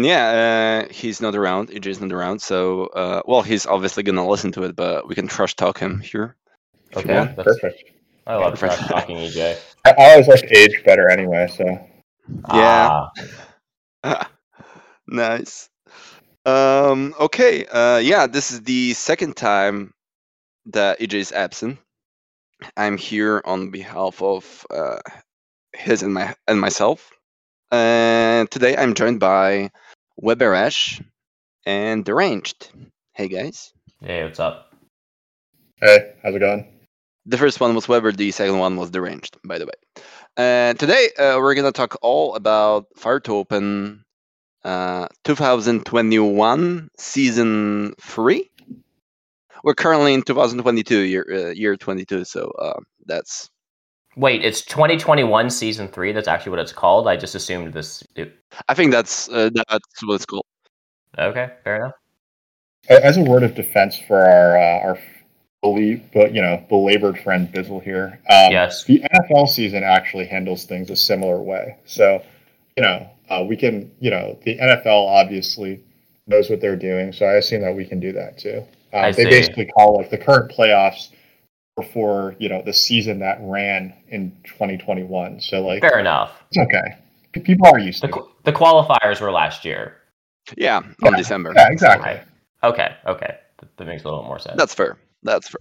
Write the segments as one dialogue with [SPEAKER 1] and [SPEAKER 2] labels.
[SPEAKER 1] and yeah, uh, he's not around. EJ's not around, so uh, well, he's obviously gonna listen to it, but we can trash talk him here.
[SPEAKER 2] Okay.
[SPEAKER 1] want.
[SPEAKER 2] That's-
[SPEAKER 3] Perfect.
[SPEAKER 2] I love
[SPEAKER 1] Perfect.
[SPEAKER 2] trash talking EJ.
[SPEAKER 3] I, I always like age better anyway, so
[SPEAKER 1] Yeah.
[SPEAKER 2] Ah,
[SPEAKER 1] nice. Um, okay. Uh, yeah, this is the second time that EJ is absent. I'm here on behalf of uh, his and my and myself. And today I'm joined by Weberash and Deranged. Hey guys.
[SPEAKER 2] hey, what's up?
[SPEAKER 3] hey, how's it going?
[SPEAKER 1] The first one was Weber. The second one was Deranged, by the way. And today uh, we're gonna talk all about Fire to Open uh, 2021 season three. We're currently in 2022 year uh, year 22, so uh, that's
[SPEAKER 2] Wait, it's 2021 season three. That's actually what it's called. I just assumed this. It,
[SPEAKER 1] I think that's uh, that's what it's called.
[SPEAKER 2] okay, fair enough.
[SPEAKER 3] As a word of defense for our uh, our believe, but you know, belabored friend Bizzle here. Um,
[SPEAKER 2] Yes.
[SPEAKER 3] The NFL season actually handles things a similar way. So, you know, uh, we can, you know, the NFL obviously knows what they're doing, so I assume that we can do that too. Um,
[SPEAKER 2] I
[SPEAKER 3] they
[SPEAKER 2] see.
[SPEAKER 3] basically call like the current playoffs before you know the season that ran in 2021. So like,
[SPEAKER 2] Fair enough.
[SPEAKER 3] it's okay. People are used
[SPEAKER 2] The,
[SPEAKER 3] to it.
[SPEAKER 2] the qualifiers were last year.
[SPEAKER 1] Yeah, on
[SPEAKER 3] Yeah.
[SPEAKER 1] December.
[SPEAKER 3] Yeah, exactly.
[SPEAKER 2] Okay. Okay. Okay. That, that makes a little more sense.
[SPEAKER 1] That's fair. That's fair.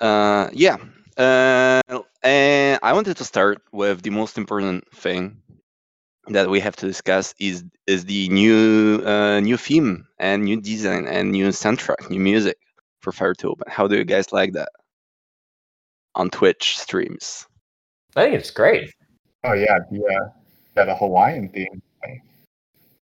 [SPEAKER 1] Uh, yeah. Uh, and I wanted to start with the most important thing that we have to discuss is is the new uh, new theme and new design and new soundtrack, new music for Fire to Open. How do you guys like that on Twitch streams?
[SPEAKER 2] I think it's great.
[SPEAKER 3] Oh yeah, the uh, yeah the Hawaiian theme.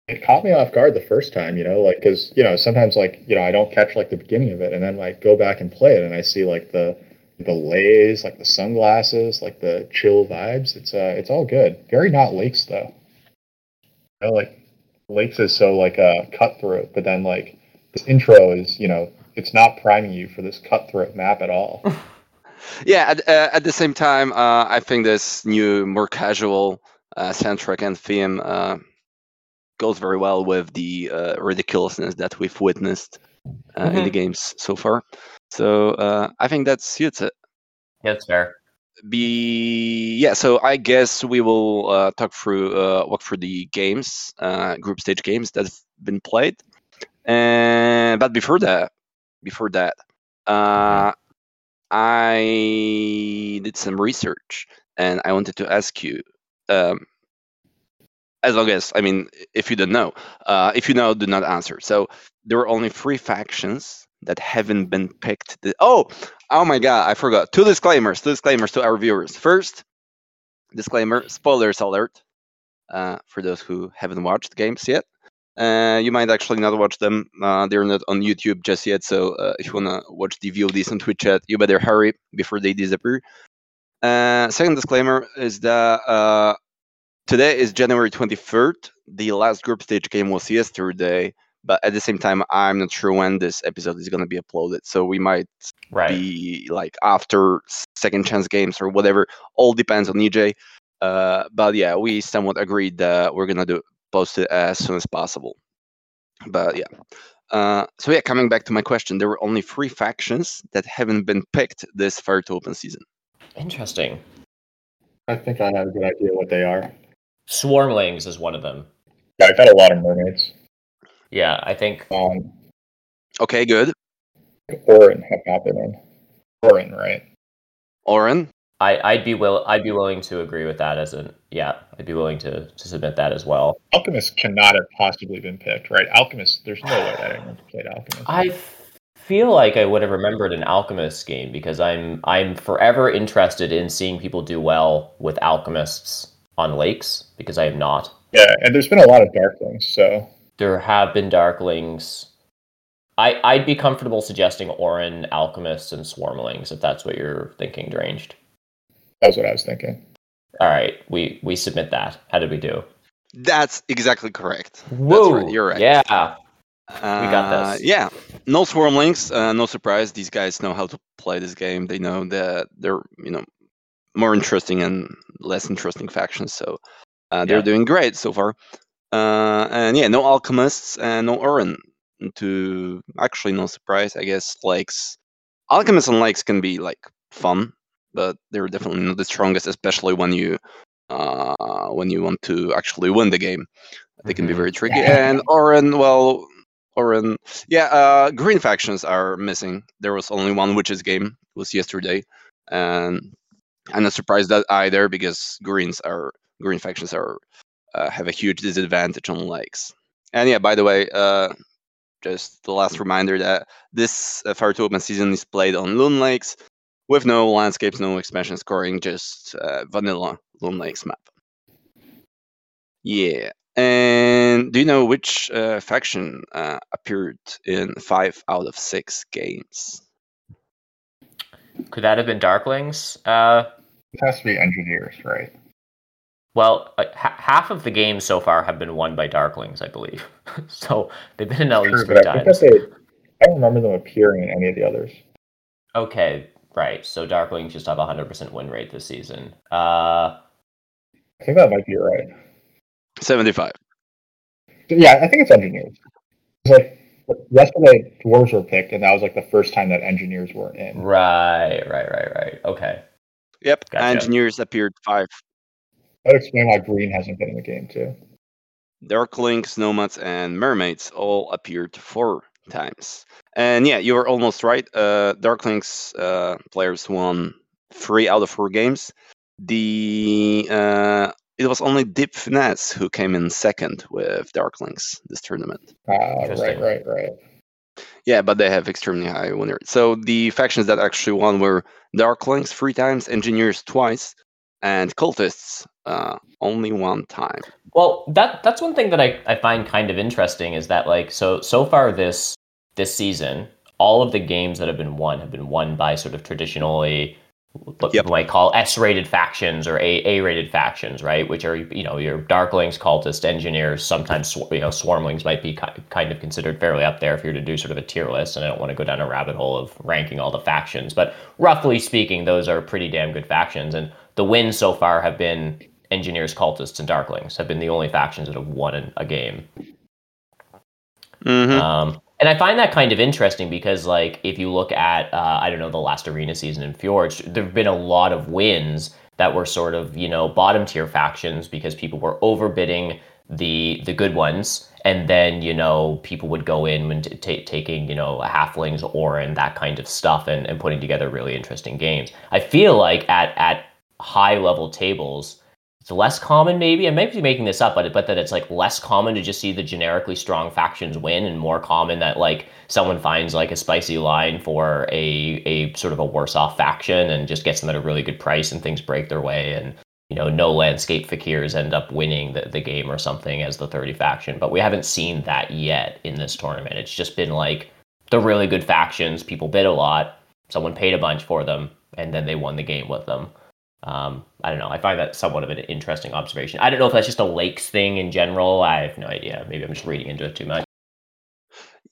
[SPEAKER 3] It caught me off guard the first time, you know, like because you know sometimes like you know I don't catch like the beginning of it, and then like go back and play it, and I see like the the lays, like the sunglasses, like the chill vibes. It's uh it's all good. Very not Lakes though. You know, like Lakes is so like uh cutthroat, but then like this intro is you know it's not priming you for this cutthroat map at all.
[SPEAKER 1] Yeah. At, uh, at the same time, uh, I think this new, more casual uh, soundtrack and theme uh, goes very well with the uh, ridiculousness that we've witnessed uh, in the
[SPEAKER 2] Mhm.
[SPEAKER 1] games so far. So uh, I think that suits it.
[SPEAKER 2] Yeah, that's fair.
[SPEAKER 1] Be yeah. So I guess we will uh, talk through uh, walk through the games, uh, group stage games that have been played. And but before that, before that, uh, I did some research and I wanted to ask you. Um, as long as I mean, if you don't know, uh, if you know, do not answer. So there are only three factions that haven't been picked. Oh, oh my God, I forgot. Two disclaimers. Two disclaimers to our viewers. First, disclaimer: spoilers alert uh, for those who haven't watched games yet. Uh, you might actually not watch them. Uh, they're not on YouTube just yet. So uh, if you wanna watch the VODs on Twitch chat, you better hurry before they disappear. Uh, second disclaimer is that uh, today is January 23rd. The last group stage game was yesterday, but at the same time, I'm not sure when this episode is going to be uploaded. So we might
[SPEAKER 2] Right.
[SPEAKER 1] be like after second chance games or whatever. All depends on EJ. Uh, but yeah, we somewhat agreed that we're gonna do post it as soon as possible. But yeah. Uh, so yeah, coming back to my question, there were only three factions that haven't been picked this Fire to Open season.
[SPEAKER 2] Interesting.
[SPEAKER 3] I think I have a good idea what they are.
[SPEAKER 2] Swarmlings is one of them.
[SPEAKER 3] Yeah, I've had a lot of mermaids.
[SPEAKER 2] Yeah, I think
[SPEAKER 3] Um,
[SPEAKER 1] Okay, good.
[SPEAKER 3] Auren have not been in. Auren, right?
[SPEAKER 1] Auren,
[SPEAKER 2] I, I'd be will I'd be willing to agree with that as an yeah, I'd be willing to, to submit that as well.
[SPEAKER 3] Alchemist cannot have possibly been picked, right? Alchemist, there's no way that anyone played Alchemist.
[SPEAKER 2] I feel like I would have remembered an Alchemist game because I'm I'm forever interested in seeing people do well with alchemists on lakes because I am not.
[SPEAKER 3] yeah, and there's been a lot of Darklings, so
[SPEAKER 2] There have been Darklings. I I'd be comfortable suggesting Auren, Alchemists, and Swarmlings if that's what you're thinking, Deranged.
[SPEAKER 3] That was what I was thinking.
[SPEAKER 2] All right, we we submit that. How did we do?
[SPEAKER 1] that's exactly correct.
[SPEAKER 2] Whoa,
[SPEAKER 1] right, you're right.
[SPEAKER 2] Yeah,
[SPEAKER 1] Uh,
[SPEAKER 2] got this.
[SPEAKER 1] Yeah, no Swarmlings. Uh, no surprise. These guys know how to play this game. They know that they're you know more interesting and less interesting factions. So uh, they're
[SPEAKER 2] Yeah.
[SPEAKER 1] doing great so far. Uh, and yeah, no alchemists and no Auren. To actually no surprise, I guess likes alchemists and likes can be like fun, but they're definitely not the strongest, especially when you uh, when you want to actually win the game. They can be
[SPEAKER 2] Mhm.
[SPEAKER 1] very tricky. And Auren, well, Auren, yeah, uh, green factions are missing. There was only one witches game. It was yesterday, and I'm not surprised that either because greens are green factions are uh, have a huge disadvantage on lakes. And yeah, by the way, uh, just the last reminder that this uh, Fire to Open season is played on Loon Lakes with no landscapes, no expansion scoring, just uh, vanilla Loon Lakes map. Yeah. And do you know which uh, faction uh, appeared in five out of six games?
[SPEAKER 2] Could that have been Darklings? Uh,
[SPEAKER 3] It has to be engineers, right?
[SPEAKER 2] well, uh, ha- half of the games so far have been won by Darklings, I believe. so they've been in at least
[SPEAKER 3] True,
[SPEAKER 2] three
[SPEAKER 3] but I think
[SPEAKER 2] times.
[SPEAKER 3] that they. I don't remember them appearing in any of the others.
[SPEAKER 2] Okay, right. So Darklings just have a hundred percent win rate this season. Uh,
[SPEAKER 3] I think that might be right.
[SPEAKER 1] 75.
[SPEAKER 3] Yeah, I think it's engineers. It's like yesterday, dwarves were picked, and that was like the first time that engineers were in.
[SPEAKER 2] right, right, right, right. Okay.
[SPEAKER 1] Yep.
[SPEAKER 2] Gotcha.
[SPEAKER 1] Engineers appeared five.
[SPEAKER 3] That would explain why green hasn't been in the game too.
[SPEAKER 1] Darklings, Nomads, and Mermaids all appeared four times. And yeah, you were almost right. Uh, Darklings uh, players won three out of four games. The uh, it was only Deep Finesse who came in second with Darklings this tournament.
[SPEAKER 3] Ah, right, right, right.
[SPEAKER 1] Yeah, but they have extremely high win rate. So the factions that actually won were Darklings three times, Engineers twice, and Cultists uh, only one time.
[SPEAKER 2] Well, that that's one thing that I, I find kind of interesting is that like so so far this this season, all of the games that have been won have been won by sort of traditionally what
[SPEAKER 1] Yep.
[SPEAKER 2] people might call S-rated factions or A A-rated factions, right? Which are you know your Darklings, Cultist, Engineers. Sometimes you know Swarmlings might be kind of considered fairly up there if you were to do sort of a tier list. And I don't want to go down a rabbit hole of ranking all the factions, but roughly speaking, those are pretty damn good factions. And the wins so far have been Engineers, Cultists, and Darklings have been the only factions that have won a game.
[SPEAKER 1] hmm
[SPEAKER 2] Um, and I find that kind of interesting because, like, if you look at, uh, I don't know, the last arena season in Fjords, there have been a lot of wins that were sort of, you know, bottom tier factions because people were overbidding the the good ones, and then you know people would go in and t- taking you know halflings, or and that kind of stuff, and, and putting together really interesting games. I feel like at at high level tables, it's less common maybe i might be making this up but but that it's like less common to just see the generically strong factions win and more common that like someone finds like a spicy line for a a sort of a worse off faction and just gets them at a really good price and things break their way and you know no landscape fakirs end up winning the, the game or something as the 30 faction. But we haven't seen that yet in this tournament. It's just been like the really good factions people bid a lot someone paid a bunch for them and then they won the game with them um, I don't know. I find that somewhat of an interesting observation. I don't know if that's just a lakes thing in general. I have no idea. Maybe I'm just reading into it too much.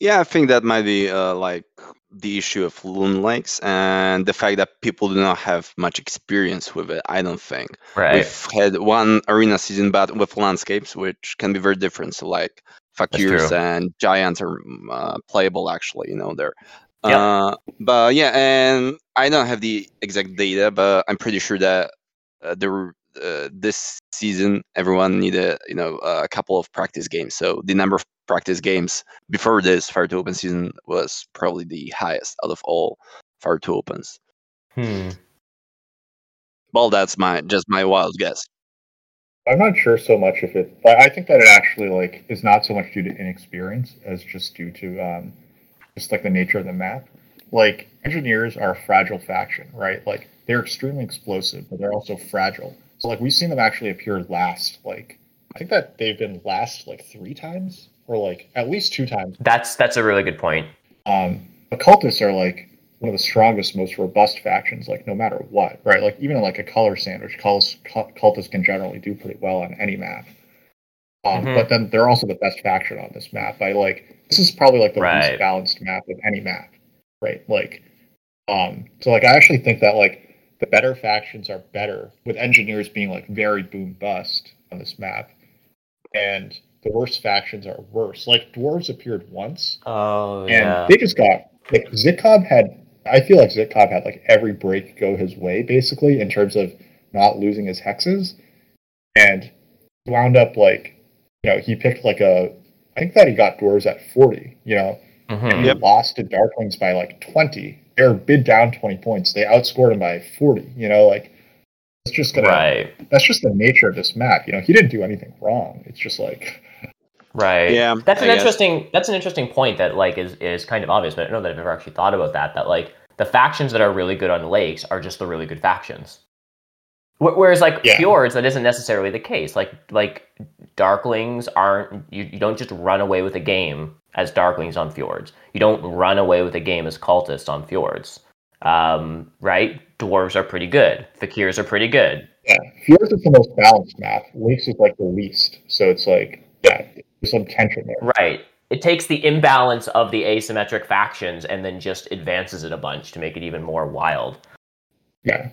[SPEAKER 1] Yeah, I think that might be uh, like the issue of Loon Lakes and the fact that people do not have much experience with it. I don't think
[SPEAKER 2] Right.
[SPEAKER 1] we've had one arena season, but with landscapes, which can be very different. So like fakirs and giants are mm, uh, playable actually. You know they're.
[SPEAKER 2] Yep.
[SPEAKER 1] Uh, but yeah, and I don't have the exact data, but I'm pretty sure that uh, there uh, this season everyone needed you know a couple of practice games. So the number of practice games before this Fire to Open season was probably the highest out of all Fire to Opens.
[SPEAKER 2] Hmm.
[SPEAKER 1] Well, that's my just my wild guess.
[SPEAKER 3] I'm not sure so much if it. I I think that it actually like is not so much due to inexperience as just due to um, just like the nature of the map. Like engineers are a fragile faction, right? Like they're extremely explosive, but they're also fragile. So like we've seen them actually appear last. Like I think that they've been last like three times, or like at least two times.
[SPEAKER 2] That's that's a really good point.
[SPEAKER 3] Um, occultists are like one of the strongest, most robust factions. Like no matter what, right? Like even in, like a color sandwich, cults, cult- cultists can generally do pretty well on any map. Um,
[SPEAKER 2] Mhm.
[SPEAKER 3] But then they're also the best faction on this map. I like this is probably like the
[SPEAKER 2] Right.
[SPEAKER 3] least balanced map of any map, right? Like, um, so like I actually think that like the better factions are better with engineers being like very boom bust on this map, and the worst factions are worse. Like dwarves appeared once,
[SPEAKER 2] Oh
[SPEAKER 3] and
[SPEAKER 2] yeah.
[SPEAKER 3] they just got like Zitcob had. I feel like Zitcob had like every break go his way basically in terms of not losing his hexes, and wound up like you know he picked like a. I think that he got doors at forty. You know,
[SPEAKER 2] Mhm.
[SPEAKER 3] and
[SPEAKER 1] Yep.
[SPEAKER 3] he lost to Darklings by like twenty. They're bid down twenty points. They outscored him by forty. You know, like it's just gonna.
[SPEAKER 2] Right.
[SPEAKER 3] That's just the nature of this map. You know, he didn't do anything wrong. It's just like
[SPEAKER 2] Right.
[SPEAKER 1] Yeah,
[SPEAKER 2] That's
[SPEAKER 1] I
[SPEAKER 2] an
[SPEAKER 1] guess.
[SPEAKER 2] interesting that's an interesting point that like is is kind of obvious, but I don't know that I've ever actually thought about that. That like the factions that are really good on lakes are just the really good factions. Wh- Whereas like
[SPEAKER 3] Yeah.
[SPEAKER 2] fjords, that isn't necessarily the case. Like like darklings aren't you, you don't just run away with a game as darklings on fjords. You don't run away with a game as cultists on fjords. Um, right? Dwarves are pretty good. Fakirs are pretty good.
[SPEAKER 3] yeah, Fjords is the most balanced map. Lakes is like the least. So it's like yeah, there's some tension there.
[SPEAKER 2] Right. It takes the imbalance of the asymmetric factions and then just advances it a bunch to make it even more wild.
[SPEAKER 3] Yeah.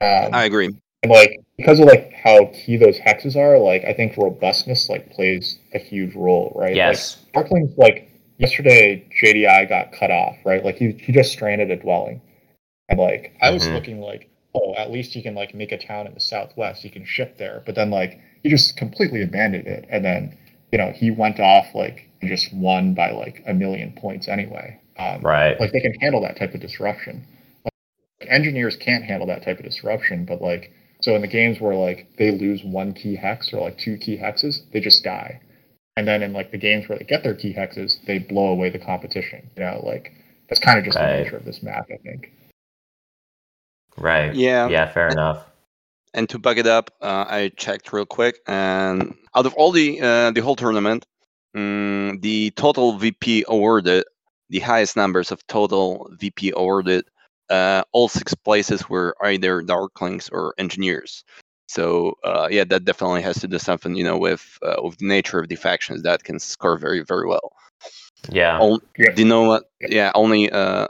[SPEAKER 3] Um,
[SPEAKER 1] I agree.
[SPEAKER 3] and like because of like how key those hexes are, like I think robustness like plays a huge role, right?
[SPEAKER 2] Yes.
[SPEAKER 3] Like, Darklings like yesterday JDI got cut off, right? Like he he just stranded a dwelling. And like I was
[SPEAKER 2] Mhm.
[SPEAKER 3] looking like, oh, at least you can like make a town in the southwest, you can ship there. But then like he just completely abandoned it. And then, you know, he went off like and just won by like a million points anyway. Um,
[SPEAKER 2] right.
[SPEAKER 3] like they can handle that type of disruption. Like, engineers can't handle that type of disruption, but like so in the games where like they lose one key hex or like two key hexes, they just die. And then in like the games where they get their key hexes, they blow away the competition. You know, like that's kind of just
[SPEAKER 2] Right.
[SPEAKER 3] the nature of this map, I think.
[SPEAKER 2] right.
[SPEAKER 1] Yeah.
[SPEAKER 2] Yeah, fair enough.
[SPEAKER 1] And to back it up, uh, I checked real quick, and out of all the uh, the whole tournament, mm, the total VP awarded, the highest numbers of total VP awarded, uh, all six places were either Darklings or Engineers. So uh, yeah, that definitely has to do something, you know, with uh, with the nature of the factions that can score very very well.
[SPEAKER 2] Yeah.
[SPEAKER 1] All,
[SPEAKER 3] Yeah.
[SPEAKER 1] the nomad, yeah, only uh,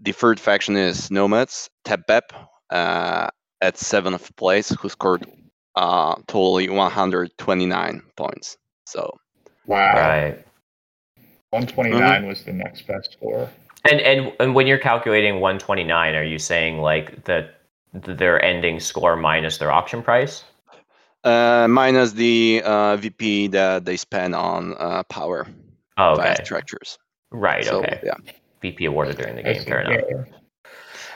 [SPEAKER 1] the third faction is nomads. Tebep uh, at seventh place, who scored uh, totally 129 points. So
[SPEAKER 3] Wow.
[SPEAKER 2] Right.
[SPEAKER 3] 129 was the next best score.
[SPEAKER 2] And and and when you're calculating 129, are you saying like that th- their ending score minus their auction price?
[SPEAKER 1] uh, minus the uh, VP that they spend on uh, power
[SPEAKER 2] Oh, okay.
[SPEAKER 1] structures.
[SPEAKER 2] Right.
[SPEAKER 1] So
[SPEAKER 2] okay.
[SPEAKER 1] yeah,
[SPEAKER 2] VP awarded during the game.
[SPEAKER 3] see.
[SPEAKER 2] Fair enough.
[SPEAKER 3] Yeah.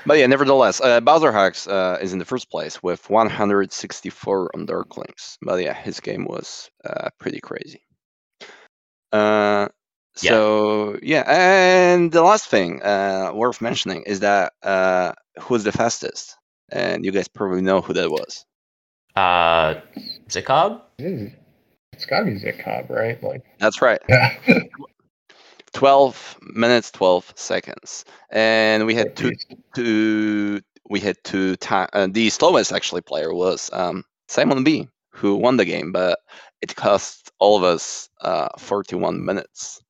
[SPEAKER 1] but yeah, nevertheless, uh, Bowser Hacks uh, is in the first place with 164 on Darklings. But yeah, his game was uh, pretty crazy. Uh,
[SPEAKER 2] Yeah.
[SPEAKER 1] so yeah, and the last thing uh, worth mentioning is that uh, who's the fastest? And you guys probably know who that was.
[SPEAKER 2] Uh, Zikob?
[SPEAKER 3] It's got to be Zitcob, right? Like,
[SPEAKER 1] That's right.
[SPEAKER 3] yeah.
[SPEAKER 1] 12 minutes 12 seconds and we had two two we had two time uh, the slowest actually player was um, simon b who won the game but it cost all of us uh, 41 minutes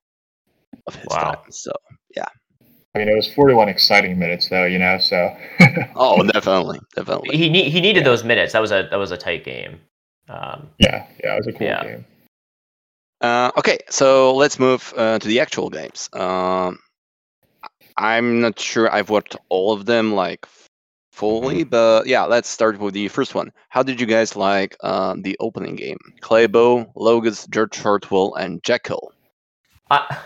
[SPEAKER 1] of his
[SPEAKER 2] Wow.
[SPEAKER 1] time so yeah.
[SPEAKER 3] I mean, it was 41 exciting minutes, though, you know, so.
[SPEAKER 1] oh definitely definitely
[SPEAKER 2] He need, he needed
[SPEAKER 3] Yeah.
[SPEAKER 2] those minutes. That was a that was a tight game. Um,
[SPEAKER 3] yeah, yeah, it was a cool
[SPEAKER 2] Yeah.
[SPEAKER 3] game.
[SPEAKER 1] Uh, okay, so let's move uh, to the actual games. Um, I'm not sure I've watched all of them like fully, but yeah, let's start with the first one. How did you guys like uh, the opening game? Claybo, Logus, George Shortwell, and Jekyll.
[SPEAKER 2] I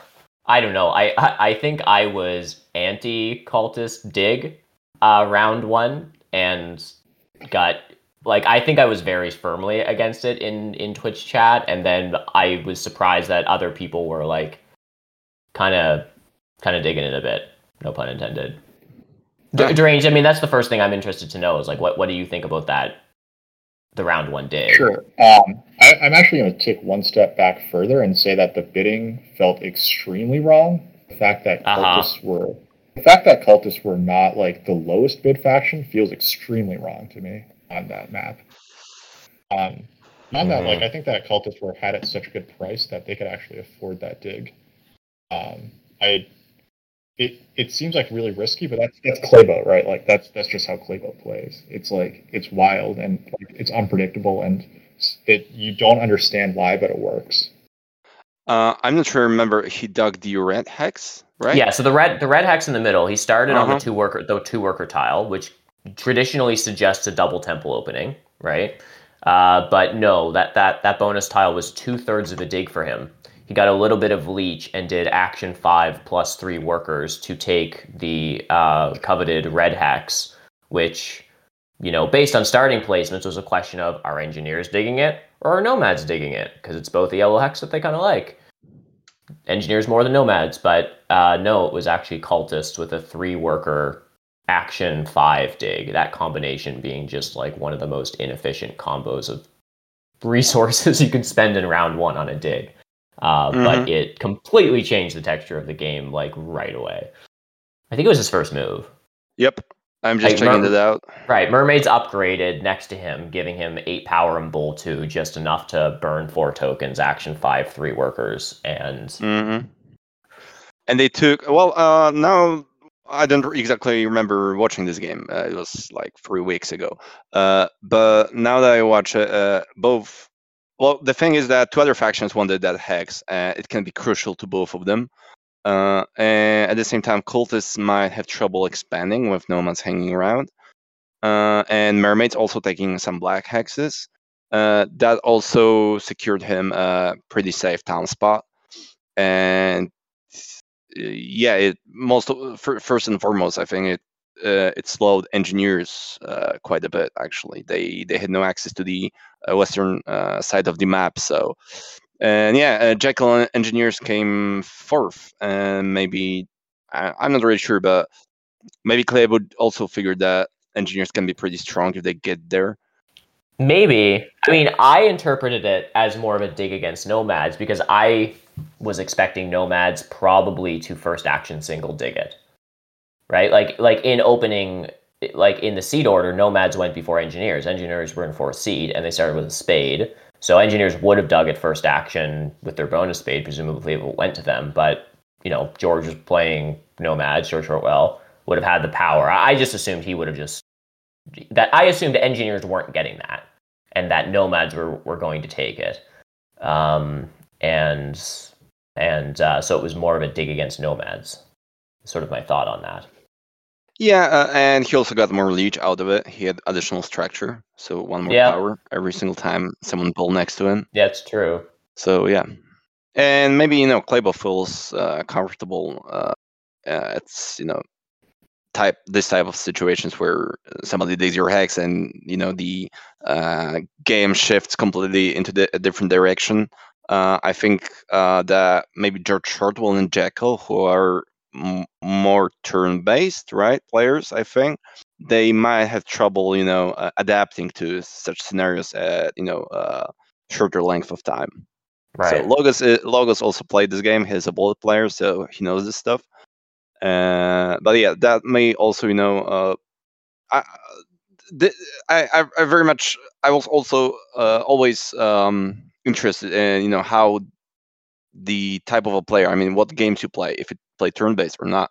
[SPEAKER 2] I don't know. I I, I think I was anti cultist dig uh, round one and got like I think I was very firmly against it in in Twitch chat, and then I was surprised that other people were like kind of kind of digging it a bit. No pun intended.
[SPEAKER 1] Yeah.
[SPEAKER 2] Deranged. I mean, that's the first thing I'm interested to know is like what what do you think about that? The round one dig.
[SPEAKER 3] Sure. Um, I, I'm actually going to take one step back further and say that the bidding felt extremely wrong. The fact that
[SPEAKER 2] Uh-huh.
[SPEAKER 3] cultists were, the fact that cultists were not like the lowest bid faction feels extremely wrong to me on that map. Um, on that,
[SPEAKER 2] Mhm.
[SPEAKER 3] like I think that cultists were had at such a good price that they could actually afford that dig. Um, I, it it seems like really risky, but that's that's Claybo, right? Like that's that's just how Claybo plays. It's like it's wild and like, it's unpredictable, and it you don't understand why, but it works.
[SPEAKER 1] Uh, I'm not sure. I remember he dug the red hex, right?
[SPEAKER 2] Yeah. So the red the red hex in the middle. He started on
[SPEAKER 1] Uh-huh.
[SPEAKER 2] the two worker the two worker tile, which traditionally suggests a double temple opening, right? Uh, but no, that that that bonus tile was two thirds of a dig for him. He got a little bit of leech and did action five plus three workers to take the uh, coveted red hex, which you know, based on starting placements, was a question of are engineers digging it or are nomads digging it? Because it's both the yellow hex that they kind of like. Engineers more than nomads, but uh, no, it was actually cultists with a three worker action five dig. That combination being just like one of the most inefficient combos of resources you could spend in round one on a dig. Uh, But it completely changed the texture of the game like right away. I think it was his first move.
[SPEAKER 1] Yep. I'm just
[SPEAKER 2] Hey,
[SPEAKER 1] checking
[SPEAKER 2] Mer-
[SPEAKER 1] it out.
[SPEAKER 2] Right, Mermaid's upgraded next to him, giving him eight power and bull two, just enough to burn four tokens, action five, three workers, and
[SPEAKER 1] hmm And they took well. Uh, now I don't exactly remember watching this game. Uh, it was like three weeks ago. Uh, but now that I watch uh, both. Well, the thing is that two other factions wanted that hex. Uh, it can be crucial to both of them. Uh, and at the same time, cultists might have trouble expanding with nomads hanging around. Uh, and mermaids also taking some black hexes. Uh, that also secured him a pretty safe town spot. And uh, yeah, it most first and foremost, I think it uh, it slowed engineers uh, quite a bit. Actually, they they had no access to the uh, western uh, side of the map, so and yeah, uh, Jekyll engineers came fourth, and maybe I, I'm not really sure, but maybe Clay would also figure that engineers can be pretty strong if they get there.
[SPEAKER 2] Maybe. I mean, I interpreted it as more of a dig against nomads because I was expecting nomads probably to first action single dig it. Right? Like like in opening like in the seed order, nomads went before engineers. Engineers were in fourth seed and they started with a spade. So engineers would have dug at first action with their bonus spade, presumably if it went to them. But, you know, George was playing nomads, George Shortwell would have had the power. I I just assumed he would have just that I assumed engineers weren't getting that and that nomads were, were going to take it. Um, and and uh, so it was more of a dig against nomads. Sort of my thought on that.
[SPEAKER 1] Yeah, uh, and he also got more leech out of it. He had additional structure, so one more
[SPEAKER 2] Yeah.
[SPEAKER 1] power every single time someone pulled next to him.
[SPEAKER 2] Yeah, it's true.
[SPEAKER 1] So yeah, and maybe you know Claybo feels uh, comfortable. Uh, uh, it's you know type this type of situations where somebody digs your hex and you know the uh, game shifts completely into the, a different direction. Uh, I think uh, that maybe George Shortwell and Jekyll, who are m- more turn-based, right players, I think they might have trouble, you know, uh, adapting to such scenarios at you know uh, shorter length of time.
[SPEAKER 2] Right.
[SPEAKER 1] So Logos i- Logos also played this game. He's a bullet player, so he knows this stuff. Uh, but yeah, that may also you know. Uh, I, th- I I I very much I was also uh, always um, interested in you know how the type of a player. I mean, what games you play, if you play turn based or not.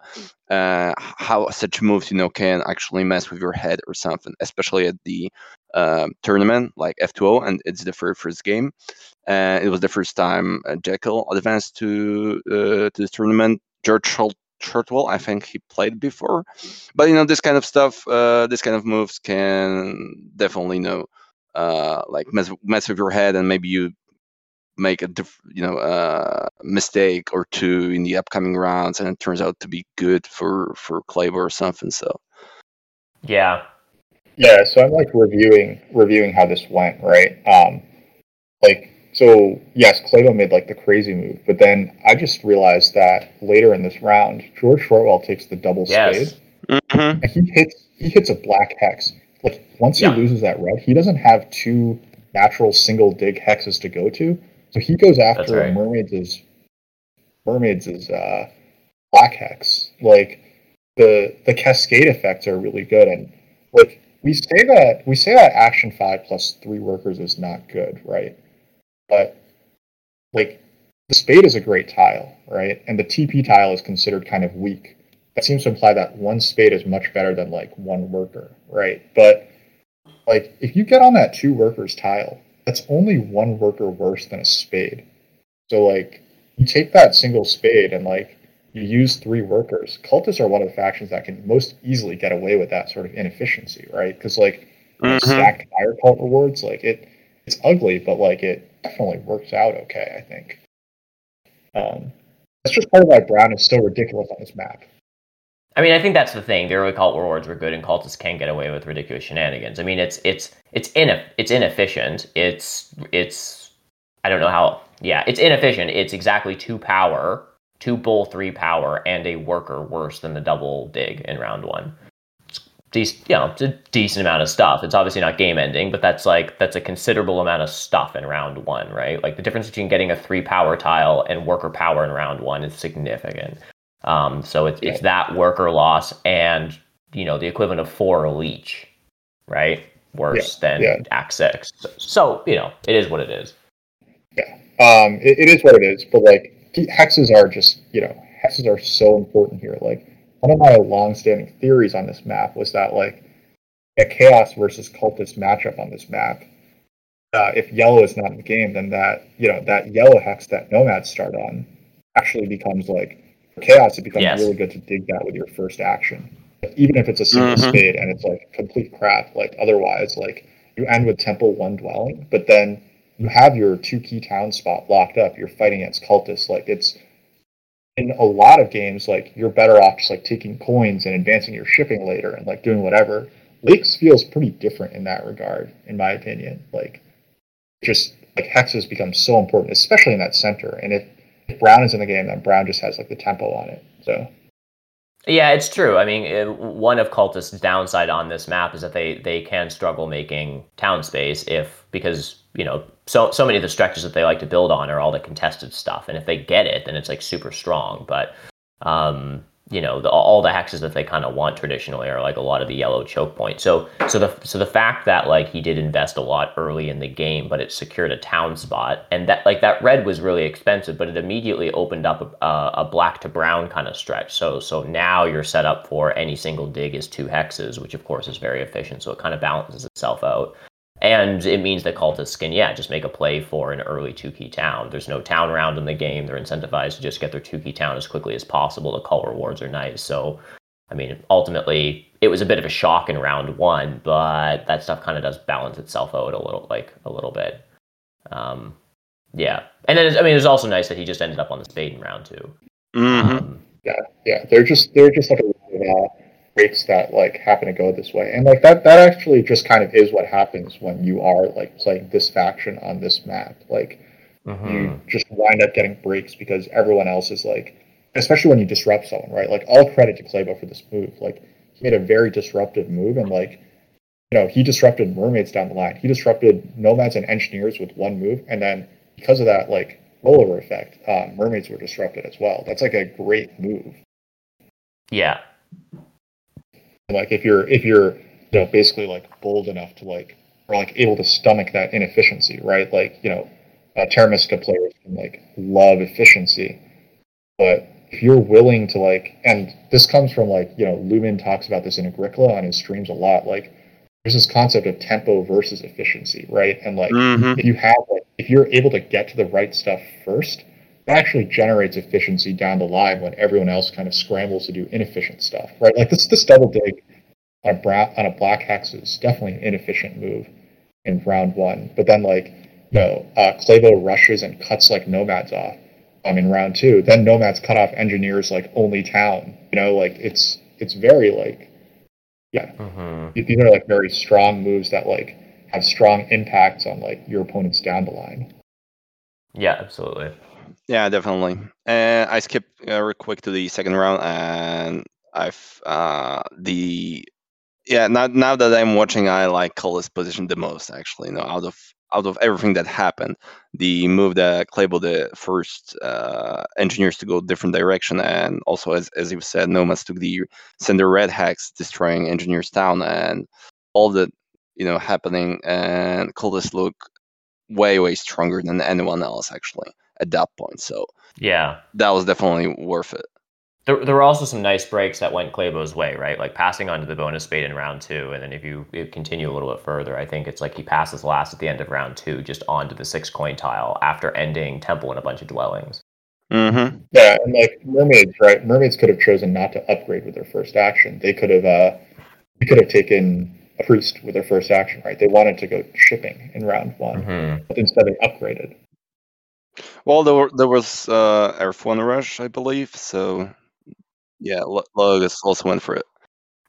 [SPEAKER 1] Uh, how such moves you know can actually mess with your head or something, especially at the um tournament like F2O, and it's the very first game. Uh, it was the first time uh, Jekyll advanced to uh, to this tournament. George Shortwell, I think he played before, but you know this kind of stuff, uh, this kind of moves can definitely you know uh, like mess mess with your head, and maybe you make a diff- you know uh, mistake or two in the upcoming rounds, and it turns out to be good for for Claybor or something. So
[SPEAKER 2] yeah.
[SPEAKER 3] Yeah, so I'm like reviewing reviewing how this went, right? Um, like so, yes, Claybo made like the crazy move, but then I just realized that later in this round, George Shortwell takes the double
[SPEAKER 2] Yes.
[SPEAKER 3] spade
[SPEAKER 1] Mhm.
[SPEAKER 3] and he hits he hits a black hex. Like once
[SPEAKER 2] Yeah.
[SPEAKER 3] he loses that red, he doesn't have two natural single dig hexes to go to, so he goes after
[SPEAKER 2] right.
[SPEAKER 3] mermaids is mermaids is uh, black hex. Like the the cascade effects are really good, and like we say that we say that action five plus three workers is not good, right? But like the spade is a great tile, right? And the TP tile is considered kind of weak. That seems to imply that one spade is much better than like one worker, right? But like if you get on that two workers tile that's only one worker worse than a spade. So like you take that single spade and like you use three workers. Cultists are one of the factions that can most easily get away with that sort of inefficiency, right? Because like mm-hmm. stacked fire cult rewards, like it it's ugly, but like it definitely works out okay, I think. Um that's just part of why Brown is so ridiculous on this map.
[SPEAKER 2] I mean, I think that's the thing. The early cult rewards were good, and cultists can get away with ridiculous shenanigans. I mean, it's it's it's ineff- it's inefficient. It's it's I don't know how. Yeah, it's inefficient. It's exactly two power, two bull three power, and a worker worse than the double dig in round one. It's you know, it's a decent amount of stuff. It's obviously not game ending, but that's like that's a considerable amount of stuff in round one, right? Like the difference between getting a three power tile and worker power in round one is significant. Um, so it's yeah. it's that worker loss and you know the equivalent of four leech, right? Worse yeah. than yeah. Act Six. So, so, you know it is what it is.
[SPEAKER 3] Yeah, um, it, it is what it is. But like hexes are just you know hexes are so important here. Like one of my long-standing theories on this map was that like a chaos versus cultist matchup on this map. Uh, if yellow is not in the game, then that you know that yellow hex that nomads start on actually becomes like chaos, it becomes yes. really good to dig that with your first action. Even if it's a single mm-hmm. spade and it's like complete crap, like otherwise, like you end with temple one dwelling, but then you have your two key town spot locked up. You're fighting against cultists. Like it's in a lot of games, like you're better off just like taking coins and advancing your shipping later and like doing whatever. Lakes feels pretty different in that regard, in my opinion. Like just like hexes become so important, especially in that center. And if if Brown is in the game, then Brown just has like the tempo on it. So.
[SPEAKER 2] Yeah, it's true. I mean, it, one of Cultist's downside on this map is that they they can struggle making town space if because you know so so many of the stretches that they like to build on are all the contested stuff, and if they get it, then it's like super strong. But um, you know the, all the hexes that they kind of want traditionally are like a lot of the yellow choke points. So so the so the fact that like he did invest a lot early in the game, but it secured a town spot, and that like that red was really expensive, but it immediately opened up a, a black to brown kind of stretch. So so now you're set up for any single dig is two hexes, which of course is very efficient. So it kind of balances itself out. And it means that cultists can, yeah, just make a play for an early two key town. There's no town round in the game. They're incentivized to just get their two key town as quickly as possible. The call rewards are nice. So, I mean, ultimately, it was a bit of a shock in round one, but that stuff kind of does balance itself out a little, like a little bit. Um, yeah, and then I mean, it's also nice that he just ended up on the spade in round 2
[SPEAKER 3] mm-hmm. um, yeah, yeah, they're just they're just like a uh, breaks that like happen to go this way. And like that that actually just kind of is what happens when you are like playing this faction on this map. Like mm-hmm. you just wind up getting breaks because everyone else is like especially when you disrupt someone right? Like all credit to Claybo for this move. Like he made a very disruptive move and like you know he disrupted mermaids down the line. He disrupted nomads and engineers with one move. And then because of that like rollover effect uh, mermaids were disrupted as well. That's like a great move.
[SPEAKER 2] Yeah
[SPEAKER 3] like if you're if you're you know basically like bold enough to like or like able to stomach that inefficiency, right? Like you know, uh, Terra Mystica players can like love efficiency, but if you're willing to like, and this comes from like you know, Lumen talks about this in Agricola on his streams a lot. Like there's this concept of tempo versus efficiency, right? And like mm-hmm. if you have like if you're able to get to the right stuff first, actually generates efficiency down the line when everyone else kind of scrambles to do inefficient stuff, right? Like this this double dig on a bra- on a black hex is definitely an inefficient move in round one. But then like you know, uh, Clavo rushes and cuts like nomads off um, in round two. Then nomads cut off engineers like only town. You know, like it's it's very like yeah, mm-hmm. these are like very strong moves that like have strong impacts on like your opponents down the line.
[SPEAKER 2] Yeah, absolutely.
[SPEAKER 1] Yeah, definitely. And I skipped uh, real quick to the second round, and I've uh, the yeah now now that I'm watching, I like Cullis position the most actually. You know, out of out of everything that happened, the move that Clabo the first uh, engineers to go different direction, and also as as you said, Nomads took the sender red hex, destroying engineers town, and all that you know happening, and Cultists look way way stronger than anyone else actually at that point. So
[SPEAKER 2] yeah,
[SPEAKER 1] that was definitely worth it.
[SPEAKER 2] there, there were also some nice breaks that went Clabo's way, right? Like passing onto the bonus spade in round two, and then if you, you continue a little bit further, I think it's like he passes last at the end of round two, just onto the six coin tile after ending temple and a bunch of dwellings.
[SPEAKER 1] Mm-hmm.
[SPEAKER 3] Yeah, and like mermaids, right? Mermaids could have chosen not to upgrade with their first action. They could have, uh, they could have taken a priest with their first action, right? They wanted to go shipping in round one,
[SPEAKER 2] Mm-hmm.
[SPEAKER 3] but instead they upgraded.
[SPEAKER 1] Well, there were, there was uh, Earth One Rush, I believe. So yeah, L- Logus also went for it.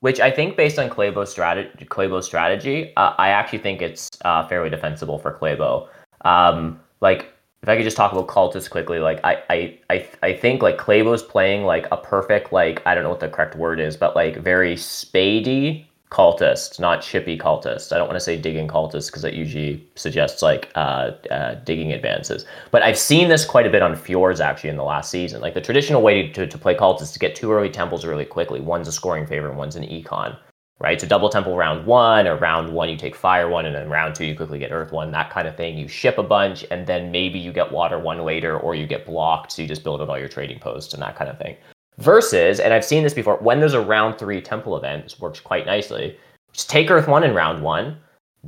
[SPEAKER 2] Which I think, based on Clabo's strategy, Clabo's strategy, uh, I actually think it's uh, fairly defensible for Clabo. Um, like, if I could just talk about cultists quickly, like I, I, I, I think like Clabo's playing like a perfect, like I don't know what the correct word is, but like very spadey cultist, not chippy cultist. I don't want to say digging cultist because that usually suggests like uh, uh, digging advances. But I've seen this quite a bit on Fjords actually in the last season. Like the traditional way to, to play cultists is to get two early temples really quickly. One's a scoring favor and one's an econ. Right, so double temple round one, or round one you take fire one, and then round two you quickly get earth one, that kind of thing. You ship a bunch, and then maybe you get water one later, or you get blocked, so you just build out all your trading posts and that kind of thing. Versus, and I've seen this before, when there's a round three temple event, this works quite nicely. Just take Earth one in round one.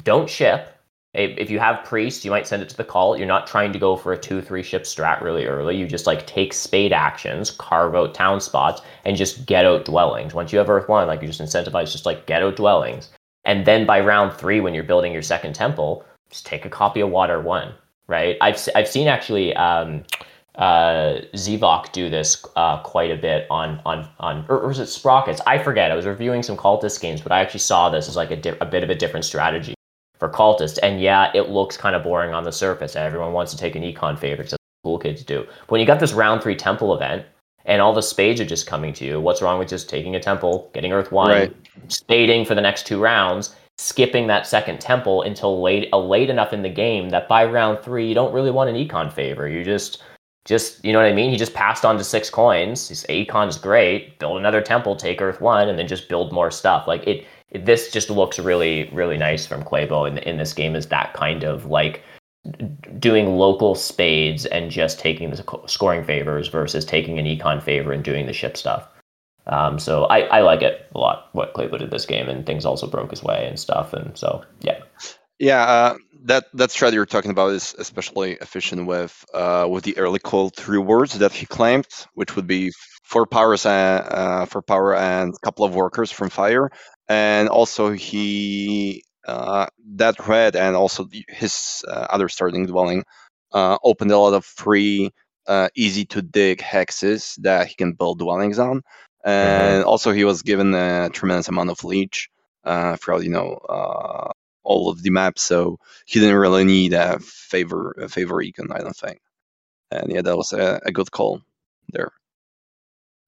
[SPEAKER 2] Don't ship. If you have priest, you might send it to the call. You're not trying to go for a two, three ship strat really early. You just like take spade actions, carve out town spots, and just get out dwellings. Once you have Earth one, like you just incentivize, just like get out dwellings. And then by round three, when you're building your second temple, just take a copy of Water one. Right? I've I've seen actually um, uh, Zevok do this uh, quite a bit on on on or, or was it Sprockets? I forget. I was reviewing some cultist games, but I actually saw this as like a, di- a bit of a different strategy for cultists. And yeah, it looks kind of boring on the surface. Everyone wants to take an econ favor because cool kids do. But when you got this round three temple event and all the spades are just coming to you, what's wrong with just taking a temple, getting Earth one,
[SPEAKER 1] Right.
[SPEAKER 2] spading for the next two rounds, skipping that second temple until late uh, late enough in the game that by round three you don't really want an econ favor. You just just you know what I mean? He just passed on to six coins. His econ's great. Build another temple, take Earth one, and then just build more stuff. Like it, it this just looks really really nice from Claybo in in this game. Is that kind of like doing local spades and just taking the scoring favors versus taking an econ favor and doing the ship stuff. Um, so I, I like it a lot what Claybo did this game, and things also broke his way and stuff. And so yeah,
[SPEAKER 1] Yeah, uh, that that strat you're talking about is especially efficient with uh, with the early cult rewards that he claimed, which would be four powers and uh, four power and a couple of workers from fire, and also he uh, that red and also his uh, other starting dwelling uh, opened a lot of free, uh, easy to dig hexes that he can build dwellings on, and also he was given a tremendous amount of leech uh, throughout you know uh, all of the maps, so he didn't really need a favor a favor icon, I don't think. And yeah, that was a, a good call there.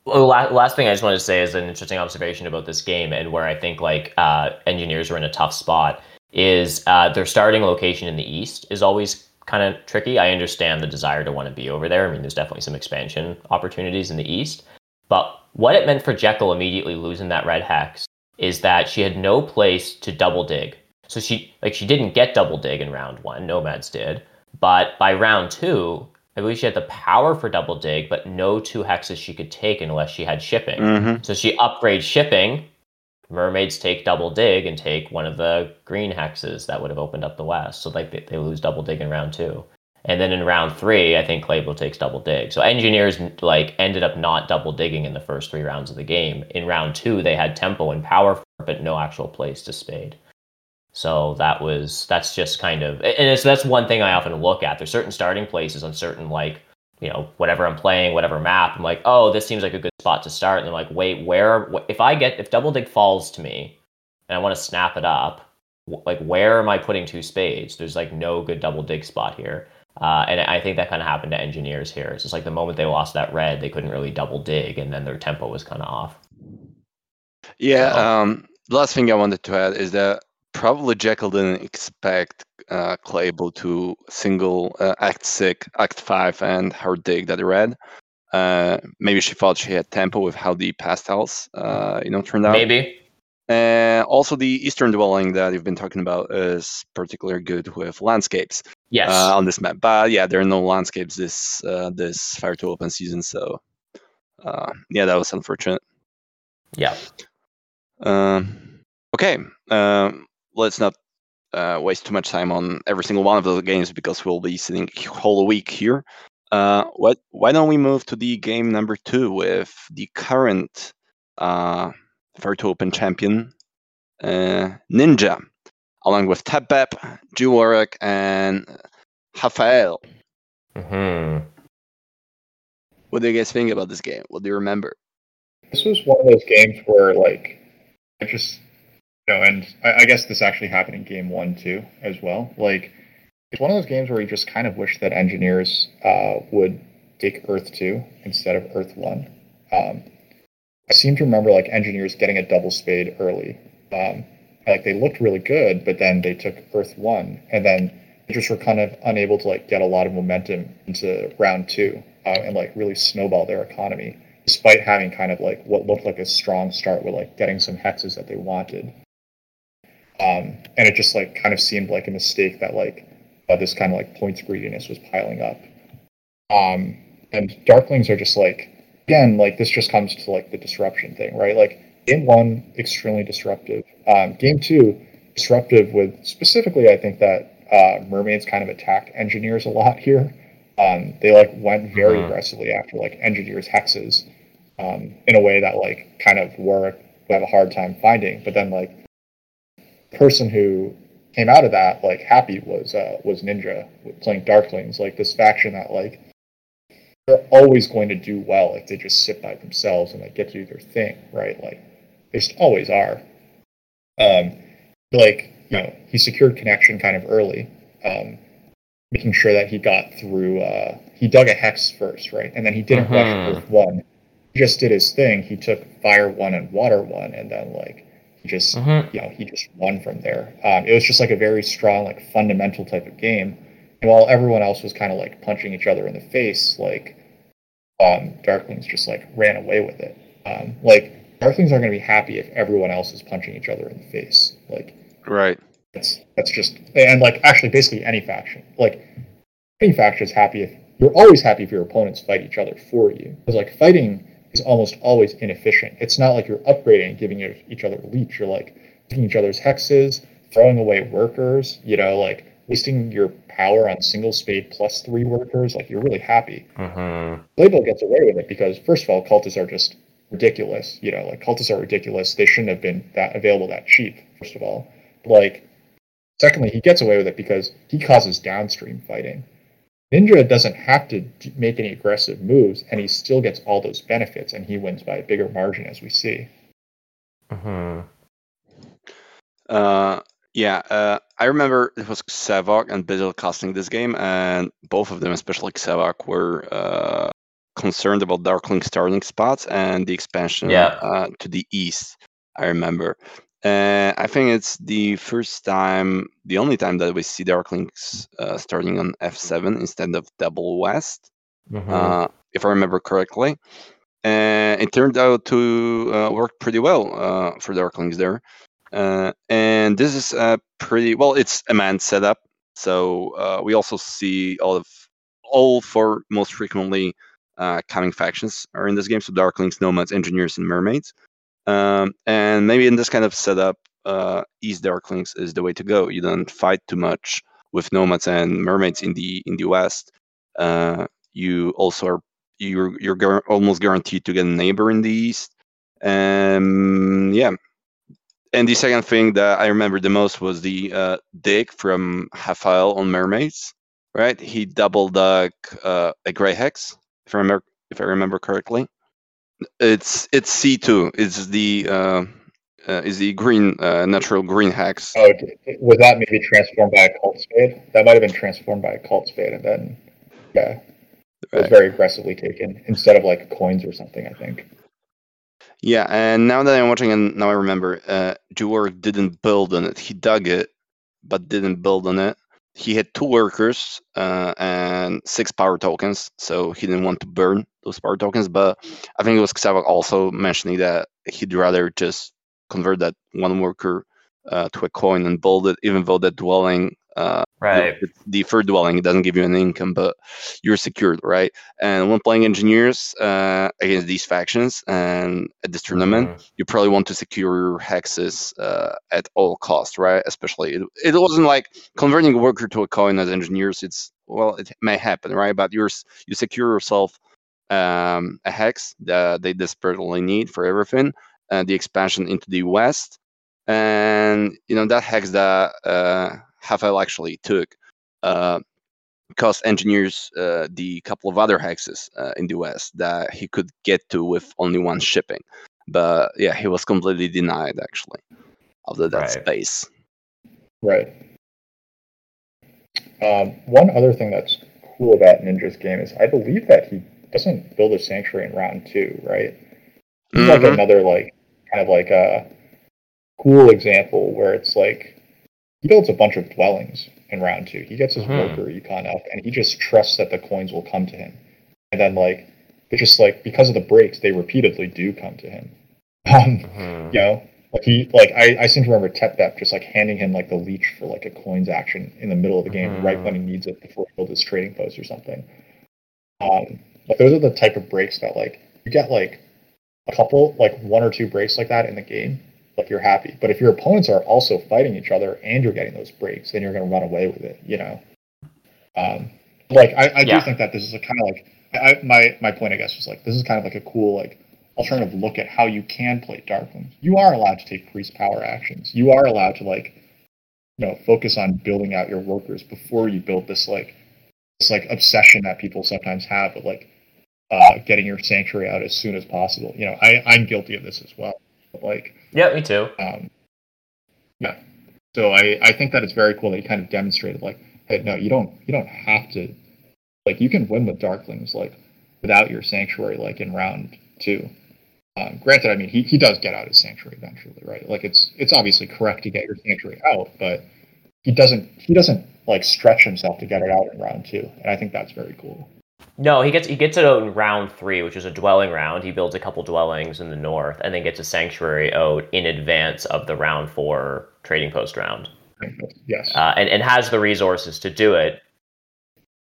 [SPEAKER 2] Well, la- last thing I just wanted to say is an interesting observation about this game, and where I think like uh, engineers are in a tough spot is uh, their starting location in the east is always kind of tricky. I understand the desire to want to be over there. I mean, there's definitely some expansion opportunities in the east, but what it meant for Jekyll immediately losing that red hex is that she had no place to double dig. So she like she didn't get double dig in round one. Nomads did, but by round two, I believe she had the power for double dig, but no two hexes she could take unless she had shipping.
[SPEAKER 1] Mm-hmm.
[SPEAKER 2] So she upgrades shipping. Mermaids take double dig and take one of the green hexes that would have opened up the west. So like they, they lose double dig in round two. And then in round three, I think Claybo takes double dig. So engineers like ended up not double digging in the first three rounds of the game. In round two, they had tempo and power, but no actual place to spade. So that was that's just kind of and it's that's one thing I often look at. There's certain starting places on certain like you know whatever I'm playing, whatever map. I'm like, oh, this seems like a good spot to start. And I'm like, wait, where? If I get if double dig falls to me, and I want to snap it up, like where am I putting two spades? There's like no good double dig spot here. Uh, and I think that kind of happened to engineers here. It's just like the moment they lost that red, they couldn't really double dig, and then their tempo was kind of off.
[SPEAKER 1] Yeah.
[SPEAKER 2] So-
[SPEAKER 1] Um, last thing I wanted to add is that probably Jekyll didn't expect uh, Claybo to single uh, Act Six, Act Five, and her dig that he read. Uh, maybe she thought she had tempo with how the pastels, uh, you know, turned out.
[SPEAKER 2] Maybe.
[SPEAKER 1] And also, the eastern dwelling that you've been talking about is particularly good with landscapes
[SPEAKER 2] Yes.
[SPEAKER 1] uh, on this map. But yeah, there are no landscapes this uh, this Fire to Open season, so uh, yeah, that was unfortunate.
[SPEAKER 2] Yeah.
[SPEAKER 1] Um, okay, um, let's not uh, waste too much time on every single one of those games because we'll be sitting whole week here. Uh, what? Why don't we move to the game number two with the current uh, Virtual Open champion, uh, Ninja, along with Tebep, Juwarek, and Rafael.
[SPEAKER 2] hmm
[SPEAKER 1] What do you guys think about this game? What do you remember?
[SPEAKER 3] This was one of those games where, like, I just, you know, and I, I guess this actually happened in game one too, as well. Like, it's one of those games where you just kind of wish that engineers uh, would take Earth two instead of Earth one. Um, I seem to remember like engineers getting a double spade early. Um, like they looked really good, but then they took Earth one, and then they just were kind of unable to like get a lot of momentum into round two uh, and like really snowball their economy despite having kind of like what looked like a strong start with like getting some hexes that they wanted. Um, and it just like kind of seemed like a mistake that like uh, this kind of like points greediness was piling up. Um, and Darklings are just like again like this just comes to like the disruption thing, right? Like game one extremely disruptive. Um, game two disruptive with specifically I think that uh, mermaids kind of attacked engineers a lot here. Um, they like went very
[SPEAKER 2] Mhm.
[SPEAKER 3] aggressively after like engineers hexes um, in a way that like kind of would have a hard time finding. But then like person who came out of that like happy was uh, was Ninja playing Darklings, like this faction that like they're always going to do well if they just sit by themselves and like get to do their thing, right? Like they just always are. Um, like you know, he secured connection kind of early, um, making sure that he got through. Uh, he dug a hex first, right, and then he didn't
[SPEAKER 2] Mhm.
[SPEAKER 3] rush Earth one. He just did his thing. He took fire one and water one, and then like just
[SPEAKER 2] hmm
[SPEAKER 3] you know, he just won from there. Um, it was just like a very strong, like fundamental type of game. And while everyone else was kind of like punching each other in the face, like um, Darklings just like ran away with it. Um, like Darklings aren't going to be happy if everyone else is punching each other in the face. Like
[SPEAKER 1] Right.
[SPEAKER 3] that's that's just and like actually basically any faction. Like any faction is happy if you're always happy if your opponents fight each other for you. Because like fighting is almost always inefficient. It's not like you're upgrading and giving each other leech. You're like taking each other's hexes, throwing away workers. You know, like wasting your power on single spade plus three workers. Like you're really happy.
[SPEAKER 2] hmm
[SPEAKER 3] Claybo gets away with it because first of all, cultists are just ridiculous. You know, like cultists are ridiculous. They shouldn't have been that available that cheap. First of all, like secondly, he gets away with it because he causes downstream fighting. Ninja doesn't have to make any aggressive moves, and he still gets all those benefits, and he wins by a bigger margin, as we see.
[SPEAKER 2] hmm
[SPEAKER 1] Uh, yeah, uh, I remember it was Savok and Bizzle casting this game, and both of them, especially Savok, were uh, concerned about Darkling starting spots and the expansion
[SPEAKER 2] Yeah.
[SPEAKER 1] uh, to the east. I remember. Uh, I think it's the first time, the only time that we see Darklings uh, starting on F7 instead of double west,
[SPEAKER 2] hmm
[SPEAKER 1] uh, if I remember correctly. And it turned out to uh, work pretty well uh, for Darklings there. Uh, and this is a pretty well. It's a man setup, so uh, we also see all of all four most frequently uh, coming factions are in this game. So Darklings, Nomads, Engineers, and Mermaids. Um, and maybe in this kind of setup, uh, East Darklings is the way to go. You don't fight too much with Nomads and Mermaids in the in the West. Uh, you also are you're you're gar- almost guaranteed to get a neighbor in the East. Um, yeah, and the second thing that I remember the most was the uh, dig from Rafael on mermaids. Right, he double dug uh, a gray hex, if I remember if I remember correctly. It's it's C two. It's the uh, uh, is the green uh, natural green hex.
[SPEAKER 3] Oh, was that maybe transformed by a cult spade? That might have been transformed by a cult spade, and then yeah, it was very aggressively taken instead of like coins or something. I think.
[SPEAKER 1] Yeah, and now that I'm watching, and now I remember, uh, didn't build on it. He dug it, but didn't build on it. He had two workers uh, and six power tokens, so he didn't want to burn those power tokens. But I think it was Xavok also mentioning that he'd rather just convert that one worker uh, to a coin and build it, even though that dwelling Uh,
[SPEAKER 2] Right.
[SPEAKER 1] the, third dwelling it doesn't give you an income, but you're secured, right? And when playing engineers uh, against these factions and at this tournament,
[SPEAKER 2] Mhm.
[SPEAKER 1] you probably want to secure your hexes uh, at all costs, right? Especially it, it wasn't like converting a worker to a coin as engineers. It's well, it may happen, right? But you're you secure yourself um, a hex that they desperately need for everything, uh, the expansion into the west, and you know that hex that Hafel actually took. Uh, cost engineers uh, the couple of other hexes uh, in the west that he could get to with only one shipping but yeah he was completely denied actually of the, that
[SPEAKER 2] Right.
[SPEAKER 1] space
[SPEAKER 3] Right. Um, one other thing that's cool about Ninja's game is I believe that he doesn't build a sanctuary in round two, right? He's like another like kind of like a cool example where it's like he builds a bunch of dwellings in round two. He gets his
[SPEAKER 2] Mhm.
[SPEAKER 3] worker econ up and he just trusts that the coins will come to him. And then like it's just like because of the breaks, they repeatedly do come to him. Um,
[SPEAKER 2] Mhm.
[SPEAKER 3] you know, like he like I, I seem to remember Tepdep just like handing him like the leech for like a coins action in the middle of the game,
[SPEAKER 2] Mhm.
[SPEAKER 3] right when he needs it before he builds his trading post or something. Um, like those are the type of breaks that like you get like a couple like one or two breaks like that in the game, like you're happy. But if your opponents are also fighting each other and you're getting those breaks, then you're gonna run away with it, you know. Um, like I, I
[SPEAKER 2] Yeah.
[SPEAKER 3] do think that this is a kind of like I, my my point I guess was like this is kind of like a cool like alternative look at how you can play Darklings. You are allowed to take priest power actions. You are allowed to like, you know, focus on building out your workers before you build this like this like obsession that people sometimes have of like uh, getting your sanctuary out as soon as possible. You know, I I'm guilty of this as well. But, like,
[SPEAKER 2] Yeah, me too.
[SPEAKER 3] um, yeah. So I I think that it's very cool that he kind of demonstrated like, hey, no, you don't you don't have to like you can win with Darklings like without your sanctuary like in round two. Um, granted, I mean he, he does get out his sanctuary eventually, right? Like it's it's obviously correct to get your sanctuary out, but he doesn't he doesn't like stretch himself to get it out in round two, and I think that's very cool.
[SPEAKER 2] No, he gets he gets it out in round three, which is a dwelling round. He builds a couple dwellings in the north, and then gets a sanctuary out in advance of the round four trading post round,
[SPEAKER 3] I think that's- Yes,
[SPEAKER 2] uh, and and has the resources to do it.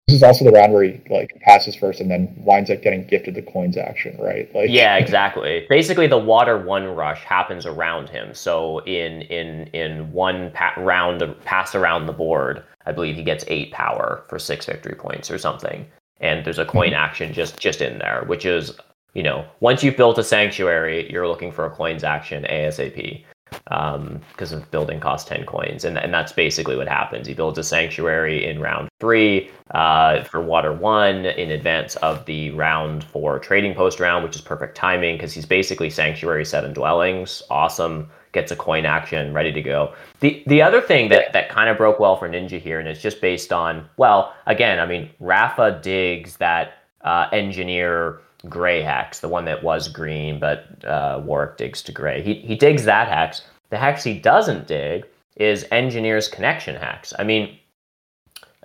[SPEAKER 3] this is also the round where he like passes first and then winds up getting gifted the coins action, right? Like
[SPEAKER 2] Yeah, exactly. Basically, the water one rush happens around him. So in in in one pa- round pass around the board, I believe he gets eight power for six victory points or something. And there's a coin action just just in there, which is you know once you've built a sanctuary, you're looking for a coins action ASAP because of building cost 10 coins and, and that's basically what happens. He builds a sanctuary in round three uh, for water one in advance of the round four trading post round which is perfect timing because he's basically sanctuary seven dwellings. Awesome gets a coin action ready to go the the other thing that that kind of broke well for ninja here and it's just based on well again i mean rafa digs that uh, engineer gray hex, the one that was green, but uh, Warwick digs to gray. He, he digs that hex. The hex he doesn't dig is Engineer's Connection hex. I mean,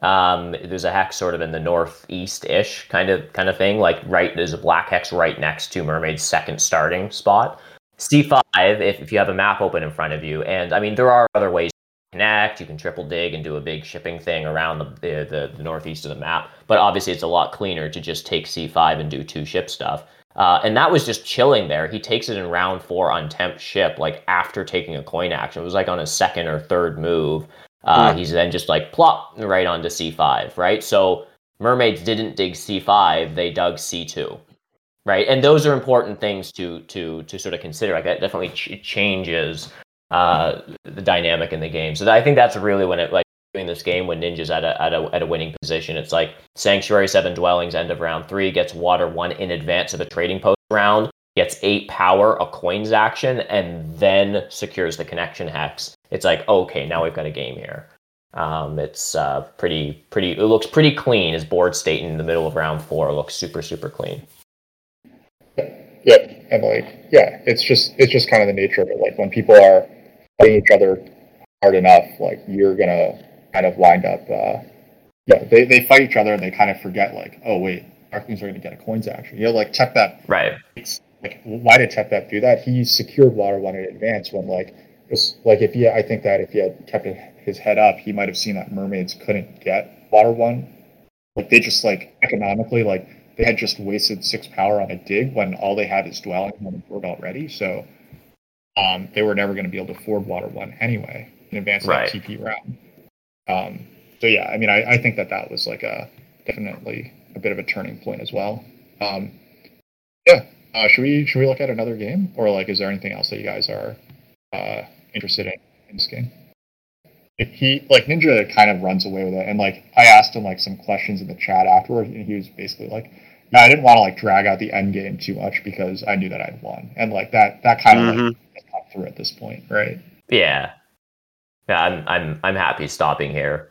[SPEAKER 2] um, there's a hex sort of in the northeast-ish kind of kind of thing. Like right, there's a black hex right next to Mermaid's second starting spot. C5, if, if you have a map open in front of you, and I mean there are other ways to connect. You can triple dig and do a big shipping thing around the the, the, the northeast of the map. But obviously, it's a lot cleaner to just take C5 and do two ship stuff. Uh, and that was just chilling there. He takes it in round four on temp ship, like after taking a coin action. It was like on his second or third move. Uh,
[SPEAKER 1] Hmm.
[SPEAKER 2] He's then just like plop right onto C5, right? So mermaids didn't dig C5; they dug C2, right? And those are important things to to to sort of consider. Like that definitely ch- changes uh, the dynamic in the game. So I think that's really when it like doing this game when Ninja's at a, at a at a winning position. It's like Sanctuary seven dwellings end of round three gets water one in advance of a trading post round, gets eight power, a coins action, and then secures the connection hex. It's like okay, now we've got a game here. Um, it's uh, pretty pretty. It looks pretty clean. His board state in the middle of round four looks super super clean.
[SPEAKER 3] Yep, and like yeah, it's just it's just kind of the nature of it. Like when people are fighting each other hard enough, like you're gonna kind of wind up. Uh, yeah, they, they fight each other and they kind of forget like, oh wait, Darklings are gonna get a coins action. You know, like Tech that
[SPEAKER 2] Right.
[SPEAKER 3] like why did Tech that do that? He secured water one in advance when like it's like if you I think that if he had kept his head up, he might have seen that mermaids couldn't get water one. Like they just like economically, like they had just wasted six power on a dig when all they had is dwelling on the board already. So um, they were never going to be able to afford water one anyway in advance of
[SPEAKER 2] Right.
[SPEAKER 3] that TP round. Um, so yeah, I mean, I, I think that that was like a definitely a bit of a turning point as well. Um, yeah, uh, should we should we look at another game, or like, is there anything else that you guys are uh, interested in in this game? He like Ninja kind of runs away with it, and like I asked him like some questions in the chat afterward, and he was basically like, "No, I didn't want to like drag out the end game too much because I knew that I'd won," and like that that kind of like has come through at this point, right?
[SPEAKER 2] Yeah. Yeah, I'm I'm I'm happy stopping here.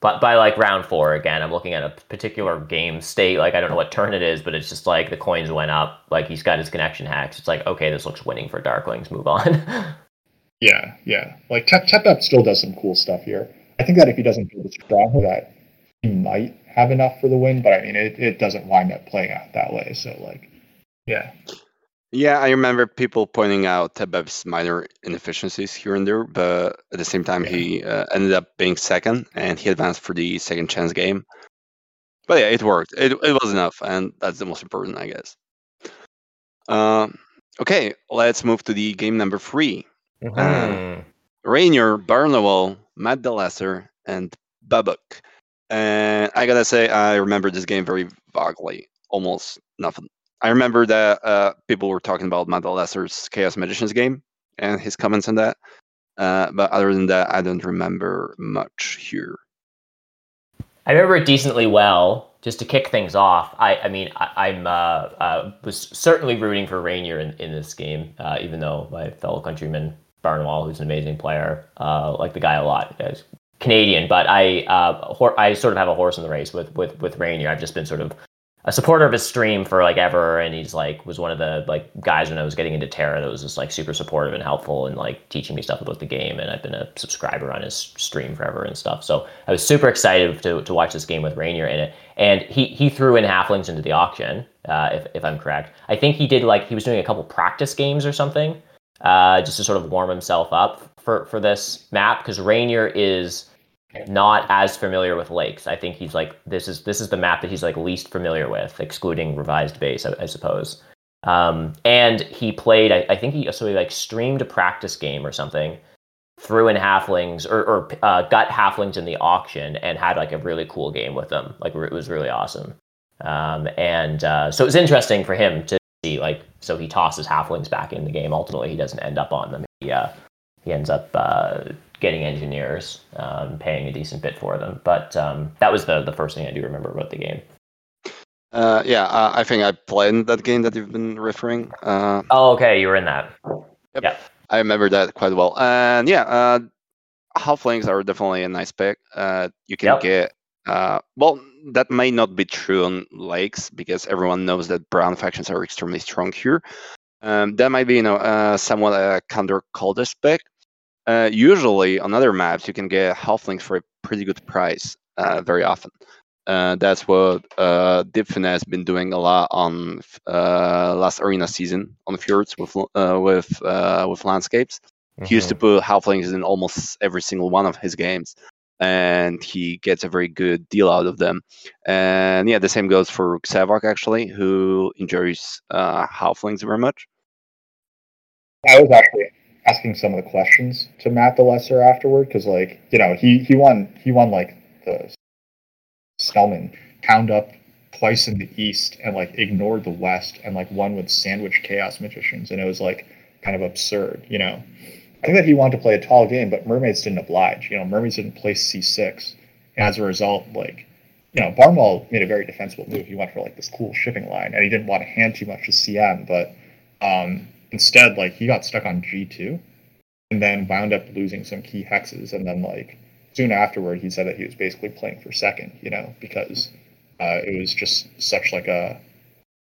[SPEAKER 2] But by like round four again, I'm looking at a particular game state. Like I don't know what turn it is, but it's just like the coins went up. Like he's got his connection hex. It's like okay, this looks winning for Darklings. Move on.
[SPEAKER 3] Yeah, yeah. Like Tep Tep Up still does some cool stuff here. I think that if he doesn't build a stronghold, that he might have enough for the win. But I mean, it, it doesn't wind up playing out that way. So like, yeah,
[SPEAKER 1] Yeah, I remember people pointing out Tebev's minor inefficiencies here and there, but at the same time,
[SPEAKER 3] Yeah.
[SPEAKER 1] he uh, ended up being second, and he advanced for the second chance game. But yeah, it worked. It, it was enough, and that's the most important, I guess. Um, okay, let's move to the game number three.
[SPEAKER 2] Mhm.
[SPEAKER 1] Rainier, Barnwell, Matt DeLesser, and Babuk. And I gotta say, I remember this game very vaguely, almost nothing. I remember that uh, people were talking about Matt Lesser's Chaos Magicians game and his comments on that. Uh, but other than that, I don't remember much here.
[SPEAKER 2] I remember it decently well. Just to kick things off, I, I mean, I, I'm uh, uh, was certainly rooting for Rainier in, in this game, uh, even though my fellow countryman Barnwell, who's an amazing player, uh, like the guy a lot, Canadian. But I uh, hor- I sort of have a horse in the race with with with Rainier. I've just been sort of a supporter of his stream for like ever, and he's like was one of the like guys when I was getting into Terra that was just like super supportive and helpful and like teaching me stuff about the game. And I've been a subscriber on his stream forever and stuff. So I was super excited to, to watch this game with Rainier in it. And he he threw in halflings into the auction, uh, if if I'm correct. I think he did like he was doing a couple practice games or something, uh, just to sort of warm himself up for for this map because Rainier is not as familiar with lakes. I think he's like this is this is the map that he's like least familiar with, excluding revised base, I, I suppose. Um, and he played. I, I think he so he like streamed a practice game or something, threw in halflings or, or uh, got halflings in the auction and had like a really cool game with them. Like it was really awesome. Um, and uh, so it was interesting for him to see like so he tosses halflings back in the game. Ultimately, he doesn't end up on them. He uh, he ends up uh, getting engineers, um, paying a decent bit for them. But um, that was the the first thing I do remember about the game.
[SPEAKER 1] Uh, yeah, uh, I think I played that game that you've been referring. Uh,
[SPEAKER 2] Oh, okay, you were in that.
[SPEAKER 1] Yep.
[SPEAKER 2] Yeah.
[SPEAKER 1] I remember that quite well. And yeah, uh, halflings are definitely a nice pick. Uh, you can
[SPEAKER 2] Yep.
[SPEAKER 1] get uh, well, that may not be true on lakes because everyone knows that brown factions are extremely strong here. Um, that might be, you know, uh, somewhat a counter cultist pick. Uh, usually on other maps, you can get halflings for a pretty good price uh, very often. Uh, that's what uh, Dipfin has been doing a lot on uh, last arena season on the fjords with uh, with uh, with landscapes. He used to
[SPEAKER 2] Mm-hmm.
[SPEAKER 1] put halflings in almost every single one of his games, and he gets a very good deal out of them. And yeah, the same goes for Savok actually, who enjoys uh, halflings very much.
[SPEAKER 3] I was actually asking some of the questions to Matt the Lesser afterward because, like, you know, he he won he won like the Spellman pound up twice in the East and like ignored the West and like won with sandwich chaos magicians and it was like kind of absurd, you know. I think that he wanted to play a tall game, but Mermaids didn't oblige. You know, Mermaids didn't play C6, and as a result, like, you know, Barnwell made a very defensible move. He went for like this cool shipping line, and he didn't want to hand too much to CM, but um, instead, like, he got stuck on G2, and then wound up losing some key hexes, and then like soon afterward, he said that he was basically playing for second, you know, because uh, it was just such like a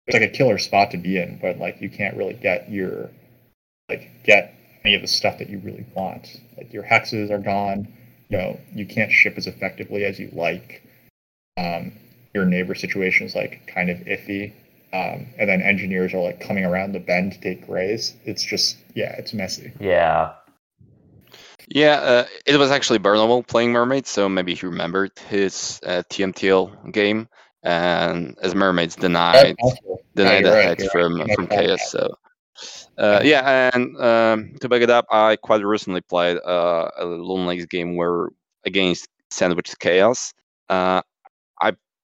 [SPEAKER 3] it's like a killer spot to be in, but like you can't really get your like get any of the stuff that you really want. Like your hexes are gone. You know, you can't ship as effectively as you like. Um, your neighbor situation is like kind of iffy. Um, and then engineers are like coming around the bend to take grays. It's just yeah, it's messy.
[SPEAKER 2] Yeah.
[SPEAKER 1] Yeah, uh, it was actually Barnwell playing Mermaids, so maybe he remembered his uh, TMTL game, and as Mermaids denied denied the hex from right. from Chaos. So uh, yeah, and um, to back it up, I quite recently played uh, a Loon Lakes game where against Sandwich Chaos. Uh, I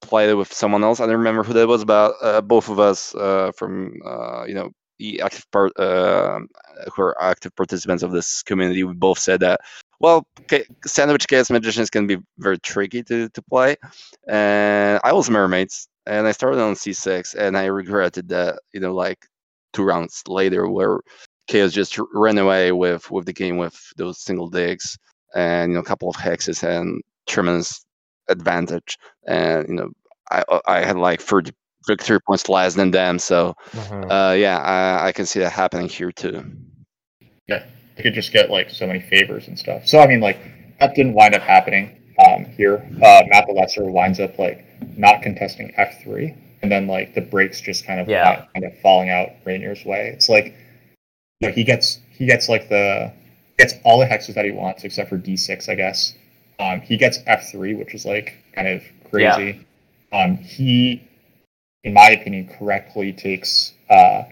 [SPEAKER 1] played it with someone else. I don't remember who that was, but uh, both of us uh, from uh, you know active part who are active participants of this community, we both said that well, sandwich chaos magicians can be very tricky to, to play. And I was mermaids, and I started on c6, and I regretted that. You know, like two rounds later, where chaos just ran away with with the game with those single digs and you know a couple of hexes and tremendous advantage. And you know, I I had like 30 victory points less than them. So mm-hmm. uh, yeah, I, I can see that happening here too.
[SPEAKER 3] Yeah, you could just get like so many favors and stuff. So I mean, like that didn't wind up happening um, here. Uh, Matt the Lesser winds up like not contesting F three, and then like the breaks just kind of
[SPEAKER 2] yeah.
[SPEAKER 3] kind of falling out Rainier's way. It's like you know, he gets he gets like the gets all the hexes that he wants except for D six, I guess. Um, he gets F three, which is like kind of crazy. Yeah. Um, he, in my opinion, correctly takes uh,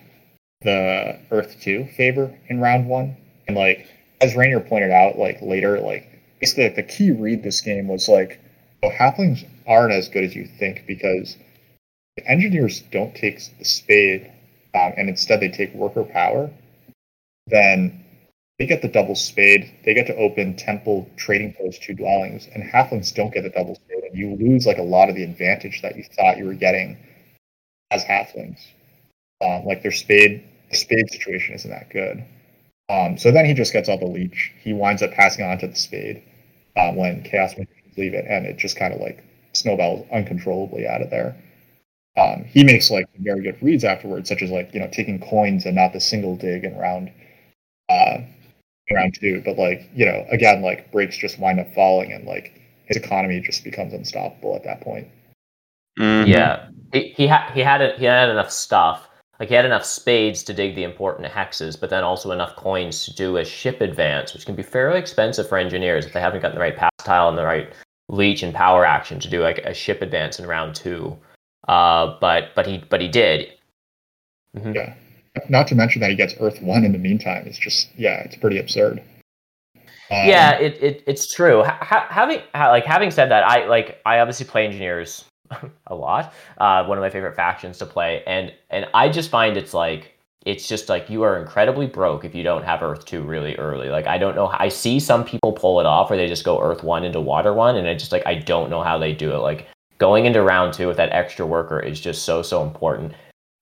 [SPEAKER 3] the Earth two favor in round one and like as Rainier pointed out, like later, like basically like, the key read this game was like, oh, halflings aren't as good as you think because engineers don't take the spade um, and instead they take worker power, then they get the double spade. They get to open temple trading post two dwellings, and halflings don't get the double spade, and you lose like a lot of the advantage that you thought you were getting as halflings. Um, like their spade, the spade situation isn't that good. Um, so then he just gets all the leech. He winds up passing on to the spade uh, when Chaos Magicians leave it, and it just kind of like snowballs uncontrollably out of there. Um, he makes like very good reads afterwards, such as like you know taking coins and not the single dig in round uh, round two. But like you know again, like breaks just wind up falling, and like his economy just becomes unstoppable at that point.
[SPEAKER 2] Mm-hmm. Yeah, he he had he had a, he had enough stuff like he had enough spades to dig the important hexes, but then also enough coins to do a ship advance, which can be fairly expensive for engineers if they haven't gotten the right pass tile and the right leech and power action to do like a ship advance in round two. Uh, but but he but he did.
[SPEAKER 3] Mm-hmm. Yeah. Not to mention that he gets Earth One in the meantime. It's just yeah, it's pretty absurd.
[SPEAKER 2] Um, yeah, it, it it's true. Ha- having ha- like having said that, I like I obviously play engineers a lot. Uh, one of my favorite factions to play, and and I just find it's like it's just like you are incredibly broke if you don't have Earth two really early. Like I don't know. I see some people pull it off where they just go Earth one into Water one, and I just like I don't know how they do it. Like going into round two with that extra worker is just so so important.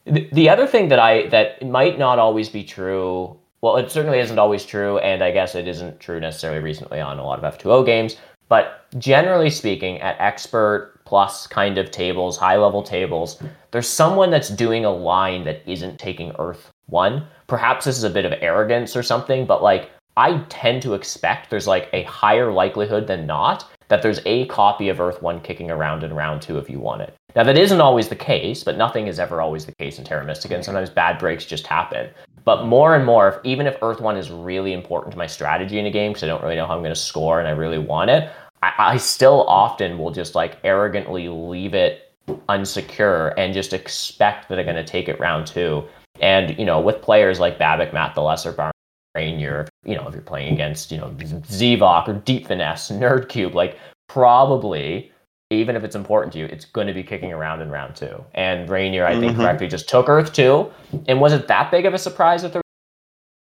[SPEAKER 2] The, the other thing that I that might not always be true. Well, it certainly isn't always true, and I guess it isn't true necessarily recently on a lot of F2O games. But generally speaking, at expert plus kind of tables, high level tables, there's someone that's doing a line that isn't taking Earth 1. Perhaps this is a bit of arrogance or something, but like I tend to expect there's like a higher likelihood than not that there's a copy of Earth 1 kicking around in round 2 if you want it. Now, that isn't always the case, but nothing is ever always the case in Terra Mystica, and sometimes bad breaks just happen. But more and more, if, even if Earth 1 is really important to my strategy in a game, because I don't really know how I'm going to score and I really want it, I, I still often will just like arrogantly leave it unsecure and just expect that they're going to take it round two. And, you know, with players like Babik, Matt the Lesser, Rainier, you know, if you're playing against, you know, Zevok or Deep Finesse, Nerd Cube, like probably, even if it's important to you, it's going to be kicking around in round two. And Rainier, I think, mm-hmm. correctly just took Earth two. And was it that big of a surprise that there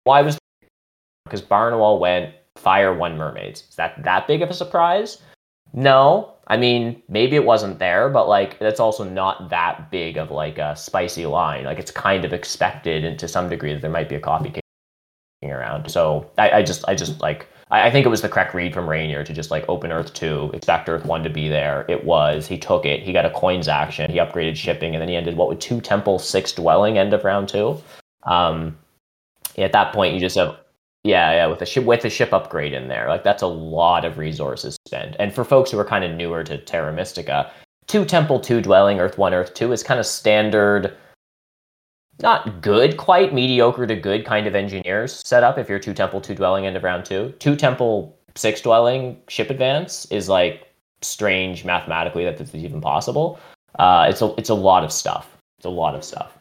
[SPEAKER 2] why was because Barnwell went fire one mermaids. Is that that big of a surprise? No. I mean, maybe it wasn't there, but like that's also not that big of like a spicy line. Like it's kind of expected and to some degree that there might be a coffee kicking around. So I, I just I just like I, think it was the correct read from Rainier to just like open Earth two, expect Earth one to be there. It was. He took it. He got a coins action. He upgraded shipping, and then he ended what with two temple, six dwelling end of round two. Um, at that point, you just have yeah, yeah, with a ship with a ship upgrade in there, like that's a lot of resources spent. And for folks who are kind of newer to Terra Mystica, two temple, two dwelling, Earth one, Earth two is kind of standard not good, quite mediocre to good kind of engineers set up. If you're two temple, two dwelling end of round two, two temple, six dwelling ship advance is like strange mathematically that this is even possible. Uh, it's a it's a lot of stuff. It's a lot of stuff.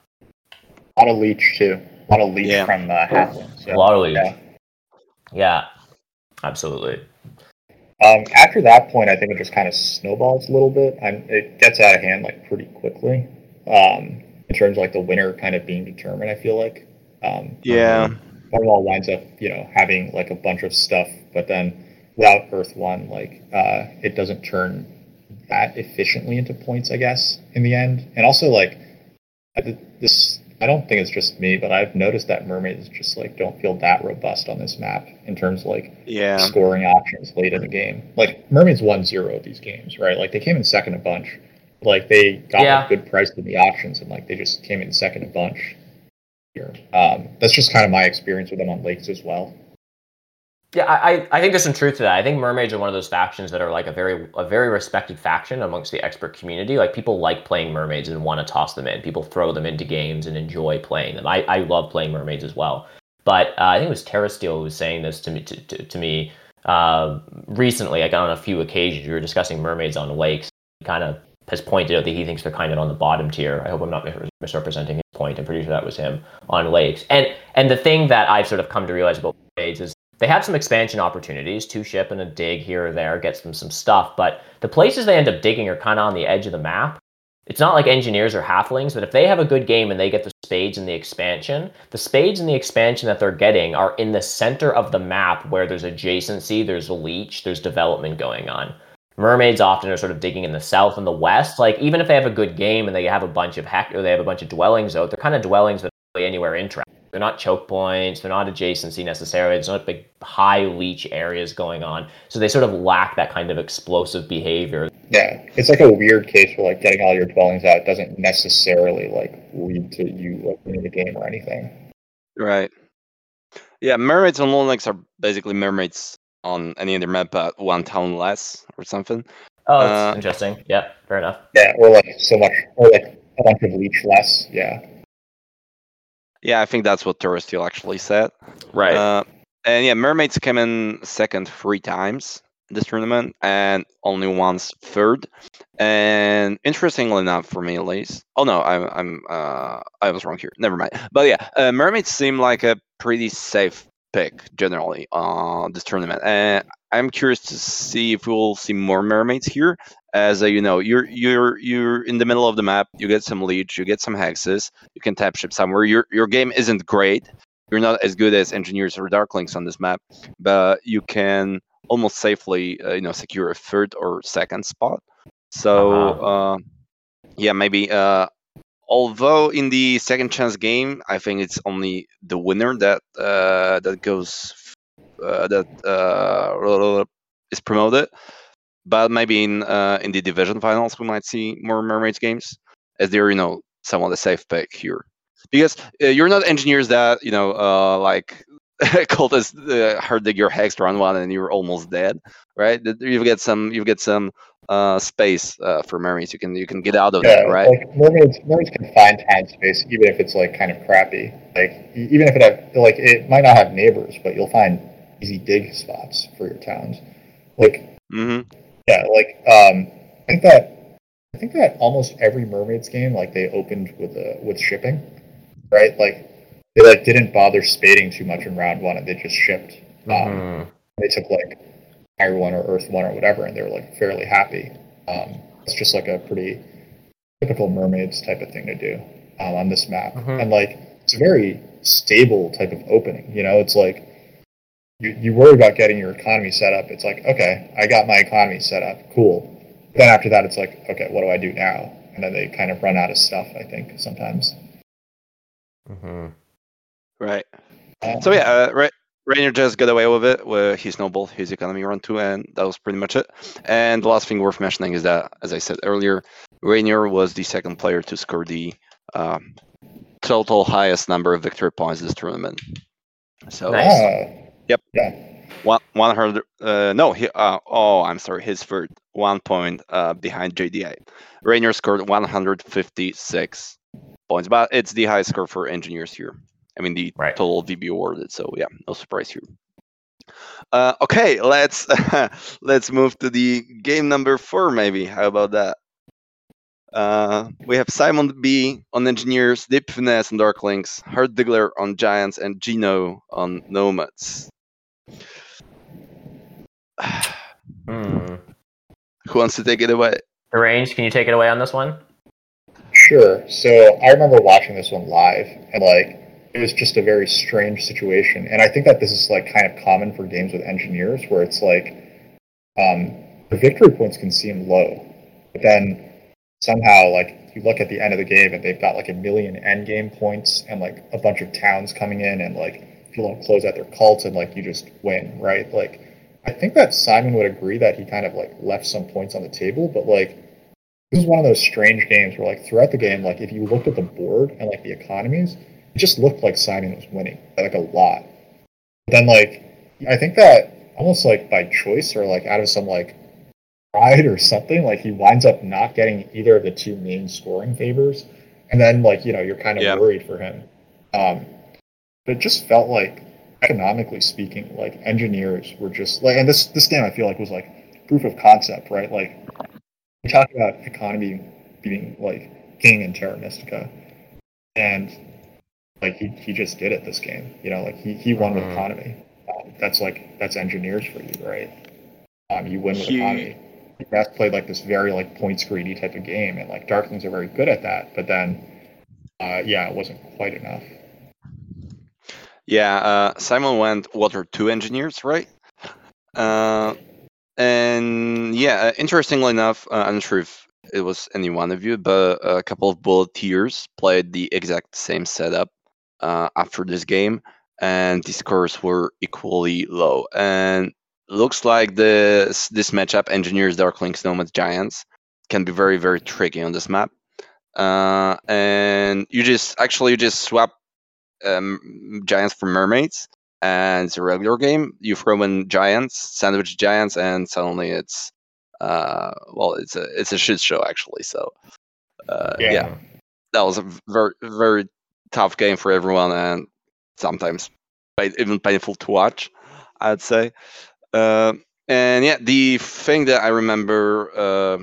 [SPEAKER 3] A lot of leech too. A lot of leech
[SPEAKER 1] Yeah.
[SPEAKER 3] from uh, halflings.
[SPEAKER 2] A lot of leech.
[SPEAKER 3] Yeah.
[SPEAKER 2] Yeah, absolutely.
[SPEAKER 3] Um, after that point, I think it just kind of snowballs a little bit. I'm, it gets out of hand like pretty quickly. Um, in terms of like the winner kind of being determined, I feel like. Um,
[SPEAKER 1] Yeah.
[SPEAKER 3] Barnwell winds up, you know, having like a bunch of stuff, but then without Earth One, like uh, it doesn't turn that efficiently into points, I guess, in the end. And also, like this, I don't think it's just me, but I've noticed that mermaids just like don't feel that robust on this map in terms of like
[SPEAKER 1] Yeah.
[SPEAKER 3] scoring options late in the game. Like mermaids won zero of these games, right? Like they came in second a bunch. Like they got
[SPEAKER 2] Yeah.
[SPEAKER 3] a good price in the auctions, and like they just came in second a bunch here. Um, that's just kind of my experience with them on lakes as well.
[SPEAKER 2] Yeah, I, I- think there's some truth to that. I think mermaids are one of those factions that are like a very a very respected faction amongst the expert community. Like people like playing mermaids and want to toss them in. People throw them into games and enjoy playing them. I, I love playing mermaids as well. But uh, I think it was Terrasteel who was saying this to me to, to, to me uh, recently. Like on a few occasions, we were discussing mermaids on lakes. Kind of has pointed out that he thinks they're kind of on the bottom tier. I hope I'm not misrepresenting his point. I'm pretty sure that was him on lakes. And and the thing that I've sort of come to realize about mermaids is they have some expansion opportunities, two ship and a dig here or there gets them some stuff, but the places they end up digging are kind of on the edge of the map. It's not like engineers or halflings, but if they have a good game and they get the spades and the expansion, the spades and the expansion that they're getting are in the center of the map where there's adjacency, there's leech, there's development going on. Mermaids often are sort of digging in the south and the west. Like even if they have a good game and they have a bunch of hack or they have a bunch of dwellings out, they're kind of dwellings that don't really anywhere interesting. They're not choke points. They're not adjacency necessarily. There's not big high leech areas going on. So they sort of lack that kind of explosive behavior.
[SPEAKER 3] Yeah, it's like a weird case where like getting all your dwellings out doesn't necessarily like lead to you like winning the game or anything.
[SPEAKER 1] Right. Yeah, mermaids and Loon Lakes are basically mermaids on any other map but one town less or something.
[SPEAKER 2] Oh, that's
[SPEAKER 1] Uh,
[SPEAKER 2] interesting. Yeah, fair enough.
[SPEAKER 3] Yeah, or like so much, or like a bunch of leech less. Yeah.
[SPEAKER 1] Yeah, I think that's what Terrasteel actually said. Right. Uh, and yeah, mermaids came in second three times this tournament, and only once third. And interestingly enough, for me at least, oh no, I'm I'm uh, I was wrong here. Never mind. But yeah, uh, mermaids seem like a pretty safe pick generally on this tournament, and I'm curious to see if we'll see more mermaids here. As uh, you know, you're you're you're in the middle of the map. You get some leech, you get some hexes. You can tap ship somewhere. Your your game isn't great. You're not as good as engineers or darklings on this map, but you can almost safely, uh, you know, secure a third or second spot. So, uh, yeah, maybe. Although in the second chance game, I think it's only the winner that uh, that goes uh, that uh, is promoted. But maybe in uh, in the division finals, we might see more mermaids games, as they're you know somewhat a safe pick here because uh, you're not engineers that you know uh, like cultists uh, hard dig your hex round one and you're almost dead right You've got some you've got some uh, space uh, for mermaids you can you can get out of
[SPEAKER 3] Yeah,
[SPEAKER 1] that right
[SPEAKER 3] like mermaids, mermaids can find time space even if it's like kind of crappy. Like even if it have like it might not have neighbors, but you'll find easy dig spots for your towns. Like
[SPEAKER 1] mm-hmm.
[SPEAKER 3] yeah, like um, I think that I think that almost every mermaids game like they opened with uh, with shipping, right? Like they like didn't bother spading too much in round one and they just shipped. Um,
[SPEAKER 2] Mhm.
[SPEAKER 3] they took like Fire One or Earth One or whatever, and they were like fairly happy. Um, it's just like a pretty typical mermaids type of thing to do um, on this map,
[SPEAKER 2] Mhm.
[SPEAKER 3] and like it's a very stable type of opening. You know, it's like you you worry about getting your economy set up. It's like okay, I got my economy set up, cool. Then after that, it's like okay, what do I do now? And then they kind of run out of stuff. I think sometimes.
[SPEAKER 2] Mhm.
[SPEAKER 1] Right so yeah uh, right Rainier just got away with it where he snowballed his economy run two and that was pretty much it and the last thing worth mentioning is that as I said earlier Rainier was the second player to score the um, total highest number of victory points this tournament so
[SPEAKER 2] Nice.
[SPEAKER 1] Yep.
[SPEAKER 3] Yeah.
[SPEAKER 1] One one hundred. Uh, no, he. Uh, oh, I'm sorry. His third, one point uh, behind JDA. Rainier scored one hundred fifty six points, but it's the highest score for engineers here. I mean, the
[SPEAKER 2] Right.
[SPEAKER 1] total DB awarded. So yeah, no surprise here. Uh, okay, let's let's move to the game number four. Maybe how about that? Uh, we have Simon B on engineers, Deep Finesse on Darklings, Hard Diggler on Giants, and Gino on Nomads.
[SPEAKER 2] Hmm.
[SPEAKER 1] Who wants to take it away?
[SPEAKER 2] The range, can you take it away on this one?
[SPEAKER 3] Sure. So I remember watching this one live, and like it was just a very strange situation. And I think that this is like kind of common for games with engineers, where it's like um, the victory points can seem low, but then somehow like you look at the end of the game and they've got like a million end game points and like a bunch of towns coming in, and like you don't close out their cults and like you just win, right? Like I think that Simon would agree that he kind of like left some points on the table, but like this is one of those strange games where like throughout the game, like if you looked at the board and like the economies, it just looked like Simon was winning like a lot. But then like I think that almost like by choice or like out of some like pride or something, like he winds up not getting either of the two main scoring favors. And then like, you know, you're kind of
[SPEAKER 1] Yeah.
[SPEAKER 3] worried for him. Um but it just felt like economically speaking, like engineers were just like and this this game I feel like was like proof of concept, right? Like we talk about economy being like king in Terra Mystica, and like he, he just did it this game. You know, like he, he won with
[SPEAKER 2] Mhm.
[SPEAKER 3] economy. Um, that's like that's engineers for you, right? Um, you win with
[SPEAKER 1] He-
[SPEAKER 3] economy. Grass played like this very like points greedy type of game, and like Darklings are very good at that. But then, uh, yeah, it wasn't quite enough.
[SPEAKER 1] Yeah, uh, Simon went water two engineers, right? Uh, and yeah, uh, interestingly enough, uh, I'm not sure if it was any one of you, but a couple of bulleteers played the exact same setup uh, after this game, and the scores were equally low. And looks like this this matchup, engineers, Darklings, Nomads, Giants, can be very very tricky on this map. Uh, and you just actually you just swap um, giants for mermaids and it's a regular game you throw in giants sandwich giants and suddenly it's uh well it's a it's a shit show actually so uh yeah,
[SPEAKER 3] Yeah.
[SPEAKER 1] that was a very very tough game for everyone and sometimes even painful to watch i'd say uh, and yeah the thing that i remember uh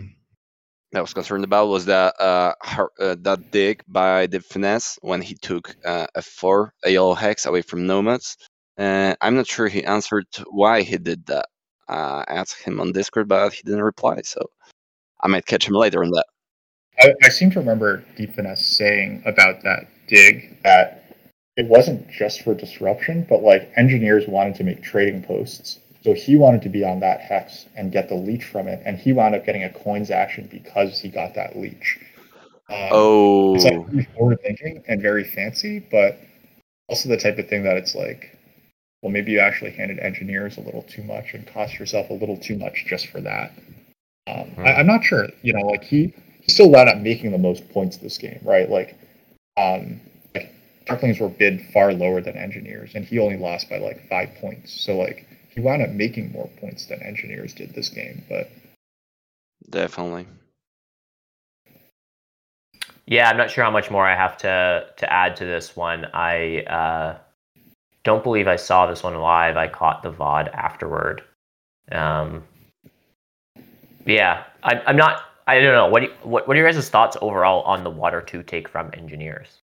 [SPEAKER 1] I was concerned about was that uh, her, uh, that dig by Deep Finesse when he took uh, a four a yellow hex away from nomads. I'm not sure he answered why he did that. I asked him on Discord, but he didn't reply. So I might catch him later on that.
[SPEAKER 3] I, I seem to remember Deep Finesse saying about that dig that it wasn't just for disruption, but like engineers wanted to make trading posts. So he wanted to be on that hex and get the leech from it, and he wound up getting a coins action because he got that leech. Um,
[SPEAKER 1] Oh,
[SPEAKER 3] It's like forward thinking and very fancy, but also the type of thing that it's like, well, maybe you actually handed engineers a little too much and cost yourself a little too much just for that. Um, I, I'm not sure. You know, like he, he still wound up making the most points this game, right? Like, um, like Darklings were bid far lower than engineers, and he only lost by like five points. So like he wound up making more points than engineers did this game, but
[SPEAKER 1] definitely.
[SPEAKER 2] Yeah, I'm not sure how much more I have to to add to this one. I uh, don't believe I saw this one live. I caught the VOD afterward. Um, yeah, I, I'm not. I don't know. What, do you, what what are your guys' thoughts overall on the Water Two take from engineers?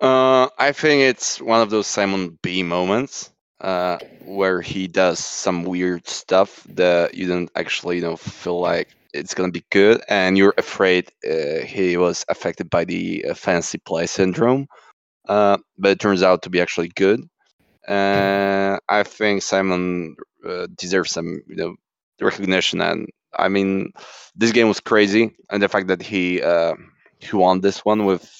[SPEAKER 1] Uh, I think it's one of those Simon B moments uh, where he does some weird stuff that you don't actually, you know, feel like it's gonna be good, and you're afraid uh, he was affected by the uh, fancy play syndrome. Uh, but it turns out to be actually good. Uh, I think Simon deserves some, you know, recognition. And I mean, this game was crazy, and the fact that he uh, he won this one with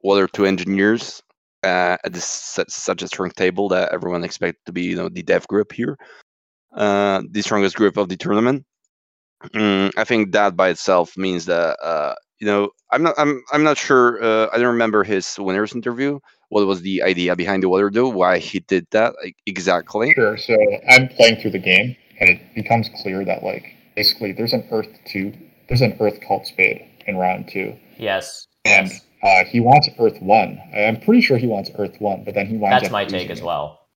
[SPEAKER 1] one or two engineers uh, at this such, a strong table that everyone expected to be, you know, the dev group here, uh, the strongest group of the tournament. Mm, I think that by itself means that uh, you know I'm not I'm I'm not sure. Uh, I don't remember his winners interview. What was the idea behind the water do? Why he did that like, exactly?
[SPEAKER 3] Sure. So I'm playing through the game, and it becomes clear that like basically there's an Earth two, there's an Earth cult spade in round two,
[SPEAKER 2] Yes.
[SPEAKER 3] and Uh, he wants Earth One. I'm pretty sure he wants Earth One, but then he winds
[SPEAKER 2] That's my take as well.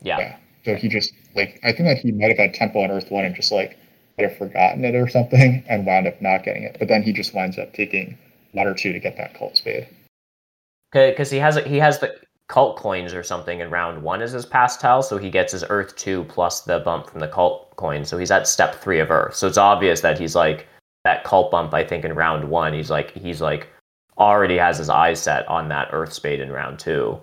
[SPEAKER 2] Yeah.
[SPEAKER 3] Yeah. So he just like I think that he might have had Tempo on Earth One and just like might have forgotten it or something and wound up not getting it. But then he just winds up taking Water Two to get that Cult Spade.
[SPEAKER 2] because he has he has the cult coins or something in round one as his pastel, so he gets his Earth two plus the bump from the cult coin. So he's at step three of Earth. So it's obvious that he's like that cult bump. I think in round one, he's like he's like already has his eyes set on that Earth spade in round two,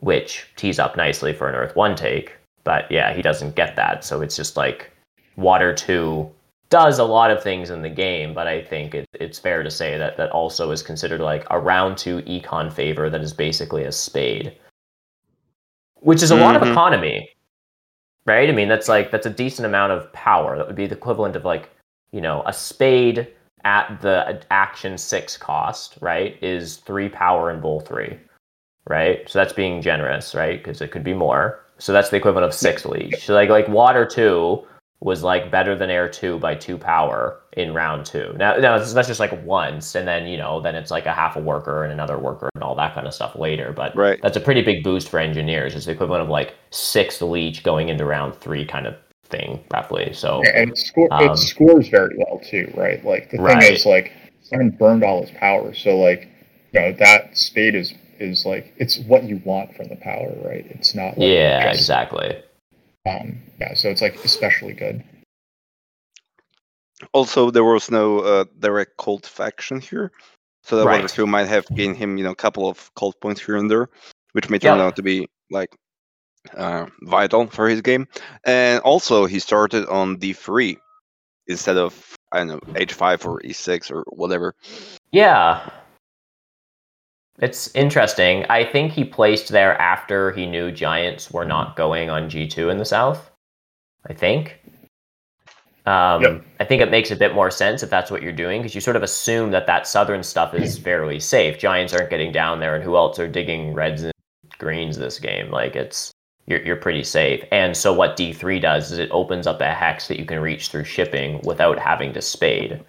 [SPEAKER 2] which tees up nicely for an Earth one take. But yeah, he doesn't get that. So it's just like Water two does a lot of things in the game, but I think it, it's fair to say that that also is considered like a round two econ favor that is basically a spade, which is a lot of
[SPEAKER 1] Mhm.
[SPEAKER 2] economy, right? I mean, that's like that's a decent amount of power. That would be the equivalent of like you know a spade at the action six cost, right? Is three power in bowl three, right? So that's being generous, right? Because it could be more. So that's the equivalent of six leech. So like like water two was like better than air two by two power in round two. Now, now that's that's just like once, and then you know, then it's like a half a worker and another worker and all that kind of stuff later. But
[SPEAKER 1] Right.
[SPEAKER 2] that's a pretty big boost for engineers. It's the equivalent of like six leech going into round three kind of thing, roughly. So
[SPEAKER 3] And it, score,
[SPEAKER 2] Um,
[SPEAKER 3] it scores very well too, right? Like the
[SPEAKER 2] Right.
[SPEAKER 3] thing is like Simon burned all his power, so like you know that spade is is like it's what you want from the power, right? It's not like
[SPEAKER 2] yeah,
[SPEAKER 3] just,
[SPEAKER 2] exactly.
[SPEAKER 3] Um yeah, so it's like especially good.
[SPEAKER 1] Also, there was no uh, direct cult faction here, so that
[SPEAKER 2] Right.
[SPEAKER 1] Water Two might have gained him, you know, a couple of cult points here and there, which may turn
[SPEAKER 2] Yeah.
[SPEAKER 1] out to be like uh, vital for his game. And also, he started on D three instead of I don't know H five or E six or whatever.
[SPEAKER 2] Yeah. It's interesting. I think he placed there after he knew Giants were not going on G2 in the South. I think. Um,
[SPEAKER 3] Yep.
[SPEAKER 2] I think it makes a bit more sense if that's what you're doing because you sort of assume that that southern stuff is fairly safe. Giants aren't getting down there, and who else are digging reds and greens this game? Like it's you're you're pretty safe. And so what D3 does is it opens up a hex that you can reach through shipping without having to spade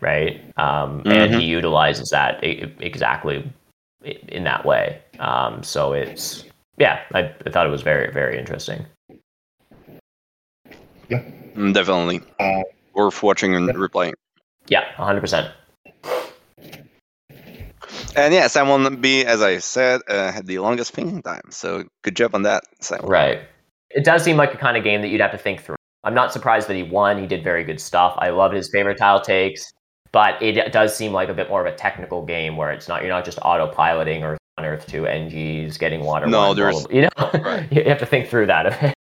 [SPEAKER 2] right? Um, And he utilizes that exactly in that way. Um, so it's yeah, I, I thought it was very very interesting.
[SPEAKER 1] Mm, definitely
[SPEAKER 3] Uh,
[SPEAKER 1] worth watching and
[SPEAKER 3] Yeah.
[SPEAKER 1] replaying.
[SPEAKER 2] Yeah, hundred percent.
[SPEAKER 1] And yeah, Simon B, as I said, uh, had the longest thinking time. So good job on that, Simon.
[SPEAKER 2] Right. It does seem like a kind of game that you'd have to think through. I'm not surprised that he won. He did very good stuff. I love his favorite tile takes, but it does seem like a bit more of a technical game where it's not you're not just autopiloting or on Earth two NGs getting water.
[SPEAKER 1] No,
[SPEAKER 2] one,
[SPEAKER 1] there's-
[SPEAKER 2] blah, blah. you know
[SPEAKER 1] Right.
[SPEAKER 2] you have to think through that a bit.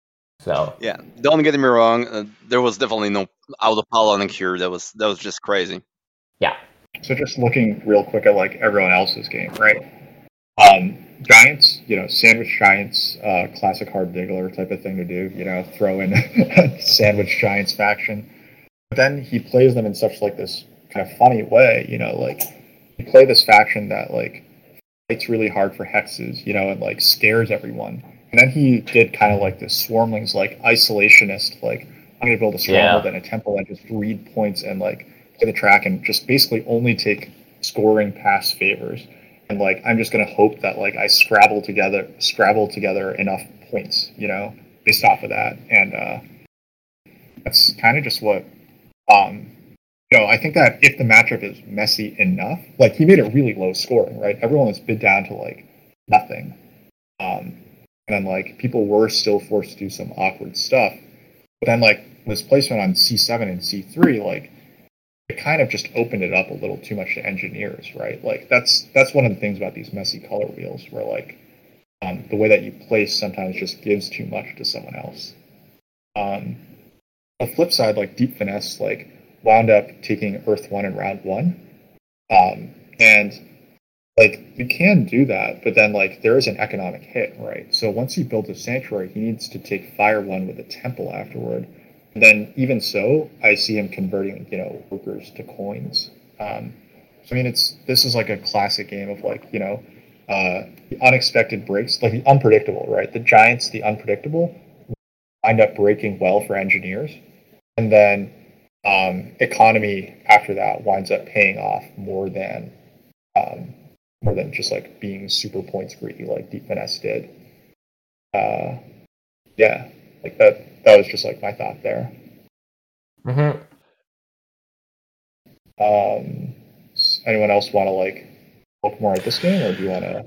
[SPEAKER 2] So
[SPEAKER 1] Yeah, don't get me wrong. Uh, there was definitely no autopiloting here. That was that was just crazy.
[SPEAKER 2] yeah,
[SPEAKER 3] So just looking real quick at like everyone else's game, right? Um, Giants, you know, sandwich Giants, uh, classic hard diggler type of thing to do. You know, throw in sandwich Giants faction. But then he plays them in such like this kind of funny way. You know, like you play this faction that like fights really hard for hexes. You know, and like scares everyone. And then he did kind of like this swarmlings like isolationist, like I'm gonna build a stronghold
[SPEAKER 2] Yeah.
[SPEAKER 3] and a temple and just read points and like play the track and just basically only take scoring pass favors. And like I'm just gonna hope that like I scrabble together scrabble together enough points, you know, based off of that. And uh that's kind of just what um know, I think that if the matchup is messy enough, like he made it really low scoring, right? Everyone was bid down to like nothing. Um and then like people were still forced to do some awkward stuff. But then like this placement on C7 and C3, like it kind of just opened it up a little too much to engineers, right? Like that's that's one of the things about these messy color wheels, where like um, the way that you place sometimes just gives too much to someone else. Um, the flip side, like deep finesse, like wound up taking Earth One in round one, um, and like you can do that, but then like there is an economic hit, right? So once he builds a sanctuary, he needs to take Fire One with a temple afterward. And then even so, I see him converting, you know, workers to coins. Um, so I mean, it's this is like a classic game of like, you know, uh, the unexpected breaks, like the unpredictable, right? The Giants, the unpredictable, wind up breaking well for engineers, and then um, economy after that winds up paying off more than um, more than just like being super points greedy like Deep Finesse did. Uh, yeah, like that. That was just like my thought there.
[SPEAKER 2] Mm-hmm.
[SPEAKER 3] Um, anyone else want to like look more at this game, or do you want to?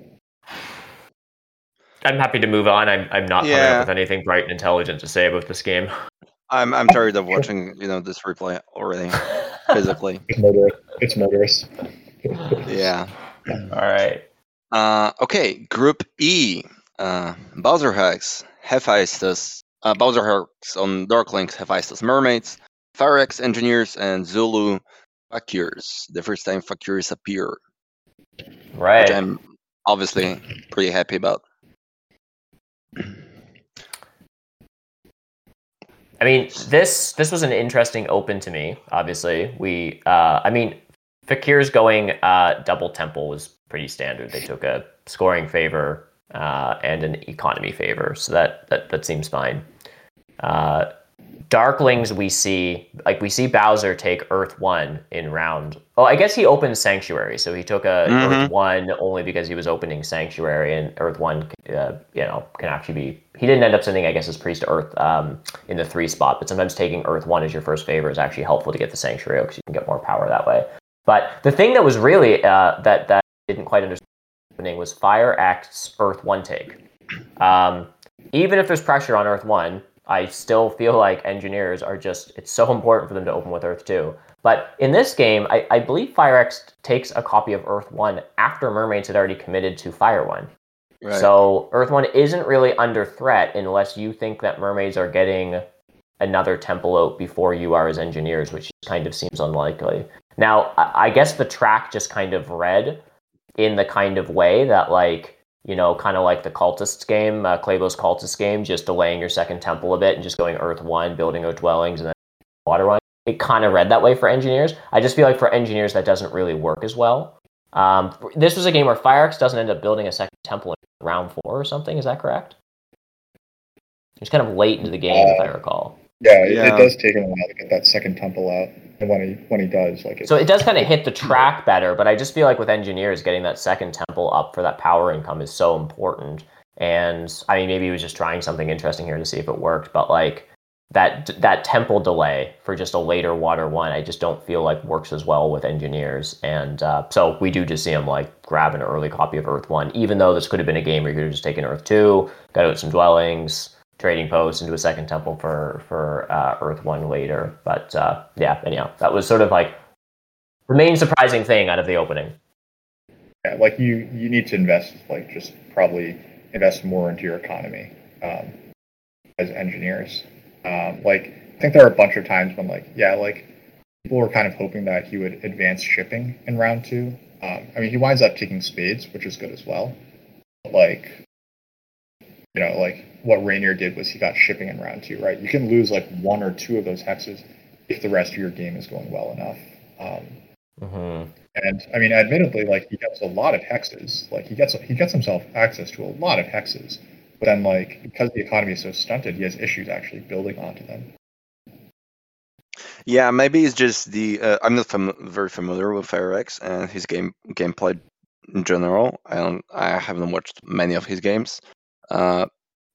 [SPEAKER 2] I'm happy to move on. I'm I'm not coming up with anything bright and intelligent to say about this game.
[SPEAKER 1] I'm I'm tired of watching you know this replay already physically.
[SPEAKER 3] It's murderous. It's murderous.
[SPEAKER 1] Yeah.
[SPEAKER 2] All right.
[SPEAKER 1] Uh, okay, Group E. Uh, Bowser Hacks, Hephaestus. Uh, Bowser Hacks on Darkling, Hephaestus Mermaids, Firex Engineers, and Zulu Fakirs. The first time Fakirs appear, Right. which
[SPEAKER 2] Right.
[SPEAKER 1] I'm obviously pretty happy about.
[SPEAKER 2] I mean, this this was an interesting open to me. Obviously, we. Uh, I mean, Fakir's going uh, double temple was pretty standard. They took a scoring favor uh, and an economy favor, so that that, that seems fine. Darklings, we see like we see Bowser take Earth One in round. Oh, I guess he opened Sanctuary, so he took a
[SPEAKER 1] Mhm.
[SPEAKER 2] Earth One only because he was opening Sanctuary, and Earth One, uh, you know, can actually be. He didn't end up sending, I guess, his Priest to Earth um, in the three spot, but sometimes taking Earth One as your first favor is actually helpful to get the Sanctuary because you can get more power that way. But the thing that was really uh, that that I didn't quite understand was FireX's Earth One take. Um, even if there's pressure on Earth One, I still feel like engineers are just, it's so important for them to open with Earth 2. But in this game, I, I believe FireX takes a copy of Earth 1 after Mermaids had already committed to Fire 1.
[SPEAKER 1] Right.
[SPEAKER 2] So Earth 1 isn't really under threat unless you think that Mermaids are getting another temple out before you are as engineers, which kind of seems unlikely. Now, I I guess the track just kind of read in the kind of way that, like, you know, kind of like the cultists game, uh, Claybo's cultist game, just delaying your second temple a bit and just going Earth One, building out dwellings, and then Water One. It kind of read that way for engineers. I just feel like for engineers that doesn't really work as well. Um, this was a game where Firex doesn't end up building a second temple in round four or something. Is that correct? It's kind of late into the game, if I recall.
[SPEAKER 3] Yeah, it,
[SPEAKER 1] Yeah.
[SPEAKER 3] it does take him a while to get that second temple out, and when he when he does, like it's,
[SPEAKER 2] So it does kind of hit the track better, but I just feel like with engineers, getting that second temple up for that power income is so important. And I mean, maybe he was just trying something interesting here to see if it worked, but like that that temple delay for just a later water one, I just don't feel like works as well with engineers. And uh, so we do just see him like grab an early copy of Earth One, even though this could have been a game where he could have just taken Earth Two, got out some dwellings, trading posts into a second temple for for uh, Earth One later. But uh, yeah, anyhow, that was sort of like the main surprising thing out of the opening.
[SPEAKER 3] yeah, like you you need to invest like just probably invest more into your economy um, as engineers. Um, like I think there are a bunch of times when like yeah like people were kind of hoping that he would advance shipping in round two. Um, I mean he winds up taking spades, which is good as well. But like you know like what Rainier did was he got shipping in round two, right? You can lose like one or two of those hexes if the rest of your game is going well enough. Um,
[SPEAKER 2] Mm-hmm.
[SPEAKER 3] and I mean, admittedly, like he gets a lot of hexes. Like he gets he gets himself access to a lot of hexes. But then, like because the economy is so stunted, he has issues actually building onto them.
[SPEAKER 1] Yeah, maybe it's just the. Uh, I'm not fam- very familiar with FireX and his game gameplay in general. I don't. I haven't watched many of his games. Uh,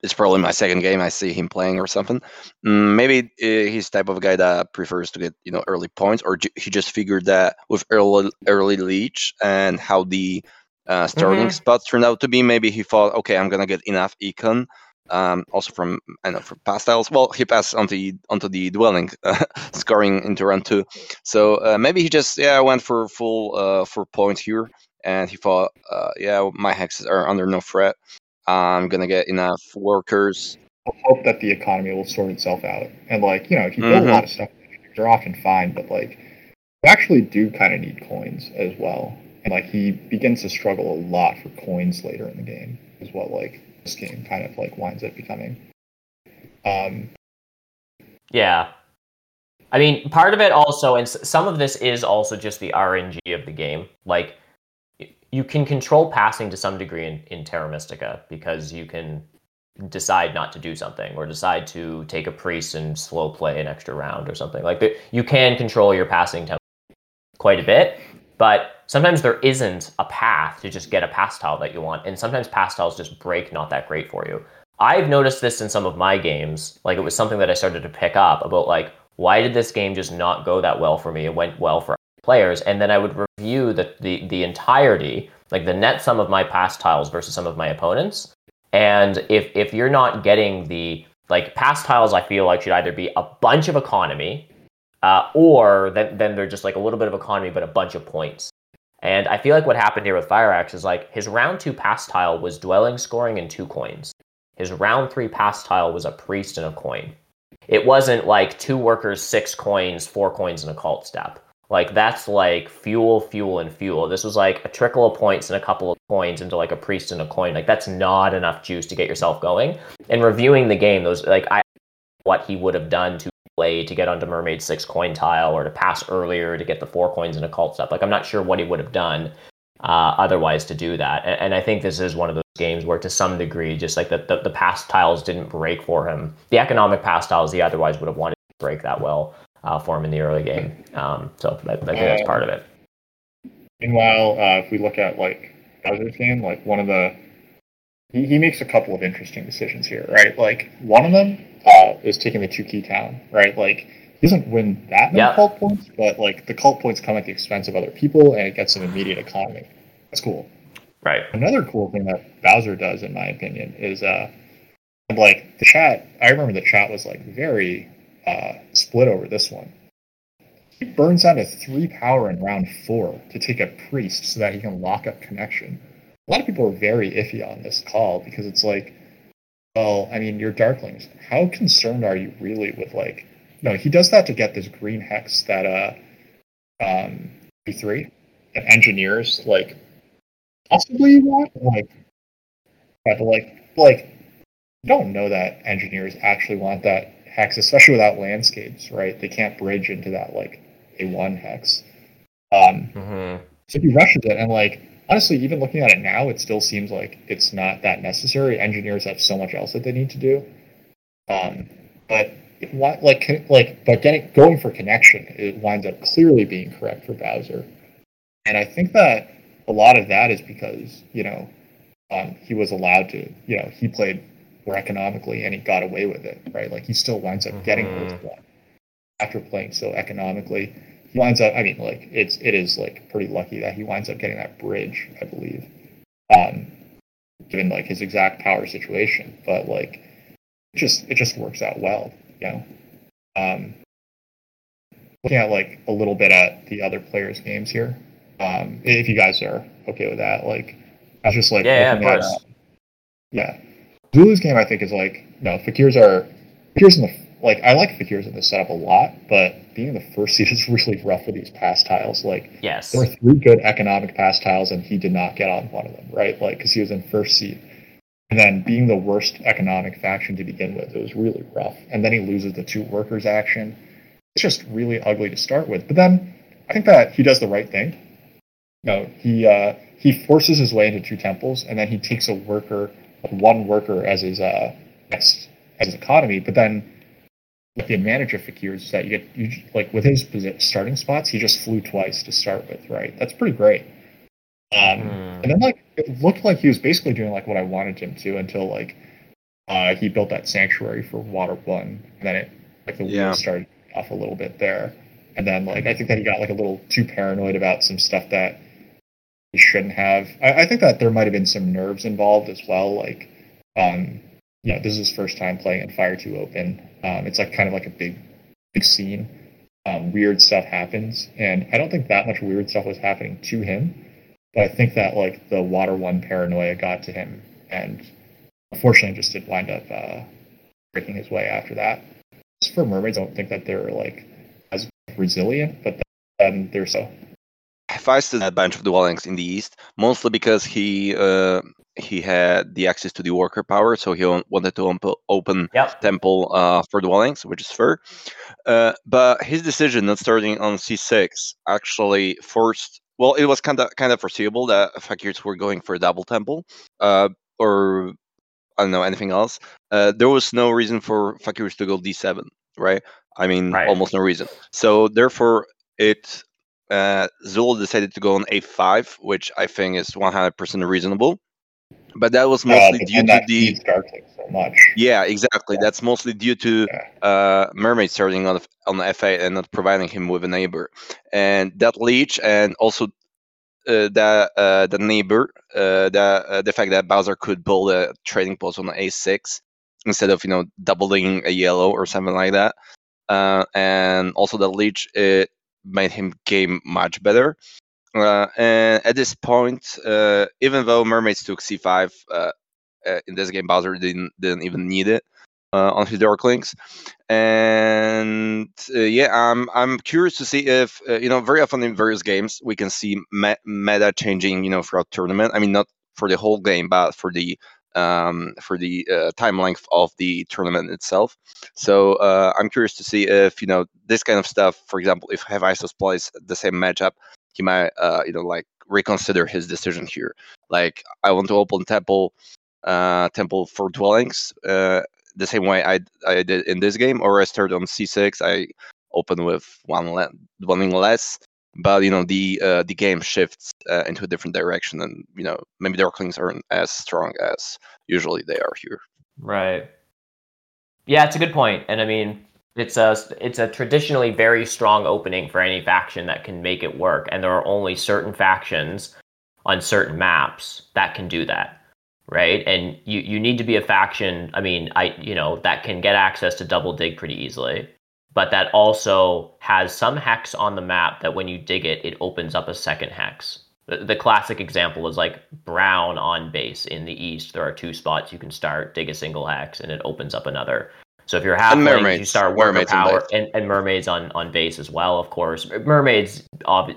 [SPEAKER 1] it's probably my second game I see him playing or something. Mm, maybe uh, he's type of guy that prefers to get you know early points, or he just figured that with early early leech and how the uh, starting
[SPEAKER 2] Mhm.
[SPEAKER 1] spots turned out to be. Maybe he thought, okay, I'm gonna get enough econ. Um, also from I know from past styles. Well, he passed onto the onto the dwelling, uh, scoring into round two. So uh, maybe he just yeah went for full uh, for points here, and he thought uh, yeah my hexes are under no threat. I'm gonna get enough workers.
[SPEAKER 3] I hope that the economy will sort itself out. And like you know, if you build
[SPEAKER 1] Mhm.
[SPEAKER 3] a lot of stuff, they're often fine. But like you actually do kind of need coins as well. And like he begins to struggle a lot for coins later in the game, is what like this game kind of like winds up becoming. Um,
[SPEAKER 2] Yeah. I mean, part of it also, and some of this is also just the RNG of the game. Like, y- you can control passing to some degree in, in Terra Mystica because you can decide not to do something or decide to take a priest and slow play an extra round or something. Like, the, you can control your passing tempo quite a bit, but sometimes there isn't a path path to just get a pass tile that you want. And sometimes pass tiles just break not that great for you. I've noticed this in some of my games. Like it was something that I started to pick up about like why did this game just not go that well for me? It went well for players, and then I would review the the, the entirety, like the net sum of my pass tiles versus some of my opponents. And if if you're not getting the like pass tiles, I feel like should either be a bunch of economy, uh, or then then they're just like a little bit of economy but a bunch of points. And I feel like what happened here with FireX is like his round two pass tile was dwelling scoring and two coins. His round three pass tile was a priest and a coin. It wasn't like two workers, six coins, four coins, and a cult step. Like that's like fuel, fuel, and fuel. This was like a trickle of points and a couple of coins into like a priest and a coin. Like that's not enough juice to get yourself going. And reviewing the game, those like I what he would have done to play to get onto Mermaid six coin tile or to pass earlier to get the four coins and a cult step. Like I'm not sure what he would have done uh, otherwise to do that. And, and, I think this is one of those games where, to some degree, just like the, the, the pass tiles didn't break for him. The economic past tiles he otherwise would have wanted to break that well uh, for him in the early game. Um, so I, I think that's part of it.
[SPEAKER 3] Meanwhile, uh, if we look at like Bowser's game, like one of the he, he makes a couple of interesting decisions here, right? Like one of them uh, is taking the two key town, right? Like he doesn't win that many yep. cult points, but like the cult points come at the expense of other people, and it gets an immediate economy. That's cool.
[SPEAKER 2] Right.
[SPEAKER 3] Another cool thing that Bowser does, in my opinion, is uh, like the chat. I remember the chat was like very uh, split over this one. He burns out a three power in round four to take a priest so that he can lock up connection. A lot of people are very iffy on this call because it's like, well, I mean, you're Darklings. How concerned are you really with like? No, he does that to get this green hex that uh, um, three that engineers like possibly want like, but like, like don't know that engineers actually want that hex, especially without landscapes, right? They can't bridge into that like a one hex. Um, mm-hmm. So he rushes it, and like honestly, even looking at it now, it still seems like it's not that necessary. Engineers have so much else that they need to do. Um, but like like but getting going for connection, it winds up clearly being correct for Bowser, and I think that a lot of that is because you know um, he was allowed to you know he played more economically and he got away with it, right? Like he still winds up getting mm-hmm. one after playing so economically. He winds up. I mean, like it's it is like pretty lucky that he winds up getting that bridge, I believe, um, given like his exact power situation. But like, it just it just works out well, you know. Um, looking at like a little bit at the other players' games here, um, if you guys are okay with that, like I was just like
[SPEAKER 2] yeah, yeah, of course. At,
[SPEAKER 3] yeah. Zulu's game, I think, is like no fakirs are fakirs in the like I like fakirs in the setup a lot, but being in the first seed is really rough with these pass tiles. Like
[SPEAKER 2] yes,
[SPEAKER 3] there were three good economic pass tiles, and he did not get on one of them, right? Like because he was in first seed. And then being the worst economic faction to begin with, it was really rough. And then he loses the two workers action. It's just really ugly to start with. But then I think that he does the right thing. You know, he uh, he forces his way into two temples, and then he takes a worker one worker as his uh, as, as his economy, but then like the advantage of Fakir is that you get you like with his starting spots, he just flew twice to start with, right? That's pretty great. Um, mm. And then like it looked like he was basically doing like what I wanted him to until like uh, he built that sanctuary for Water One, and then it like the yeah. wheels started off a little bit there, and then like I think that he got like a little too paranoid about some stuff that he shouldn't have. I, I, think that there might have been some nerves involved as well. Like, um, you know, this is his first time playing in Fire 2 Open. Um, it's like kind of like a big, big scene. Um, weird stuff happens, and I don't think that much weird stuff was happening to him. But I think that like the Water One paranoia got to him, and unfortunately, just did wind up uh, breaking his way after that. For mermaids, I don't think that they're like as resilient, but then they're so
[SPEAKER 1] Feisted a bunch of dwellings in the east, mostly because he uh, he had the access to the worker power, so he wanted to open
[SPEAKER 2] yep.
[SPEAKER 1] temple uh, for dwellings, which is fair. Uh, but his decision not starting on c6 actually forced. Well, it was kind of kind of foreseeable that fakirs were going for a double temple, uh, or I don't know anything else. Uh, there was no reason for fakirs to go d7, right? I mean,
[SPEAKER 2] right.
[SPEAKER 1] almost no reason. So therefore, it uh, Zul decided to go on a5, which I think is 100% reasonable. But that was mostly
[SPEAKER 3] uh,
[SPEAKER 1] due to the
[SPEAKER 3] so much.
[SPEAKER 1] yeah, exactly.
[SPEAKER 3] Yeah.
[SPEAKER 1] That's mostly due to
[SPEAKER 3] Yeah.
[SPEAKER 1] uh, Mermaid starting on the, on the F8 and not providing him with a neighbor, and that leech and also uh, the uh, the neighbor, uh, the uh, the fact that Bowser could build a trading post on the A6 instead of you know doubling a yellow or something like that, uh, and also the leech it made him game much better. Uh, and at this point, uh, even though mermaids took c5 uh, uh, in this game, Bowser didn't didn't even need it uh, on his Darklings. And uh, yeah, I'm I'm curious to see if you know very often in various games we can see me- meta changing you know throughout tournament. I mean not for the whole game, but for the um, for the uh, time length of the tournament itself. So uh, I'm curious to see if you know this kind of stuff. For example, if Hephaestus plays the same matchup, he might uh, you know like reconsider his decision here. Like I want to open temple uh, temple for dwellings uh, the same way I I did in this game, or I started on c6. I open with one le- dwelling less. But you know the uh, the game shifts uh, into a different direction, and you know maybe Darklings aren't as strong as usually they are here.
[SPEAKER 2] Right. Yeah, it's a good point, and I mean, it's a it's a traditionally very strong opening for any faction that can make it work, and there are only certain factions on certain maps that can do that, right? And you you need to be a faction. I mean, I you know that can get access to double dig pretty easily, but that also has some hex on the map that when you dig it, it opens up a second hex. The, the classic example is like brown on base in the east. There are two spots you can start, dig a single hex, and it opens up another. So if you're half
[SPEAKER 1] mermaids, you
[SPEAKER 2] start worker
[SPEAKER 1] Mermaids
[SPEAKER 2] power and, and mermaids on, on base as well, of course. Mermaids,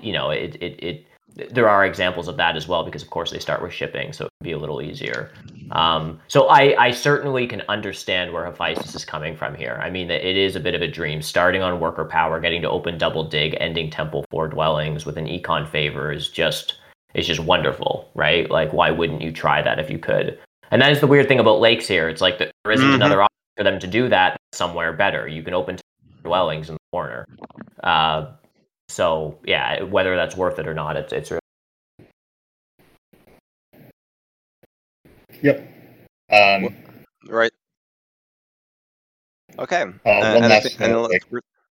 [SPEAKER 2] you know, it, it, it there are examples of that as well because of course they start with shipping, so it would be a little easier. Um, so I, I certainly can understand where Hephaestus is coming from here. I mean, it is a bit of a dream. Starting on worker power, getting to open double dig, ending temple for dwellings with an econ favor is just is just wonderful, right? Like, why wouldn't you try that if you could? And that is the weird thing about lakes here. It's like there isn't
[SPEAKER 1] Mhm.
[SPEAKER 2] another option for them to do that somewhere better. You can open dwellings in the corner. Uh, so yeah, whether that's worth it or not, it's it's really
[SPEAKER 3] Yep. Um,
[SPEAKER 1] Right. Okay.
[SPEAKER 3] uh,
[SPEAKER 1] Uh,
[SPEAKER 3] one
[SPEAKER 1] and I
[SPEAKER 3] last
[SPEAKER 1] think-
[SPEAKER 3] note, like,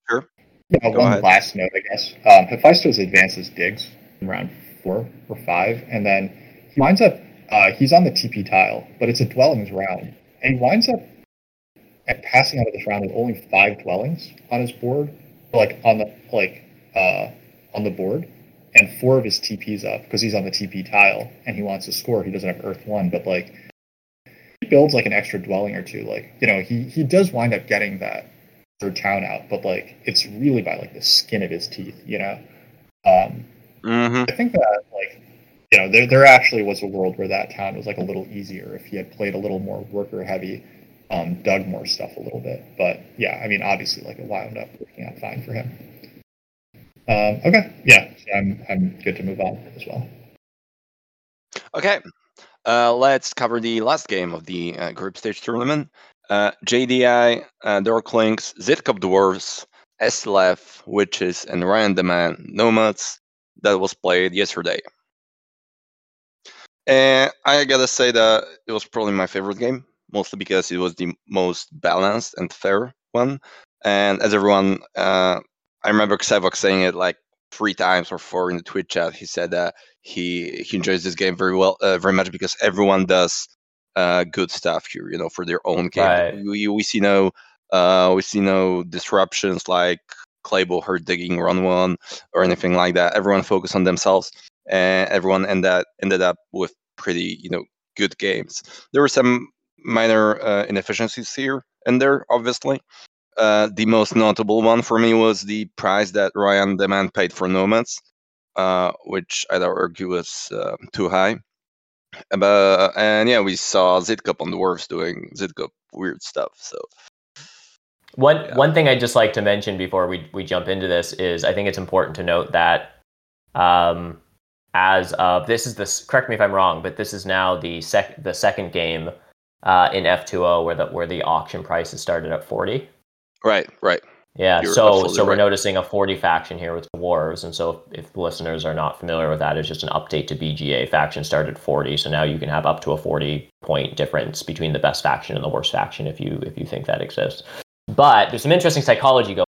[SPEAKER 1] sure.
[SPEAKER 3] yeah,
[SPEAKER 1] Go
[SPEAKER 3] one
[SPEAKER 1] ahead.
[SPEAKER 3] last note, I guess. Um, Hephaestus advances digs in round four or five, and then he winds up. Uh, he's on the TP tile, but it's a dwellings round, and he winds up at passing out of this round with only five dwellings on his board, like on the like uh, on the board, and four of his TPs up because he's on the TP tile and he wants to score. He doesn't have Earth one, but like he builds like an extra dwelling or two. Like you know, he he does wind up getting that third town out, but like it's really by like the skin of his teeth, you know. Um,
[SPEAKER 1] hmm
[SPEAKER 3] I think that like you know there there actually was a world where that town was like a little easier if he had played a little more worker heavy, um, dug more stuff a little bit. But yeah, I mean obviously like it wound up working out fine for him. Um, okay, yeah, so I'm I'm good to move on as well.
[SPEAKER 1] Okay. Uh, let's cover the last game of the uh, group stage tournament. Uh, JDI, uh, Zitcop Dwarves, SLF, Witches, and Ryan the Man Nomads that was played yesterday. And I gotta say that it was probably my favorite game, mostly because it was the most balanced and fair one. And as everyone, uh, I remember Xevox saying it like three times or four in the Twitch chat. He said that he he enjoys this game very well, uh, very much because everyone does uh, good stuff here, you know, for their own game.
[SPEAKER 2] Right.
[SPEAKER 1] We we see no uh, we see no disruptions like Claybo hurt digging run one or anything like that. Everyone focused on themselves, and everyone ended up, ended up with pretty you know good games. There were some minor uh, inefficiencies here and there, obviously. Uh, the most notable one for me was the price that Ryan the Man paid for Nomads, uh, which I'd argue was uh, too high. But and yeah, we saw Zitcup on the Dwarves doing Zitcup weird stuff. So
[SPEAKER 2] One
[SPEAKER 1] Yeah.
[SPEAKER 2] one thing I'd just like to mention before we we jump into this is I think it's important to note that um, as of this is this correct me if I'm wrong, but this is now the sec the second game uh, in F2O where the where the auction price has started at forty.
[SPEAKER 1] Right, right.
[SPEAKER 2] Yeah,
[SPEAKER 1] You're
[SPEAKER 2] so so we're
[SPEAKER 1] right.
[SPEAKER 2] noticing a 40 faction here with dwarves, and so if, if listeners are not familiar with that, it's just an update to BGA. Faction started at 40, so now you can have up to a 40 point difference between the best faction and the worst faction if you if you think that exists. But there's some interesting psychology going.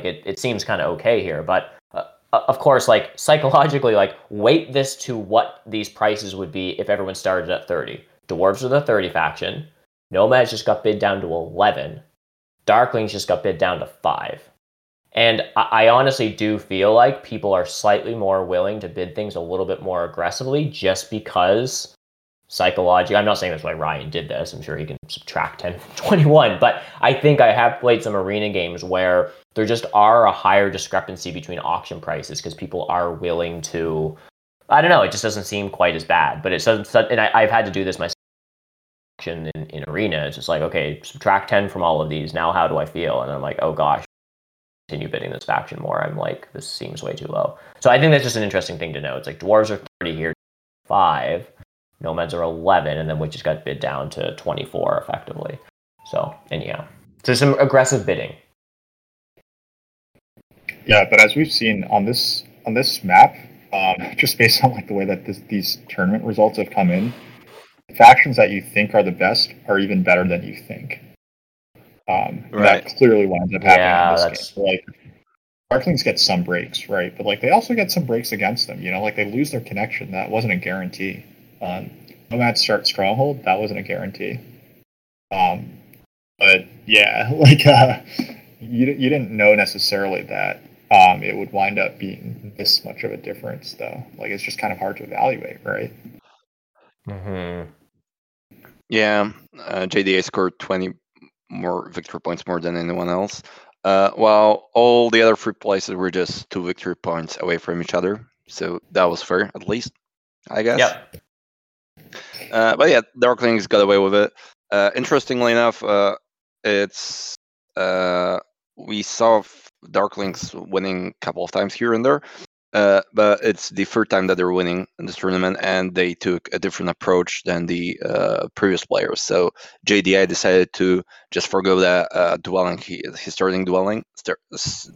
[SPEAKER 2] It it seems kind of okay here, but uh, of course, like psychologically, like weight this to what these prices would be if everyone started at 30. Dwarves are the 30 faction. Nomads just got bid down to 11. Darklings just got bid down to 5. And I, honestly do feel like people are slightly more willing to bid things a little bit more aggressively just because psychologically, I'm not saying that's why Ryan did this. I'm sure he can subtract 10 from 21. But I think I have played some arena games where there just are a higher discrepancy between auction prices because people are willing to. I don't know. It just doesn't seem quite as bad, but it doesn't. And I, I've had to do this myself in, in arena. It's like, okay, subtract 10 from all of these. Now, how do I feel? And I'm like, oh gosh, continue bidding this faction more. I'm like, this seems way too low. So I think that's just an interesting thing to know. It's like dwarves are 30 here, five, nomads are 11, and then we just got bid down to 24 effectively. So, and yeah, so some aggressive bidding.
[SPEAKER 3] Yeah, but as we've seen on this on this map, um, just based on like the way that this, these tournament results have come in, factions that you think are the best are even better than you think. Um,
[SPEAKER 1] Right.
[SPEAKER 3] That clearly winds up happening
[SPEAKER 2] Yeah,
[SPEAKER 3] in this
[SPEAKER 2] that's-
[SPEAKER 3] game. So, like, Darklings get some breaks, right? But like they also get some breaks against them. You know, like they lose their connection. That wasn't a guarantee. Um, Nomads start Stronghold. That wasn't a guarantee. Um, but yeah, like uh, you you didn't know necessarily that um, it would wind up being this much of a difference, though. Like it's just kind of hard to evaluate, right?
[SPEAKER 2] Mm-hmm.
[SPEAKER 1] Yeah, uh, JDI scored 20 more victory points more than anyone else. Uh, while all the other three places were just two victory points away from each other. So that was fair, at least, I guess.
[SPEAKER 2] Yep.
[SPEAKER 1] Uh, but yeah, Darklings got away with it. Uh, interestingly enough, uh, it's uh, we saw Darklings winning a couple of times here and there, uh, but it's the third time that they're winning in this tournament, and they took a different approach than the uh, previous players. So JDI decided to just forgo that uh, dwelling, he, his starting dwelling, star-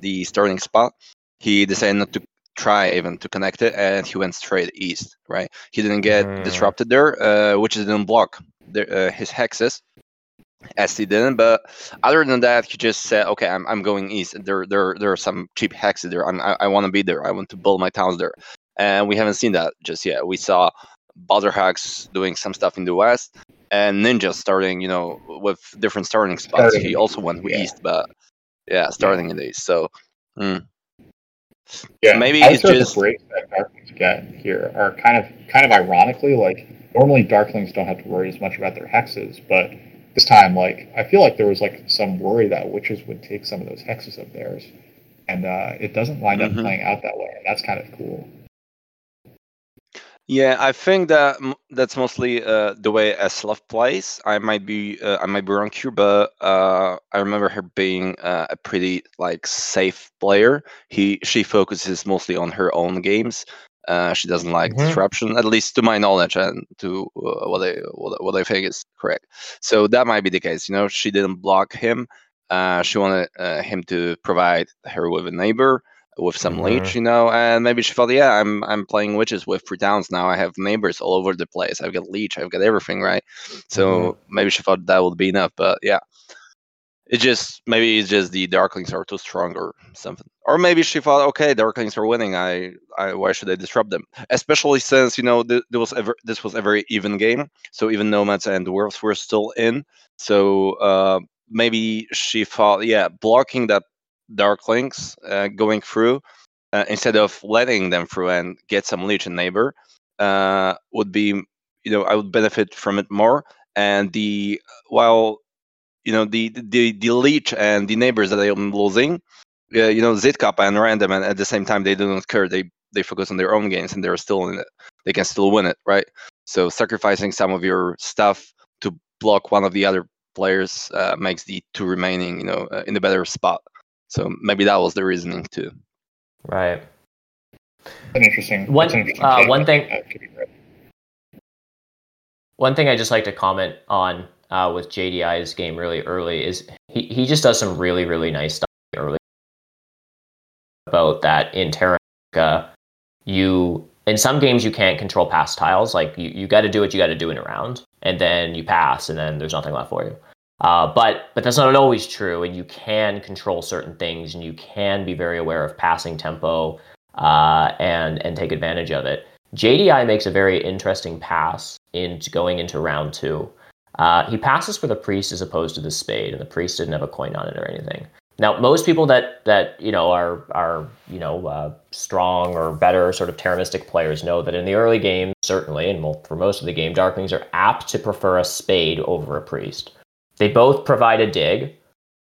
[SPEAKER 1] the starting spot. He decided not to try even to connect it, and he went straight east. Right, he didn't get
[SPEAKER 2] Mm.
[SPEAKER 1] disrupted there, uh, which didn't block the, uh, his hexes. As he didn't. But other than that, he just said, "Okay, I'm, I'm going east. There there there are some cheap hexes there. I'm, I I want to be there. I want to build my towns there." And we haven't seen that just yet. We saw Bowser Hacks doing some stuff in the west, and Ninja starting, you know, with different starting spots.
[SPEAKER 3] Starting,
[SPEAKER 1] he also went
[SPEAKER 3] yeah.
[SPEAKER 1] east, but yeah, starting in the east. So. mm.
[SPEAKER 3] Yeah,
[SPEAKER 1] Maybe
[SPEAKER 3] I
[SPEAKER 1] it's just-
[SPEAKER 3] the breaks that Darklings get here are kind of kind of ironically like normally Darklings don't have to worry as much about their hexes, but this time like I feel like there was like some worry that witches would take some of those hexes of theirs, and uh, it doesn't wind
[SPEAKER 1] Mhm.
[SPEAKER 3] up playing out that way, and that's kind of cool.
[SPEAKER 1] Yeah, I think that that's mostly uh, the way Eslov plays. I might be uh, I might be wrong here, but uh, I remember her being uh, a pretty like safe player. He she focuses mostly on her own games. Uh, she doesn't like
[SPEAKER 2] Mhm.
[SPEAKER 1] disruption, at least to my knowledge, and to uh, what I what, what I think is correct. So that might be the case. You know, she didn't block him. Uh, she wanted uh, him to provide her with a neighbor with some
[SPEAKER 2] Mhm.
[SPEAKER 1] leech, you know, and maybe she thought, yeah, I'm I'm playing witches with three towns now. I have neighbors all over the place. I've got leech. I've got everything, right? So maybe she thought that would be enough. But yeah, it just maybe it's just the darklings are too strong or something. Or maybe she thought, okay, darklings are winning. I, I why should I disrupt them? Especially since you know th- there was ever this was a very even game. So even nomads and dwarves were still in. So uh, maybe she thought, yeah, blocking that darklings uh, going through uh, instead of letting them through and get some and neighbor uh, would be you know I would benefit from it more. And the while you know the the the leech and the neighbors that I'm losing, uh, you know Zitkap and random, and at the same time they do not care. They they focus on their own games and they're still in it. They can still win it, right? So sacrificing some of your stuff to block one of the other players uh, makes the two remaining, you know, uh, in a better spot. So maybe that was the reasoning too.
[SPEAKER 2] Right.
[SPEAKER 3] An interesting.
[SPEAKER 2] One-
[SPEAKER 3] that's interesting
[SPEAKER 2] uh, one thing-
[SPEAKER 3] That could be right.
[SPEAKER 2] One thing I just like to comment on uh, with JDI's game really early is he, he just does some really really nice stuff early about that in Terra. You in some games you can't control pass tiles. Like you, you got to do what you got to do in a round, and then you pass, and then there's nothing left for you. Uh, but but that's not always true, and you can control certain things, and you can be very aware of passing tempo uh, and and take advantage of it. JDI makes a very interesting pass into going into round two. Uh, he passes for the priest as opposed to the spade, and the priest didn't have a coin on it or anything. Now, most people that that you know are are you know uh, strong or better sort of Terra Mystica players know that in the early game, certainly, and for most of the game, Darklings are apt to prefer a spade over a priest. They both provide a dig.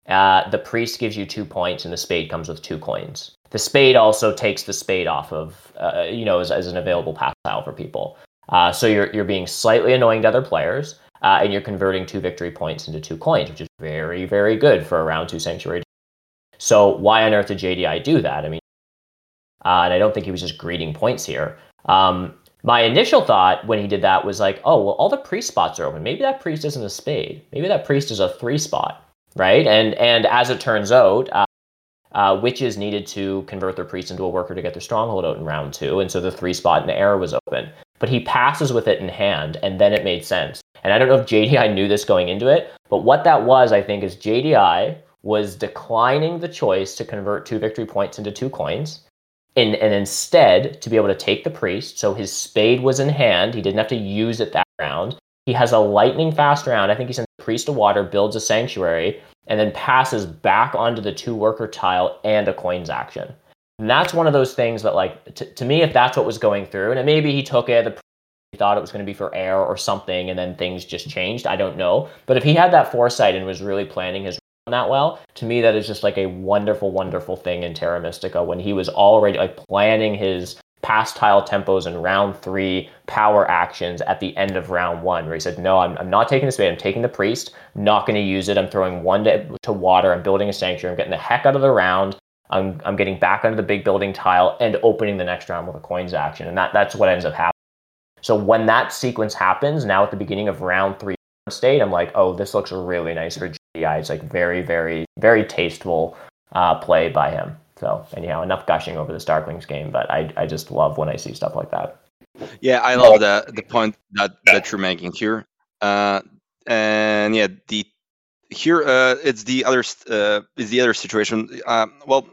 [SPEAKER 2] Uh, the priest gives you two points, and the spade comes with two coins. The spade also takes the spade off of uh, you know as, as an available pass tile for people. Uh, so you're you're being slightly annoying to other players, uh, and you're converting two victory points into two coins, which is very very good for a round two sanctuary so why on earth did JDI do that? I mean, uh, and I don't think he was just greeting points here. Um, my initial thought when he did that was like, oh, well, all the priest spots are open. Maybe that priest isn't a spade. Maybe that priest is a three spot, right? And and as it turns out, uh, uh, witches needed to convert their priest into a worker to get their stronghold out in round two, and so the three spot in the air was open. But he passes with it in hand, and then it made sense. And I don't know if JDI knew this going into it, but what that was, I think, is JDI was declining the choice to convert two victory points into two coins. And, and instead, to be able to take the priest, so his spade was in hand, he didn't have to use it that round. He has a lightning fast round. I think he sends the priest to water, builds a sanctuary, and then passes back onto the two worker tile and a coins action. And that's one of those things that, like, t- to me, if that's what was going through, and maybe he took it, the he thought it was going to be for air or something, and then things just changed. I don't know. But if he had that foresight and was really planning his run that well. To me, that is just like a wonderful, wonderful thing in Terra Mystica when he was already like planning his past tile tempos in round three power actions at the end of round one, where he said, No, I'm, I'm not taking this spade, I'm taking the priest, not going to use it. I'm throwing one to, to water, I'm building a sanctuary, I'm getting the heck out of the round. I'm, I'm getting back under the big building tile and opening the next round with a coins action. And that, that's what ends up happening. So when that sequence happens, now at the beginning of round three state, I'm like, oh, this looks really nice for yeah, it's like very, very, very tasteful uh, play by him. So anyhow, enough gushing over the Darklings game, but I, I just love when I see stuff like that.
[SPEAKER 1] Yeah, I love the the point that that you're making here. Uh, and yeah, the here uh, it's the other uh, is the other situation. Uh, well,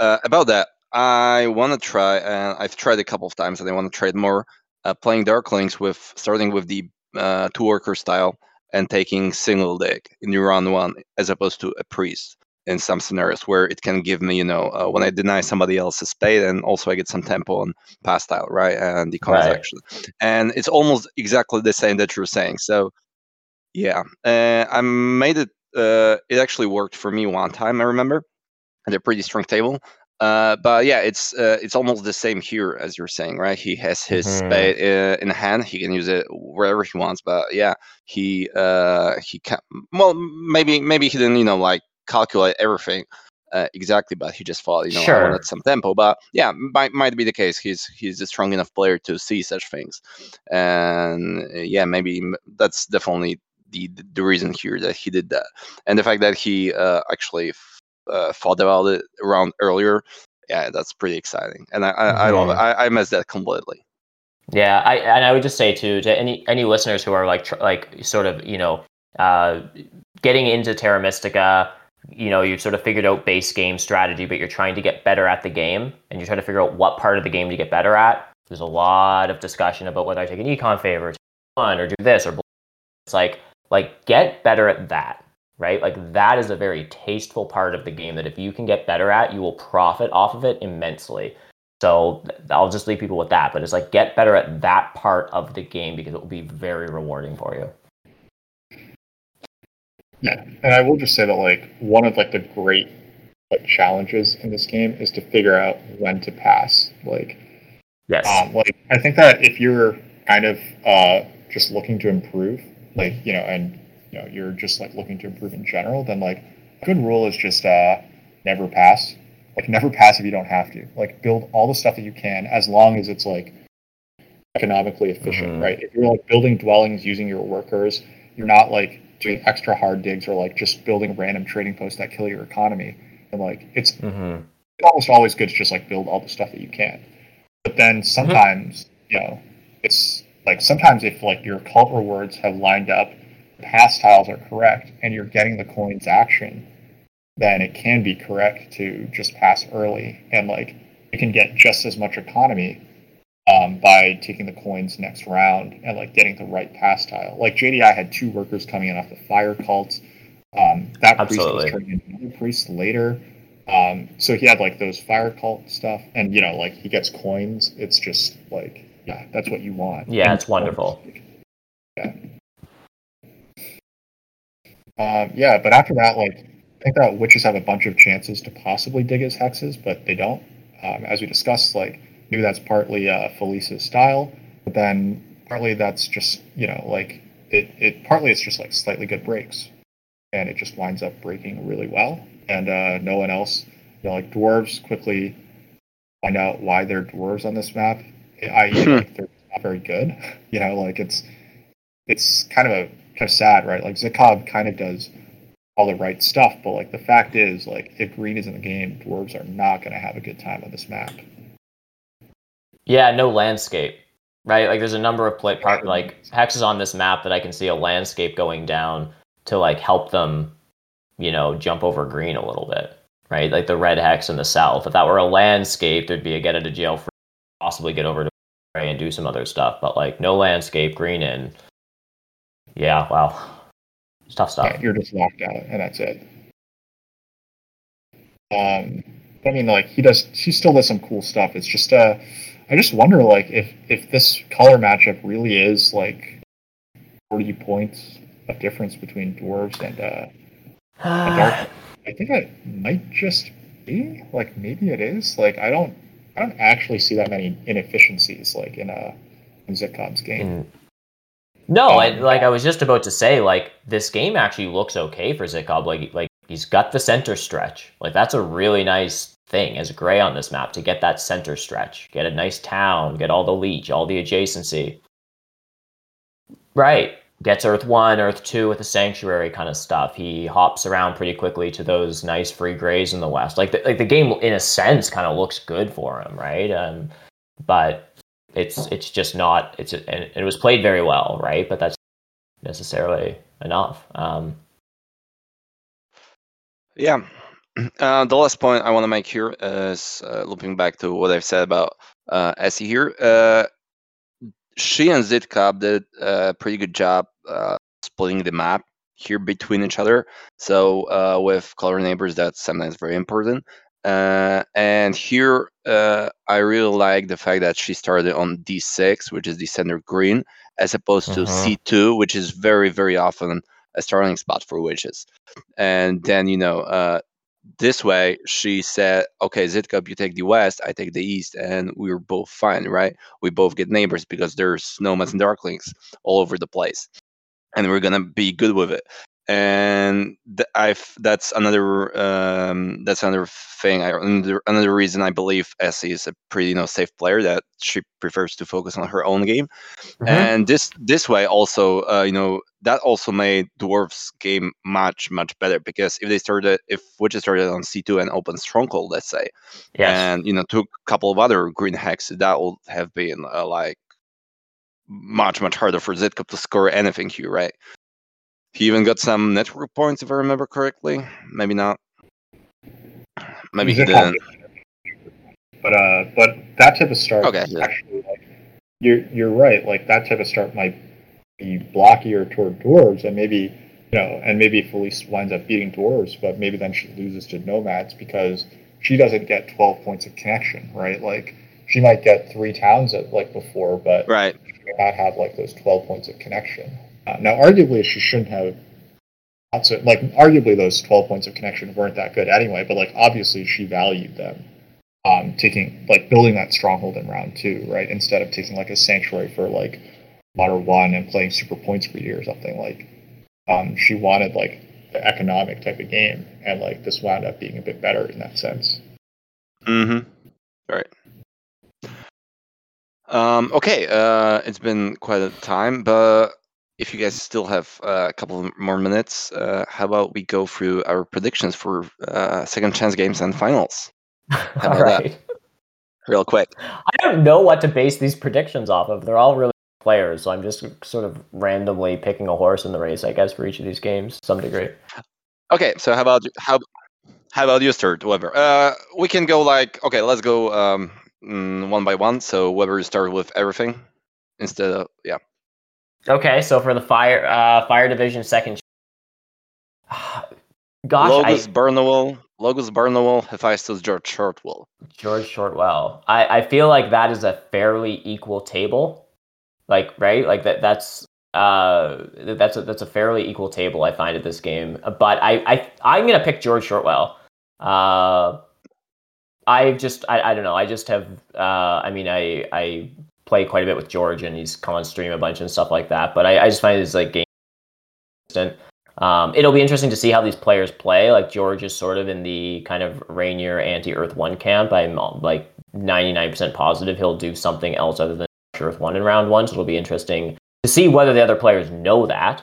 [SPEAKER 1] uh, about that, I want to try, and I've tried a couple of times, and I want to try it more. Uh, playing Darklings with starting with the uh, two worker style and taking single dig in round one as opposed to a priest in some scenarios where it can give me, you know, uh, when I deny somebody else's spade and also I get some tempo on pass tile, right? And the coins right. action. And it's almost exactly the same that you're saying. So, yeah, uh, I made it, uh, it actually worked for me one time, I remember, at a pretty strong table. Uh, but yeah, it's uh, it's almost the same here as you're saying, right? He has his mm-hmm. spade uh, in hand. He can use it wherever he wants. But yeah, he uh, he can. Well, maybe maybe he didn't, you know, like calculate everything uh, exactly, but he just thought, you know, sure. I wanted some tempo. But yeah, might might be the case. He's he's a strong enough player to see such things, and uh, yeah, maybe that's definitely the the reason here that he did that, and the fact that he uh, actually uh, thought about it around earlier, yeah, that's pretty exciting, and I I, mm-hmm. I love it. Mm-hmm. I, I miss that completely.
[SPEAKER 2] Yeah, I and I would just say too to any any listeners who are like tr- like sort of you know uh, getting into Terra Mystica, you know you've sort of figured out base game strategy, but you're trying to get better at the game, and you're trying to figure out what part of the game to get better at. There's a lot of discussion about whether I take an econ favor, one or do this or it's like like get better at that right? Like that is a very tasteful part of the game that if you can get better at, you will profit off of it immensely. So I'll just leave people with that, but it's like get better at that part of the game because it will be very rewarding for you.
[SPEAKER 3] Yeah, and I will just say that like one of like the great like challenges in this game is to figure out when to pass. Like,
[SPEAKER 2] yes,
[SPEAKER 3] um, like I think that if you're kind of uh, just looking to improve, like you know, and you know you're just like looking to improve in general, then like a good rule is just uh, never pass. Like never pass if you don't have to. Like build all the stuff that you can as long as it's like economically efficient, mm-hmm. right? If you're like building dwellings using your workers you're not like doing extra hard digs or like just building random trading posts that kill your economy. And like it's
[SPEAKER 2] Mm-hmm.
[SPEAKER 3] almost always good to just like build all the stuff that you can. But then sometimes, you know, it's like sometimes if like your cult rewards have lined up, pass tiles are correct, and you're getting the coins action, then it can be correct to just pass early and like you can get just as much economy um, by taking the coins next round and like getting the right pass tile. Like JDI had two workers coming in off the fire cult. Um, that priest
[SPEAKER 2] Absolutely.
[SPEAKER 3] was turning into another priest later. Um, so he had like those fire cult stuff, and you know, like he gets coins. It's just like, yeah, that's what you want.
[SPEAKER 2] Yeah,
[SPEAKER 3] And
[SPEAKER 2] it's wonderful.
[SPEAKER 3] Yeah. Um, yeah, but after that, like, I think that witches have a bunch of chances to possibly dig as hexes, but they don't. Um, as we discussed, like, maybe that's partly uh, Felice's style, but then partly that's just, you know, like, it, it partly it's just like slightly good breaks, and it just winds up breaking really well, and uh, no one else, you know, like dwarves quickly find out why they're dwarves on this map, i.e.,
[SPEAKER 1] Hmm.
[SPEAKER 3] like they're not very good, you know, like it's it's kind of a kind of sad, right? Like Zikov kind of does all the right stuff, but like the fact is, like if green is in the game, dwarves are not going to have a good time on this map.
[SPEAKER 2] Yeah, no landscape, right? Like there's a number of play part like hexes on this map that I can see a landscape going down to like help them, you know, jump over green a little bit, right? Like the red hex in the south. If that were a landscape, there'd be a get out of jail free, possibly get over to and do some other stuff. But like no landscape, green in. Yeah, wow, it's tough stuff.
[SPEAKER 3] Yeah, you're just locked out, and that's it. Um, I mean, like he does, he still does some cool stuff. It's just, uh, I just wonder, like, if if this color matchup really is like forty points of difference between dwarves and uh, and dark. I think it might just be like maybe it is. Like I don't, I don't actually see that many inefficiencies like in a in Zitcom's game.
[SPEAKER 2] Mm. No,
[SPEAKER 3] Um,
[SPEAKER 2] I, like I was just about to say, like this game actually looks okay for Zikob. Like, like he's got the center stretch. Like that's a really nice thing as gray on this map to get that center stretch, get a nice town, get all the leech, all the adjacency. Right, gets Earth One, Earth Two with the sanctuary kind of stuff. He hops around pretty quickly to those nice free grays in the west. Like, the, like the game in a sense kind of looks good for him, right? Um, but it's it's just not it's and it was played very well right but that's necessarily enough um
[SPEAKER 1] Yeah. Uh, the last point I want to make here is uh, looping back to what I've said about uh, Essie here. Uh, she and Zitkab did a pretty good job uh, splitting the map here between each other. So uh, with color neighbors, that's sometimes very important. Uh, and here, uh, I really like the fact that she started on D6, which is the center green, as opposed to
[SPEAKER 2] Mhm.
[SPEAKER 1] C2, which is very, very often a starting spot for witches. And then, you know, uh, this way she said, okay, Zitkub, you take the west, I take the east, and we're both fine, right? We both get neighbors because there's nomads and darklings all over the place. And we're gonna be good with it. And th- I've that's another um, that's another thing. I, another, another reason I believe Essie is a pretty you know safe player that she prefers to focus on her own game. And this this way also uh, you know that also made dwarves game much much better because if they started if witches started on c2 and open stronghold let's say
[SPEAKER 2] yes.
[SPEAKER 1] and you know took a couple of other green hexes that would have been uh, like much much harder for Zitkup to score anything here right he even got some network points if i remember correctly maybe not maybe he didn't
[SPEAKER 3] But uh, but that type of start
[SPEAKER 1] Okay,
[SPEAKER 3] is
[SPEAKER 1] yeah.
[SPEAKER 3] actually like you're you're right. Like that type of start might be blockier toward dwarves, and maybe you know, and maybe Felice winds up beating dwarves, but maybe then she loses to nomads because she doesn't get twelve points of connection, right? Like she might get three towns at like before, but
[SPEAKER 1] right
[SPEAKER 3] she might not have like those twelve points of connection. Uh, now, arguably, she shouldn't have. of- Like, arguably, those twelve points of connection weren't that good anyway. But like, obviously, she valued them um, taking like building that stronghold in round two, right? Instead of taking like a sanctuary for like water one and playing super points greedy or something like. Um, she wanted like the economic type of game, and like this wound up being a bit better in that sense.
[SPEAKER 1] Mm-hmm. Right. Um, okay, uh, it's been quite a time, but if you guys still have uh, a couple more minutes, uh, how about we go through our predictions for uh, second chance games and finals? How
[SPEAKER 2] All
[SPEAKER 1] about that?
[SPEAKER 2] right.
[SPEAKER 1] Real quick.
[SPEAKER 2] I don't know what to base these predictions off of. They're all really players, so I'm just sort of randomly picking a horse in the race, I guess, for each of these games, to some degree.
[SPEAKER 1] Okay, so how about how how about you start, Weber? Uh, we can go like okay, let's go um, mm, one by one. So Weber, you start with everything instead of yeah.
[SPEAKER 2] Okay, so for the fire uh, fire division second. Gosh,
[SPEAKER 1] Logos
[SPEAKER 2] I,
[SPEAKER 1] Barnwell, Logos Barnwell, Hephaestus George Shortwell.
[SPEAKER 2] George Shortwell. I, I feel like that is a fairly equal table. Like right, like that. That's uh, that's a, that's a fairly equal table. I find at this game, but I I I'm gonna pick George Shortwell. Uh, I just I, I don't know. I just have uh, I mean I I play quite a bit with George and he's come on stream a bunch and stuff like that. But I, I just find his like game consistent. Um, it'll be interesting to see how these players play. Like George is sort of in the kind of Rainier anti Earth One camp. I'm like 99% positive he'll do something else other than Earth One in round one. So it'll be interesting to see whether the other players know that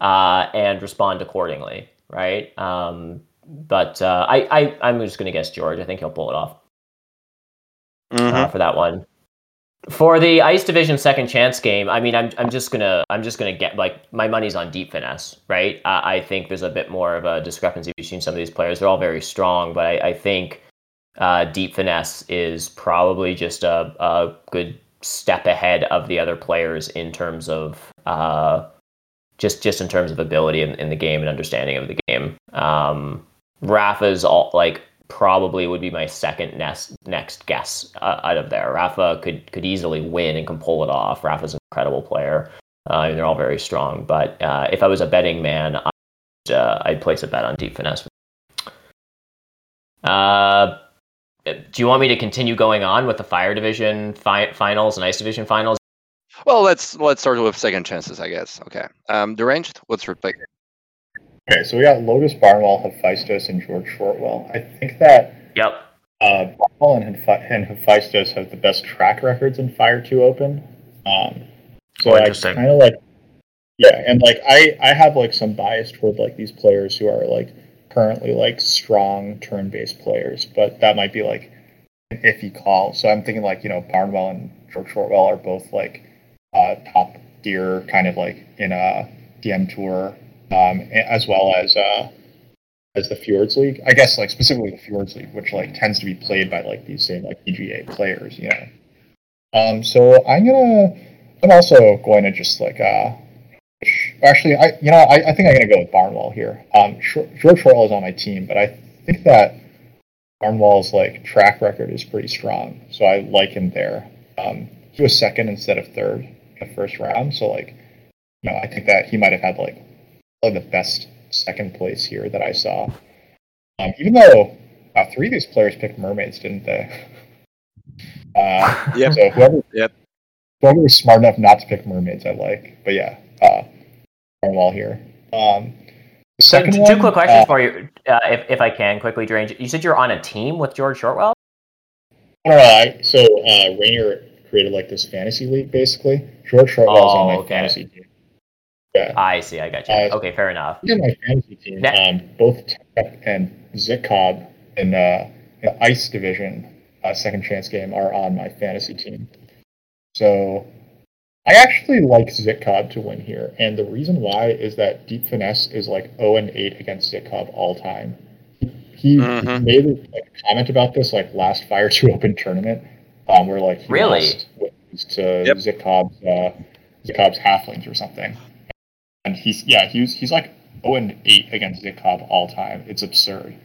[SPEAKER 2] uh, and respond accordingly, right? Um, but uh, I, I I'm just going to guess George. I think he'll pull it off uh, for that one. For the Ice Division second chance game, I mean, I'm I'm just gonna I'm just gonna get like my money's on deep finesse, right? Uh, I think there's a bit more of a discrepancy between some of these players. They're all very strong, but I, I think uh, deep finesse is probably just a, a good step ahead of the other players in terms of uh, just just in terms of ability in, in the game and understanding of the game. Um, Rafa's all like probably would be my second next next guess uh, out of there. Rafa could could easily win and can pull it off. Rafa's an incredible player. Uh, and they're all very strong. But uh, if I was a betting man, I'd, uh, I'd place a bet on deep finesse. Uh, do you want me to continue going on with the fire division fi- finals and ice division finals?
[SPEAKER 1] Well, let's let's start with second chances, I guess. Okay. Um, deranged. What's your pick?
[SPEAKER 3] Okay, so we got Lotus Barnwell, Hephaestus, and George Shortwell. I think that
[SPEAKER 2] Yep.
[SPEAKER 3] uh, Barnwell and, Hepha- and Hephaestus have the best track records in Fire 2 Open. Um, so
[SPEAKER 2] Oh,
[SPEAKER 3] I kind of like, yeah, and like I, I have like some bias toward like these players who are like currently like strong turn-based players, but that might be like an iffy call. So I'm thinking like you know Barnwell and George Shortwell are both like uh, top tier, kind of like in a DM tour, um, as well as uh, as the Fjords League. I guess like specifically the Fjords League, which like tends to be played by like these same like PGA players, you know. Um, so I'm gonna, I'm also going to just like uh, actually I you know I, I think I'm gonna go with Barnwell here. Um, George Shortwell is on my team, but I think that Barnwell's like track record is pretty strong, so I like him there. Um, he was second instead of third in the first round, so like, you know, I think that he might have had like probably the best second place here that I saw. Um, even though uh, three of these players picked mermaids, didn't they? Uh,
[SPEAKER 1] Yep.
[SPEAKER 3] So whoever,
[SPEAKER 1] Yep.
[SPEAKER 3] whoever was smart enough not to pick mermaids, I like. But yeah, uh, Barnwell here. Um, the
[SPEAKER 2] So
[SPEAKER 3] second one,
[SPEAKER 2] two quick questions
[SPEAKER 3] uh,
[SPEAKER 2] for you, uh, if, if I can quickly, Drange. You said you're on a team with George Shortwell.
[SPEAKER 3] All right. So uh, Rainier created like this fantasy league, basically. George Shortwell's
[SPEAKER 2] Oh,
[SPEAKER 3] on my
[SPEAKER 2] okay.
[SPEAKER 3] fantasy team. Yeah.
[SPEAKER 2] I see. I got you.
[SPEAKER 3] Uh,
[SPEAKER 2] okay, fair enough.
[SPEAKER 3] in my fantasy team,
[SPEAKER 2] Ne-
[SPEAKER 3] um, both Tech and Zitcob in uh, the Ice Division uh, second chance game are on my fantasy team. So I actually like Zitcob to win here, and the reason why is that Deep Finesse is like 0 and 8 against Zitcob all time. He
[SPEAKER 1] Mhm.
[SPEAKER 3] made like, a comment about this like last Fire 2 Open tournament, um, where like he
[SPEAKER 2] Really?
[SPEAKER 3] lost with- to
[SPEAKER 1] Yep.
[SPEAKER 3] Zitcob's uh, Zitcob's halflings or something and he's yeah he's he's like 0 and 8 against Zikov all time. It's absurd.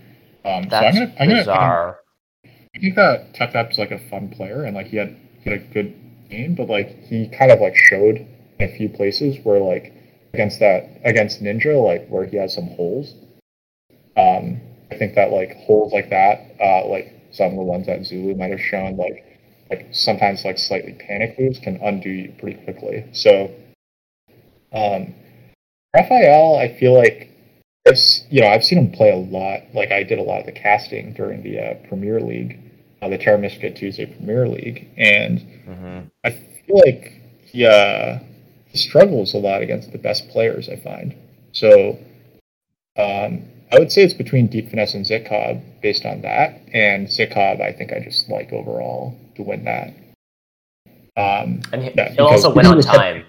[SPEAKER 3] Um, so
[SPEAKER 2] That's
[SPEAKER 3] I'm gonna I'm gonna
[SPEAKER 2] bizarre.
[SPEAKER 3] I think that Tep like a fun player and like he had he had a good game, but like he kind of like showed in a few places where like against that against Ninja like where he has some holes. Um, I think that like holes like that, uh, like some of the ones that Zulu might have shown, like like sometimes like slightly panic moves can undo you pretty quickly. So um, Raphael, I feel like this, you know, I've seen him play a lot. Like I did a lot of the casting during the uh, Premier League, uh, the Terra Mystica Tuesday Premier League, and
[SPEAKER 2] hmm
[SPEAKER 3] I feel like he, uh, struggles a lot against the best players. I find so. Um, I would say it's between Deep Finesse and Zitcob based on that, and Zitcob I think I just like overall to win that. Um,
[SPEAKER 2] And he,
[SPEAKER 3] yeah,
[SPEAKER 2] he'll also win on time.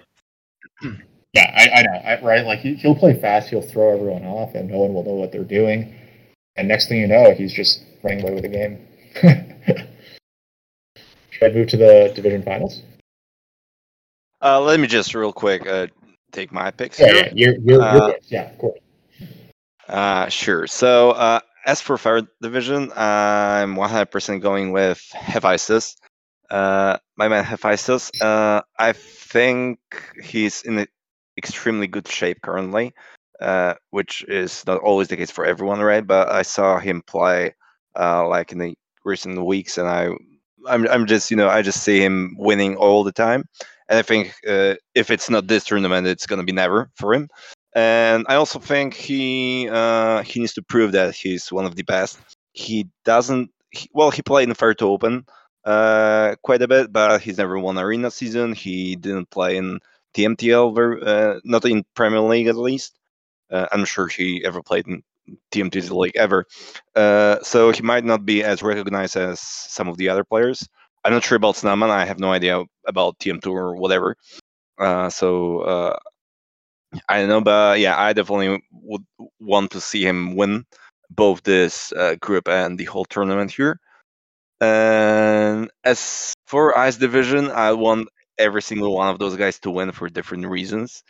[SPEAKER 3] Yeah, I, I know, I, right? Like he, he'll play fast, he'll throw everyone off, and no one will know what they're doing. And next thing you know, he's just running away with the game. Should I move to the division finals?
[SPEAKER 1] Uh, let me just real quick uh, take my picks
[SPEAKER 3] Yeah,
[SPEAKER 1] here.
[SPEAKER 3] yeah, you're, you're,
[SPEAKER 1] Uh,
[SPEAKER 3] you're yeah, of course.
[SPEAKER 1] Uh, sure. So, uh, as for Fire Division, I'm 100% going with Hephaestus. Uh, my man Hephaestus. Uh, I think he's in extremely good shape currently, uh, which is not always the case for everyone, right? But I saw him play, uh, like in the recent weeks, and I, I'm, I'm just, you know, I just see him winning all the time. And I think uh, if it's not this tournament, it's gonna be never for him and I also think he uh, he needs to prove that he's one of the best. He doesn't. He, well, he played in the Fair to Open uh, quite a bit, but he's never won arena season. He didn't play in the MTL, uh, not in Premier League at least. Uh, I'm sure he ever played in TMT League ever. Uh, so he might not be as recognized as some of the other players. I'm not sure about Snaman. I have no idea about TM2 or whatever. Uh, so uh, I don't know, but yeah, I definitely would want to see him win both this uh, group and the whole tournament here. And as for Ice Division, I want every single one of those guys to win for different reasons.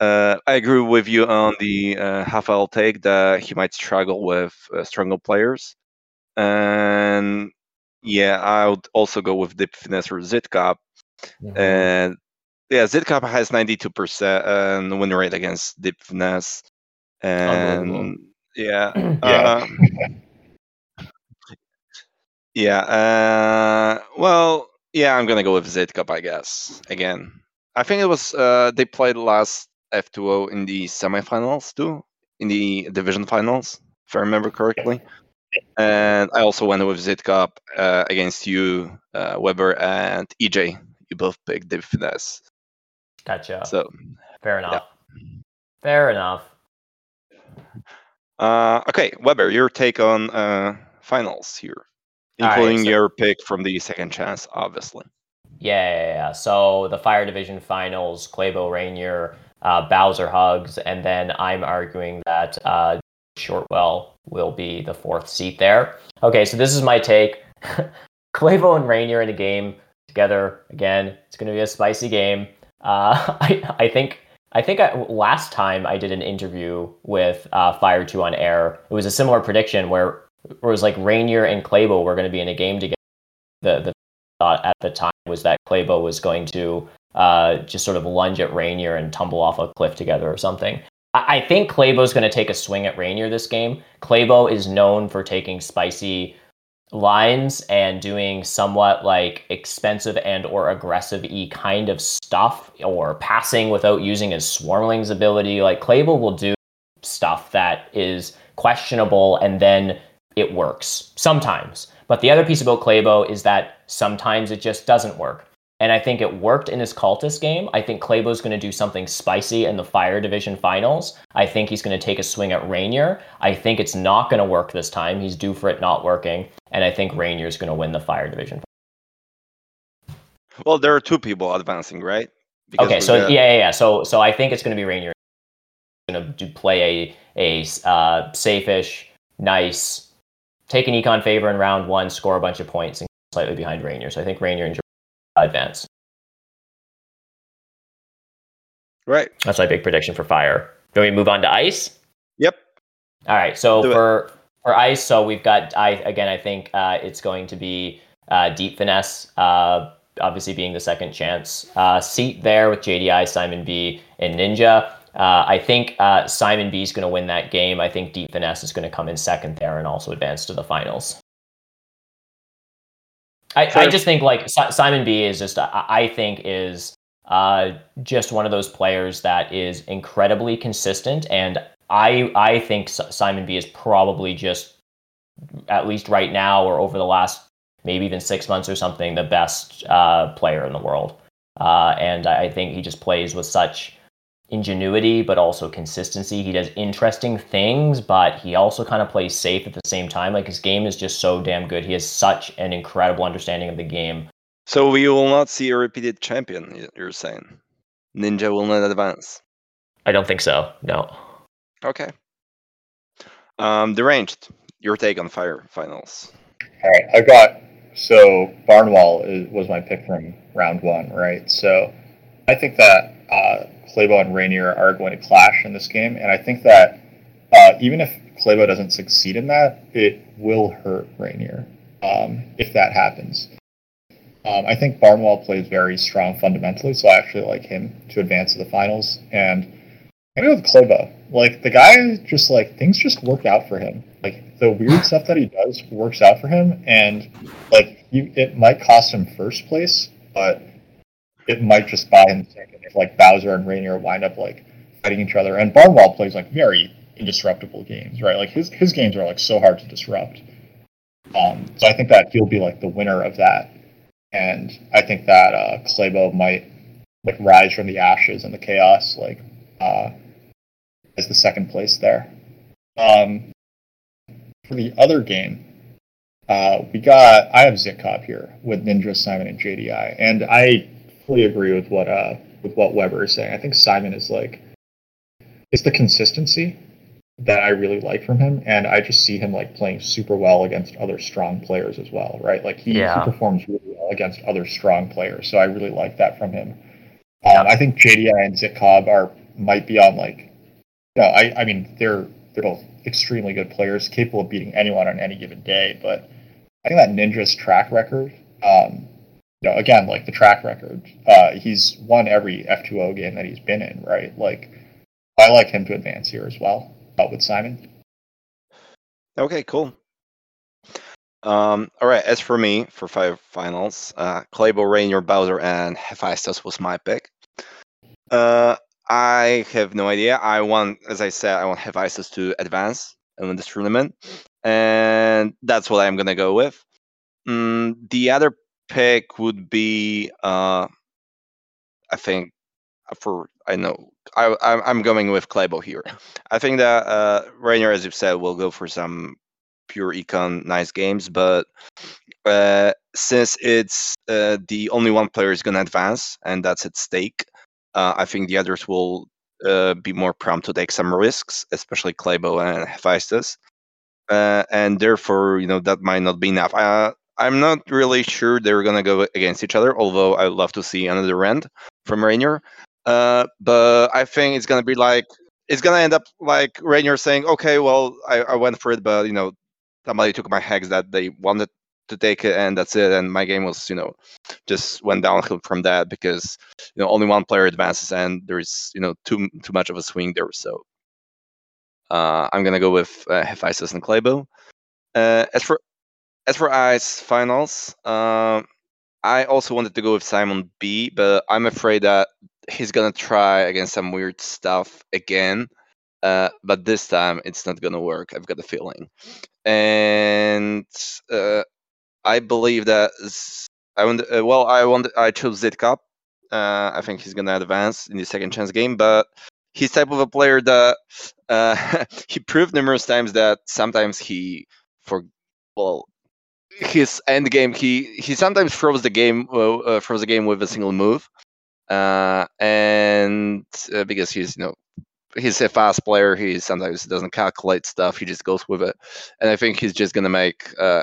[SPEAKER 1] Uh, I agree with you on the uh, Hafal take that he might struggle with uh, stronger players. And yeah, I would also go with Deep Finesse or Zitcop.
[SPEAKER 2] Mm-hmm.
[SPEAKER 1] And yeah, Zitcop has 92% and win rate against Deep Finesse. And yeah,
[SPEAKER 3] Yeah.
[SPEAKER 1] uh, yeah. Uh, well, yeah, I'm gonna go with Zitcop, I guess. Again, I think it was uh, they played last F2O in the semifinals too, in the division finals, if I remember correctly. And I also went with Zitcop uh, against you, uh, Weber and EJ. You both picked Deep Finesse.
[SPEAKER 2] Gotcha.
[SPEAKER 1] So,
[SPEAKER 2] Fair enough. Fair enough.
[SPEAKER 1] uh, okay, Weber, your take on uh, finals here,
[SPEAKER 2] All right,
[SPEAKER 1] including
[SPEAKER 2] so-
[SPEAKER 1] your pick from the second chance, obviously.
[SPEAKER 2] Yeah, yeah, yeah. So the Fire Division finals, Claybo Rainier, uh, Bowser Hacks, and then I'm arguing that uh, Shortwell will be the fourth seat there. Okay, so this is my take. Claybo and Rainier in a game together again. It's going to be a spicy game. Uh, I I think I think I, last time I did an interview with uh, Fire Two on air, it was a similar prediction where, it was like Rainier and Claybo were going to be in a game together. The the thought at the time was that Claybo was going to uh, just sort of lunge at Rainier and tumble off a cliff together or something. I, I think Claybo's going to take a swing at Rainier this game. Claybo is known for taking spicy lines and doing somewhat like expensive and or aggressive e kind of stuff or passing without using his swarmling's ability like Claybo will do stuff that is questionable and then it works sometimes but the other piece about Claybo is that sometimes it just doesn't work and I think it worked in his cultist game. I think Claybo's going to do something spicy in the Fire Division finals. I think he's going to take a swing at Rainier. I think it's not going to work this time. He's due for it not working. And I think Rainier's going to win the Fire Division.
[SPEAKER 1] Well, there are two people advancing, right?
[SPEAKER 2] okay,
[SPEAKER 1] we
[SPEAKER 2] so
[SPEAKER 1] got-
[SPEAKER 2] yeah, yeah, yeah. So so I think it's going to be Rainier. Going to do play a a uh, safe-ish, nice, take an econ favor in round one, score a bunch of points, and slightly behind Rainier. So I think Rainier and Jer- advance.
[SPEAKER 1] Right.
[SPEAKER 2] That's my big prediction for Fire. Do we move on to Ice?
[SPEAKER 1] Yep.
[SPEAKER 2] All right. So
[SPEAKER 1] Do it.
[SPEAKER 2] for for ice, so we've got I again. I think uh, it's going to be uh, deep finesse. Uh, obviously, being the second chance uh, seat there with JDI, Simon B, and Ninja. Uh, I think uh, Simon B is going to win that game. I think deep finesse is going to come in second there and also advance to the finals. I, I just think like Si- Simon B is just I, I think is uh, just one of those players that is incredibly consistent, and I I think S- Simon B is probably just at least right now or over the last maybe even six months or something the best uh, player in the world. uh, and I think he just plays with such ingenuity, but also consistency. He does interesting things, but he also kind of plays safe at the same time. Like his game is just so damn good. He has such an incredible understanding of the game.
[SPEAKER 1] So we will not see a repeated champion. You're saying Ninja will not advance.
[SPEAKER 2] I don't think so. No.
[SPEAKER 1] Okay. Um, deranged. Your take on fire finals.
[SPEAKER 3] All right, I've got so Barnwell is, was my pick from round one, right? So I think that uh, and Rainier are going to clash in this game, and I think that uh, even if Claybo doesn't succeed in that, it will hurt Rainier um, if that happens. Um, I think Barnwell plays very strong fundamentally, so I actually like him to advance to the finals. And maybe with Claybo, like the guy, just like things just work out for him. Like the weird stuff that he does works out for him, and like you, it might cost him first place, but it might just buy him second if like Bowser and Rainier wind up like fighting each other. And Barnwell plays like very indestructible games, right? Like his his games are like so hard to disrupt. Um, so I think that he'll be like the winner of that, and I think that uh, Claybo might like rise from the ashes and the chaos, like uh, as the second place there. Um, for the other game, uh, we got I have Zitcob here with Ninja, Simon, and JDI, and I fully agree with what uh with what Weber is saying. I think Simon is like it's the consistency that I really like from him, and I just see him like playing super well against other strong players as well, right? Like he,
[SPEAKER 2] Yeah.
[SPEAKER 3] he performs really well against other strong players, so I really like that from him. Um, I think JDI and Zitcob are might be on like, no, I I mean they're they're both extremely good players, capable of beating anyone on any given day, but I think that Ninja's track record, um, know, again, like the track record, uh, he's won every F2O game that he's been in, right? Like, I like him to advance here as well, but with Simon.
[SPEAKER 1] Okay, cool. Um, all right. As for me, for five finals, uh, Claybo, Rainier, Bowser, and Hephaestus was my pick. Uh, I have no idea. I want, as I said, I want Hephaestus to advance in this tournament, and that's what I'm gonna go with. Mm, the other pick would be, uh, I think, for I know I, I'm I'm going with Claybo here. I think that uh, Rainier, as you said, will go for some pure econ nice games, but uh, since it's uh, the only one player is going to advance and that's at stake, uh, I think the others will uh, be more prompt to take some risks, especially Claybo and Hephaestus, uh, and therefore, you know, that might not be enough. Uh, I'm not really sure they're to go against each other, although I'd love to see another end from Rainier. Uh, but I think it's to be like it's gonna end up like Rainier saying, "Okay, well, I, I went for it, but you know, somebody took my hex that they wanted to take it, and that's it." And my game was, you know, just went downhill from that because you know only one player advances, and there's you know too too much of a swing there. So uh, I'm gonna go with uh, Hephaestus and Claybo. Uh, as for as for Ice finals, um, I also wanted to go with Simon B, but I'm afraid that he's gonna try against some weird stuff again. Uh, but this time it's not gonna work. I've got a feeling, and uh, I believe that I want. Uh, well, I want. I chose Zitcop. Uh, I think he's gonna advance in the second chance game, but he's type of a player that uh, he proved numerous times that sometimes he for well his end game he he sometimes throws the game uh, uh, throws the game with a single move uh, and uh, because he's you know he's a fast player he sometimes doesn't calculate stuff he just goes with it. And i think he's just gonna make uh,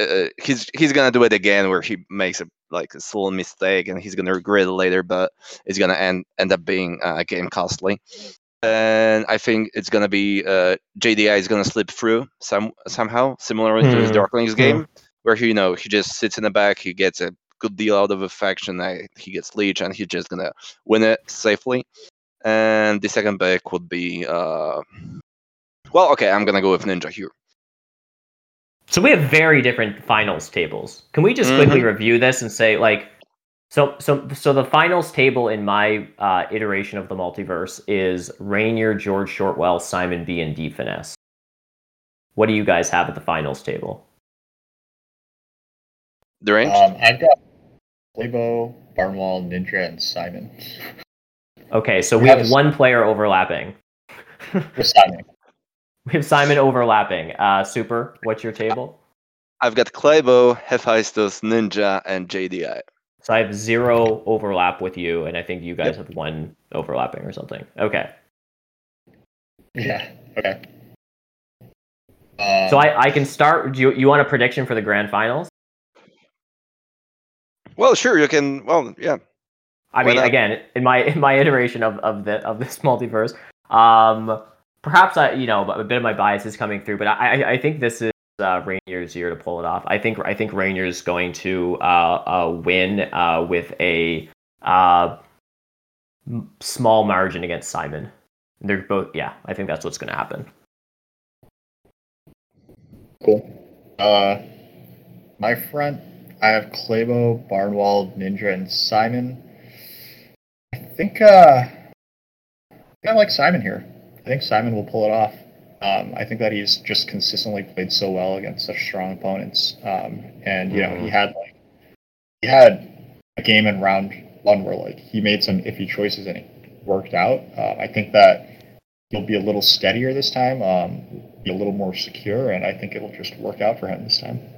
[SPEAKER 1] uh, he's he's gonna do it again where he makes a like a small mistake and he's gonna regret it later but it's gonna end end up being uh, game costly. And I think it's gonna be uh, JDI is gonna slip through some somehow, similar to his
[SPEAKER 2] Hmm,
[SPEAKER 1] Darklings
[SPEAKER 2] hmm.
[SPEAKER 1] game, where he you know he just sits in the back, he gets a good deal out of a faction, uh, he gets leech, and he's just gonna win it safely. And the second pick would be, uh, well, okay, I'm gonna go with Ninja here.
[SPEAKER 2] So we have very different finals tables. Can we just quickly review this and say like so so so the finals table in my uh, iteration of the multiverse is Rainier, George Shortwell, Simon B, and D Finesse. What do you guys have at the finals table?
[SPEAKER 1] Deranged.
[SPEAKER 3] Um, I've got Claybo, Barnwell, Ninja, and Simon.
[SPEAKER 2] Okay, so we
[SPEAKER 3] We have
[SPEAKER 2] have
[SPEAKER 3] a-
[SPEAKER 2] one player overlapping.
[SPEAKER 3] Simon.
[SPEAKER 2] We have Simon overlapping. Uh, Super, what's your table?
[SPEAKER 1] I've got Claybo, Hephaestus, Ninja, and JDI.
[SPEAKER 2] So I have zero overlap with you, and I think you guys have one overlapping or something. Okay.
[SPEAKER 3] Yeah. Okay. Um,
[SPEAKER 2] So I, I can start. Do you, you want a prediction for the grand finals?
[SPEAKER 1] Well, sure, you can. Well, yeah.
[SPEAKER 2] I
[SPEAKER 1] Why
[SPEAKER 2] mean,
[SPEAKER 1] not?
[SPEAKER 2] again, in my in my iteration of of the of this multiverse, um, perhaps I you know a bit of my bias is coming through, but I I, I think this is uh, Rainier's year to pull it off. I think I think Rainier's going to uh, uh win uh with a uh m- small margin against Simon. They're both yeah. I think that's what's going to happen.
[SPEAKER 3] Cool. Uh, my front, I have Claybo, Barnwell, Ninja, and Simon. I think, uh, I think I like Simon here. I think Simon will pull it off. Um, I think that he's just consistently played so well against such strong opponents. Um, and you know, he had like he had a game in round one where like he made some iffy choices and it worked out. Uh, I think that he'll be a little steadier this time, um, be a little more secure, and I think it'll just work out for him this time.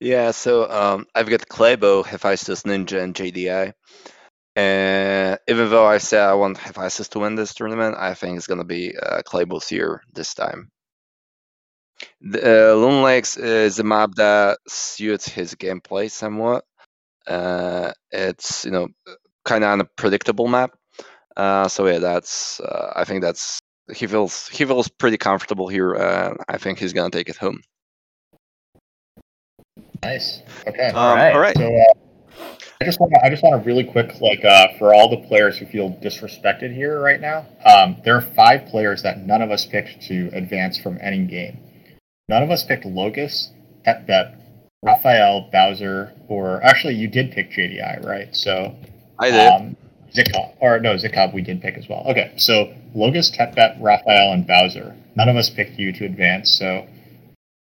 [SPEAKER 1] Yeah, so um, I've got Claybo, Hephaestus, Ninja, and JDI. And even though I said I want Hephaestus to win this tournament, I think it's going to be uh, Claybo's year this time. The, uh, Lakes is a map that suits his gameplay somewhat. Uh, it's, you know, kind of unpredictable map. Uh, so yeah, that's, uh, I think that's, he feels, he feels pretty comfortable here. I think he's going to take it home.
[SPEAKER 3] Nice. Okay.
[SPEAKER 1] Um,
[SPEAKER 2] Alright.
[SPEAKER 1] All right.
[SPEAKER 3] So uh, I just want to I just want to really quick like uh, for all the players who feel disrespected here right now. Um, there are five players that none of us picked to advance from any game. None of us picked Locus, Petbep, Raphael, Bowser, or actually you did pick JDI, right? So
[SPEAKER 1] I did.
[SPEAKER 3] Um, or no, Zikov we did pick as well. Okay, so Logos, Tetbet, Raphael, and Bowser. None of us picked you to advance, so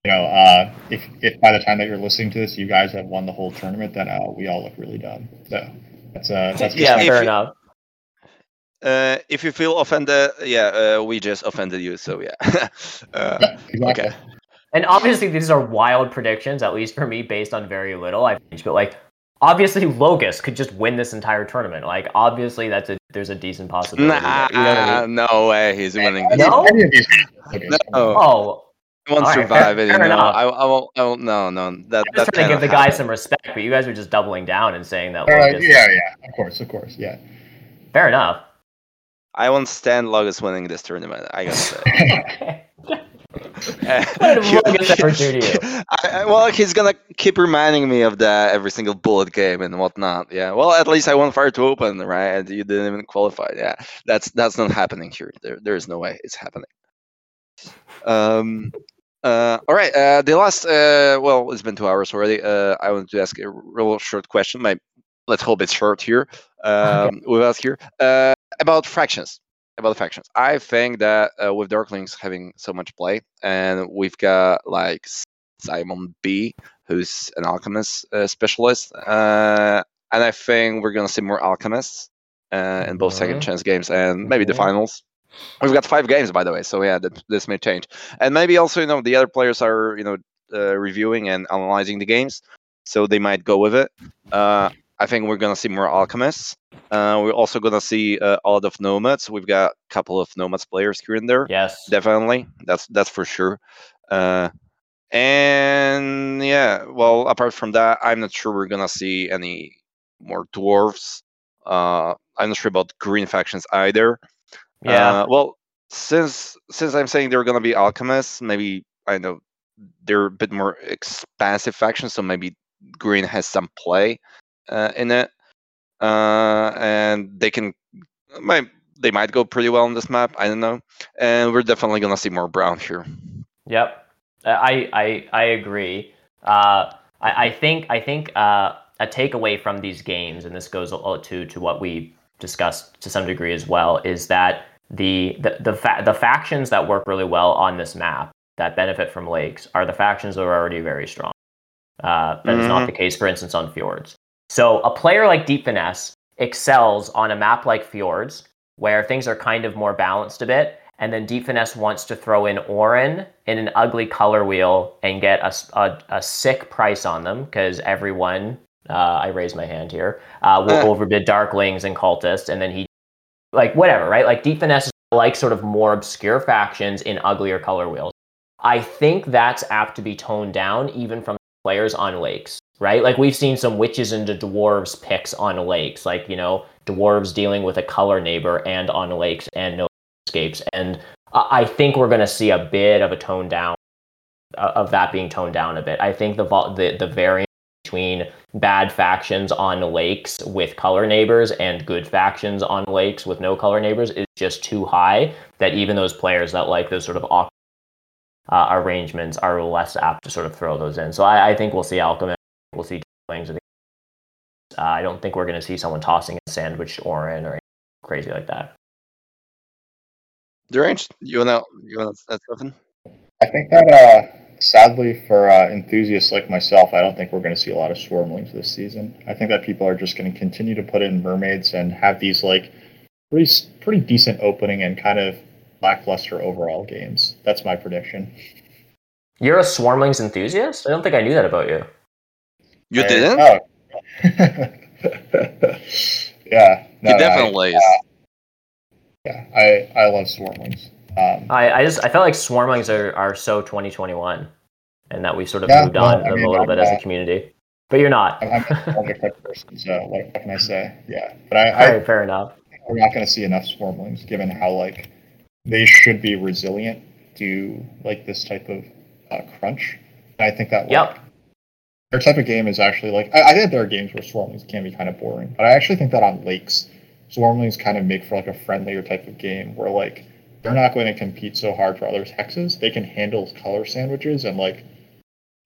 [SPEAKER 3] you know, uh, if if by the time that you're listening to this, you guys have won the whole tournament, then uh, we all look really dumb. So that's uh, that's
[SPEAKER 2] yeah, fair
[SPEAKER 1] you-
[SPEAKER 2] enough.
[SPEAKER 1] Uh, if you feel offended, yeah, uh, we just offended you, so yeah. uh,
[SPEAKER 3] Yeah, exactly.
[SPEAKER 1] okay.
[SPEAKER 2] And obviously, these are wild predictions, at least for me, based on very little. I've changed, but like, obviously, Locust could just win this entire tournament. Like, obviously, that's a there's a decent possibility.
[SPEAKER 1] Nah,
[SPEAKER 2] you know I mean?
[SPEAKER 1] no way, he's winning. This.
[SPEAKER 2] No?
[SPEAKER 3] any of these- okay,
[SPEAKER 1] No.
[SPEAKER 2] Oh,
[SPEAKER 1] He won't
[SPEAKER 2] All right,
[SPEAKER 1] survive
[SPEAKER 2] fair-
[SPEAKER 1] it.
[SPEAKER 2] fair
[SPEAKER 1] you know? I, I won't. I won't. No, no. That,
[SPEAKER 2] I'm just trying to give the guy some respect, but you guys are just doubling down and saying that
[SPEAKER 3] Uh,
[SPEAKER 2] Locust.
[SPEAKER 3] yeah, yeah, of course, of course, yeah.
[SPEAKER 2] Fair enough.
[SPEAKER 1] I won't stand Logos winning this tournament. I gotta say.
[SPEAKER 2] What did Logos ever do to you?
[SPEAKER 1] I, I- well, he's gonna keep reminding me of that every single bullet game and whatnot. Yeah. Well, at least I won Fire to Open, right? And you didn't even qualify. Yeah. That's that's not happening here. There there is no way it's happening. Um. Uh, all right. Uh, the last. Uh, well, it's been two hours already. Uh, I wanted to ask a real short question. My, let's hope it's short here. Um, with us here. Uh, about fractions. About fractions. I think that uh, with Darklings having so much play, and we've got like Simon B, who's an alchemist uh, specialist, uh, and I think we're gonna see more alchemists uh, in both second
[SPEAKER 2] Mhm.
[SPEAKER 1] chance games and maybe the
[SPEAKER 2] Mhm.
[SPEAKER 1] finals. We've got five games, by the way, so yeah, that, this may change. And maybe also, you know, the other players are, you know, uh, reviewing and analyzing the games, so they might go with it. Uh, I think we're gonna see more alchemists. Uh, we're also gonna see uh, a lot of nomads. We've got a couple of nomads players here and there
[SPEAKER 2] Yes.
[SPEAKER 1] definitely that's that's for sure uh and yeah well apart from that i'm not sure we're gonna see any more dwarves uh i'm not sure about green factions either
[SPEAKER 2] Yeah.
[SPEAKER 1] uh, well since since i'm saying they're gonna be alchemists maybe i know they're a bit more expansive factions so maybe green has some play uh, in it uh and they can might they might go pretty well on this map i don't know and we're definitely gonna see more brown here
[SPEAKER 2] Yep, Uh, I I I agree. Uh, I I think I think uh, a takeaway from these games, and this goes to to what we discussed to some degree as well, is that the the the, fa- the factions that work really well on this map that benefit from lakes are the factions that are already very strong. Uh, that is not the case, for instance, on Fjords. So a player like Deep Finesse excels on a map like Fjords, where things are kind of more balanced a bit. And then Deep Finesse wants to throw in Auren in an ugly color wheel and get a, a, a sick price on them because everyone, uh, I raise my hand here, uh, will
[SPEAKER 1] Uh.
[SPEAKER 2] overbid Darklings and Cultists. And then he, like, whatever, right? Like, Deep Finesse like sort of more obscure factions in uglier color wheels. I think that's apt to be toned down even from players on lakes, right? Like we've seen some witches and dwarves picks on lakes, like you know dwarves dealing with a color neighbor and on lakes and no escapes, and I think we're going to see a bit of a tone down uh, of that being toned down a bit. I think the the the variance between bad factions on lakes with color neighbors and good factions on lakes with no color neighbors is just too high that even those players that like those sort of awkward uh, arrangements are less apt to sort of throw those in. So I, I think we'll see Alchemist, we'll see Wings. Uh, I don't think we're going to see someone tossing a sandwich Auren or anything crazy like that.
[SPEAKER 1] Deranged, you wanna you wanna add something?
[SPEAKER 3] I think that, uh, sadly for uh, enthusiasts like myself, I don't think we're going to see a lot of swarmlings this season. I think that people are just going to continue to put in mermaids and have these like pretty pretty decent opening and kind of lackluster overall games. That's my prediction.
[SPEAKER 2] You're a Swarmlings enthusiast? I don't think I knew that about you.
[SPEAKER 1] You
[SPEAKER 3] I-
[SPEAKER 1] didn't?
[SPEAKER 3] Oh. yeah. No,
[SPEAKER 1] he
[SPEAKER 3] no,
[SPEAKER 1] definitely
[SPEAKER 3] I,
[SPEAKER 1] is.
[SPEAKER 3] yeah, I I love swarmlings. Um,
[SPEAKER 2] I, I just I felt like Swarmlings are, are so 2021 and that we sort of
[SPEAKER 3] Yeah,
[SPEAKER 2] moved
[SPEAKER 3] well,
[SPEAKER 2] on
[SPEAKER 3] I mean,
[SPEAKER 2] a little
[SPEAKER 3] I'm,
[SPEAKER 2] bit as a
[SPEAKER 3] uh,
[SPEAKER 2] community. But you're not.
[SPEAKER 3] I'm, I'm a type person, so what, what can I say? Yeah, but I,
[SPEAKER 2] All
[SPEAKER 3] I
[SPEAKER 2] fair enough.
[SPEAKER 3] we're not going to see enough swarmlings, given how like they should be resilient to like this type of uh, crunch. And I think that like,
[SPEAKER 2] Yep.
[SPEAKER 3] their type of game is actually like I, I think there are games where swarmlings can be kind of boring, but I actually think that on lakes, swarmlings kind of make for like a friendlier type of game where like they're not going to compete so hard for other hexes. They can handle color sandwiches and like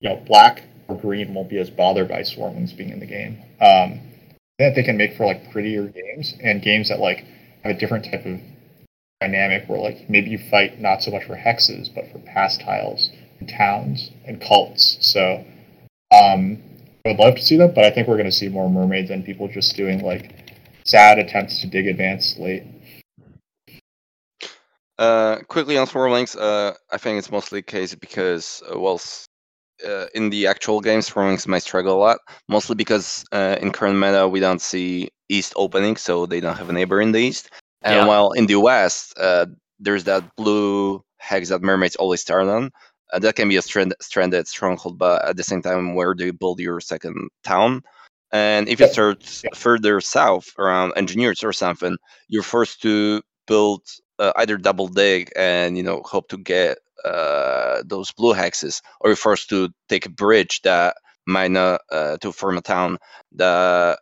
[SPEAKER 3] you know black or green won't be as bothered by swarmlings being in the game. Um, think they can make for like prettier games and games that like have a different type of dynamic where like maybe you fight not so much for hexes but for pastiles and towns and cults. So um, I would love to see them, but I think we're going to see more mermaids and people just doing like sad attempts to dig advance late.
[SPEAKER 1] Uh, quickly on Swarmlings, uh, I think it's mostly the case because, uh, well, uh, in the actual game, Swarmlings might struggle a lot, mostly because uh, in current meta we don't see East opening, so they don't have a neighbor in the East. And
[SPEAKER 2] Yeah.
[SPEAKER 1] while in the West, uh, there's that blue hex that mermaids always start on. Uh, that can be a strand- stranded stronghold, but at the same time, where do you build your second town? And if you start further south around engineers or something, you're forced to build uh, either double dig and you know hope to get uh, those blue hexes, or you're forced to take a bridge that might not uh, to form a town. The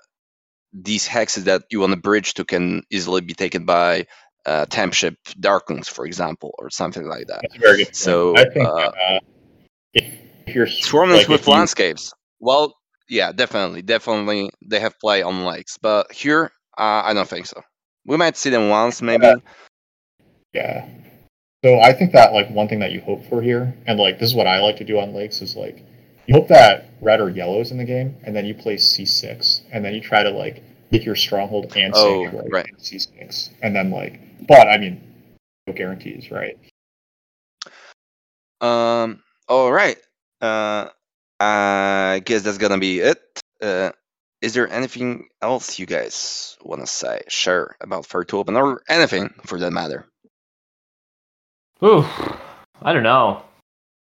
[SPEAKER 1] these hexes that you want to bridge to can easily be taken by uh, temp ship darklings, for example, or something like that.
[SPEAKER 3] That's very good. Point.
[SPEAKER 1] So,
[SPEAKER 3] I think
[SPEAKER 1] uh,
[SPEAKER 3] uh, if, you're
[SPEAKER 1] Swarmlings
[SPEAKER 3] like,
[SPEAKER 1] with
[SPEAKER 3] you-
[SPEAKER 1] landscapes. Well, yeah, definitely, definitely, they have play on lakes, but here, uh, I don't think so. We might see them once, maybe.
[SPEAKER 3] Yeah. So I think that like one thing that you hope for here, and like this is what I like to do on lakes, is like you hope that red or yellow is in the game, and then you play C6, and then you try to like get your stronghold and
[SPEAKER 1] Oh,
[SPEAKER 3] sanctuary
[SPEAKER 1] right.
[SPEAKER 3] C6, and then like, but I mean, no guarantees, right?
[SPEAKER 1] Um. All right. Uh, I guess that's gonna be it. Uh, is there anything else you guys want to say, share about Fair to Open, or anything for that matter?
[SPEAKER 2] Ooh, I don't know.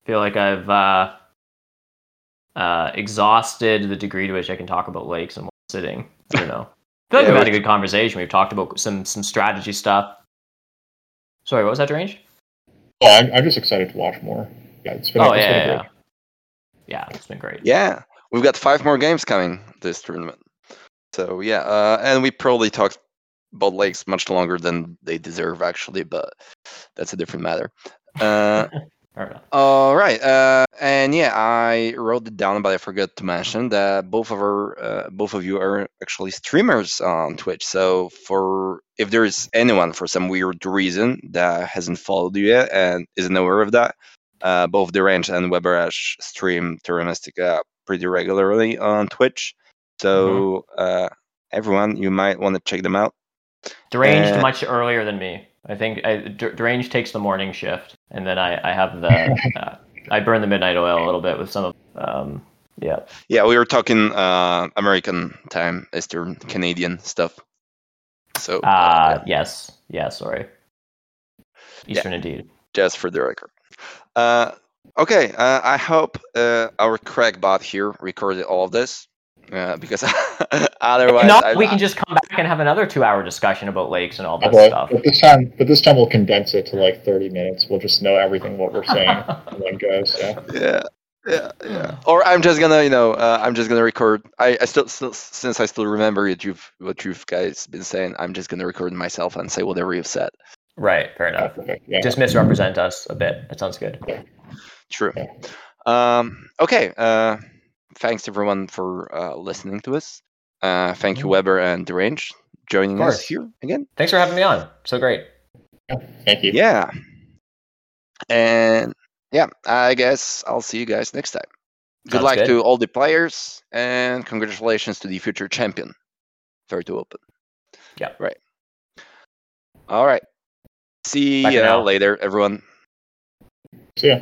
[SPEAKER 2] feel like I've uh, uh, exhausted the degree to which I can talk about lakes and while sitting. I don't know. I feel like
[SPEAKER 1] Yeah,
[SPEAKER 2] we've had a good conversation. We've talked about some some strategy stuff. Sorry, what was that range?
[SPEAKER 3] Oh, I'm, I'm just excited to watch more. Yeah, it's been.
[SPEAKER 2] Oh
[SPEAKER 3] it's
[SPEAKER 2] yeah,
[SPEAKER 3] been
[SPEAKER 2] yeah,
[SPEAKER 3] great-
[SPEAKER 2] yeah. Yeah, it's been great.
[SPEAKER 1] Yeah, we've got five more games coming this tournament. So yeah, uh, and we probably talked about lakes much longer than they deserve, actually, but that's a different matter. Uh, All right, uh, and yeah, I wrote it down, but I forgot to mention that both of our, uh, both of you are actually streamers on Twitch. So, for if there is anyone for some weird reason that hasn't followed you yet and isn't aware of that, uh, both Deranged and Weberash stream Terra Mystica uh, pretty regularly on Twitch. So uh, everyone, you might want to check them out.
[SPEAKER 2] Deranged
[SPEAKER 1] Uh,
[SPEAKER 2] much earlier than me. I think I, Der- Deranged takes the morning shift, and then I, I have the uh, I burn the midnight oil a little bit with some of um yeah.
[SPEAKER 1] Yeah, we were talking uh, American time, Eastern Canadian stuff. So uh,
[SPEAKER 2] uh yes. Yeah sorry. Eastern indeed.
[SPEAKER 1] Just for the record. Uh, okay, uh, I hope uh, our crack bot here recorded all of this uh, because otherwise,
[SPEAKER 2] not,
[SPEAKER 1] I,
[SPEAKER 2] we can just come back and have another two-hour discussion about lakes and all that
[SPEAKER 3] But,
[SPEAKER 2] stuff.
[SPEAKER 3] but this time, but this time we'll condense it to like 30 minutes. We'll just know everything what we're saying in one go. So
[SPEAKER 1] yeah. Yeah, yeah. Or I'm just gonna, you know, uh, I'm just gonna record. I, I still, still, since I still remember what you've, what you've guys been saying, I'm just gonna record myself and say whatever you've said.
[SPEAKER 2] Right, fair enough.
[SPEAKER 3] perfect. Yeah.
[SPEAKER 2] Just misrepresent us a bit. That sounds good.
[SPEAKER 1] True.
[SPEAKER 3] Yeah.
[SPEAKER 1] Um, okay. Uh, thanks everyone for uh, listening to us. Uh, thank you,
[SPEAKER 2] Mhm.
[SPEAKER 1] Weber and Derange, joining us here again.
[SPEAKER 2] Thanks for having me on. So great.
[SPEAKER 3] Thank you.
[SPEAKER 1] Yeah. And yeah, I guess I'll see you guys next time. Good
[SPEAKER 2] Sounds
[SPEAKER 1] luck
[SPEAKER 2] good.
[SPEAKER 1] to all the players and congratulations to the future champion. Fair to open.
[SPEAKER 2] Yeah.
[SPEAKER 1] Right. All right. See
[SPEAKER 2] Bye for
[SPEAKER 1] you
[SPEAKER 2] now.
[SPEAKER 1] later, everyone.
[SPEAKER 3] See ya.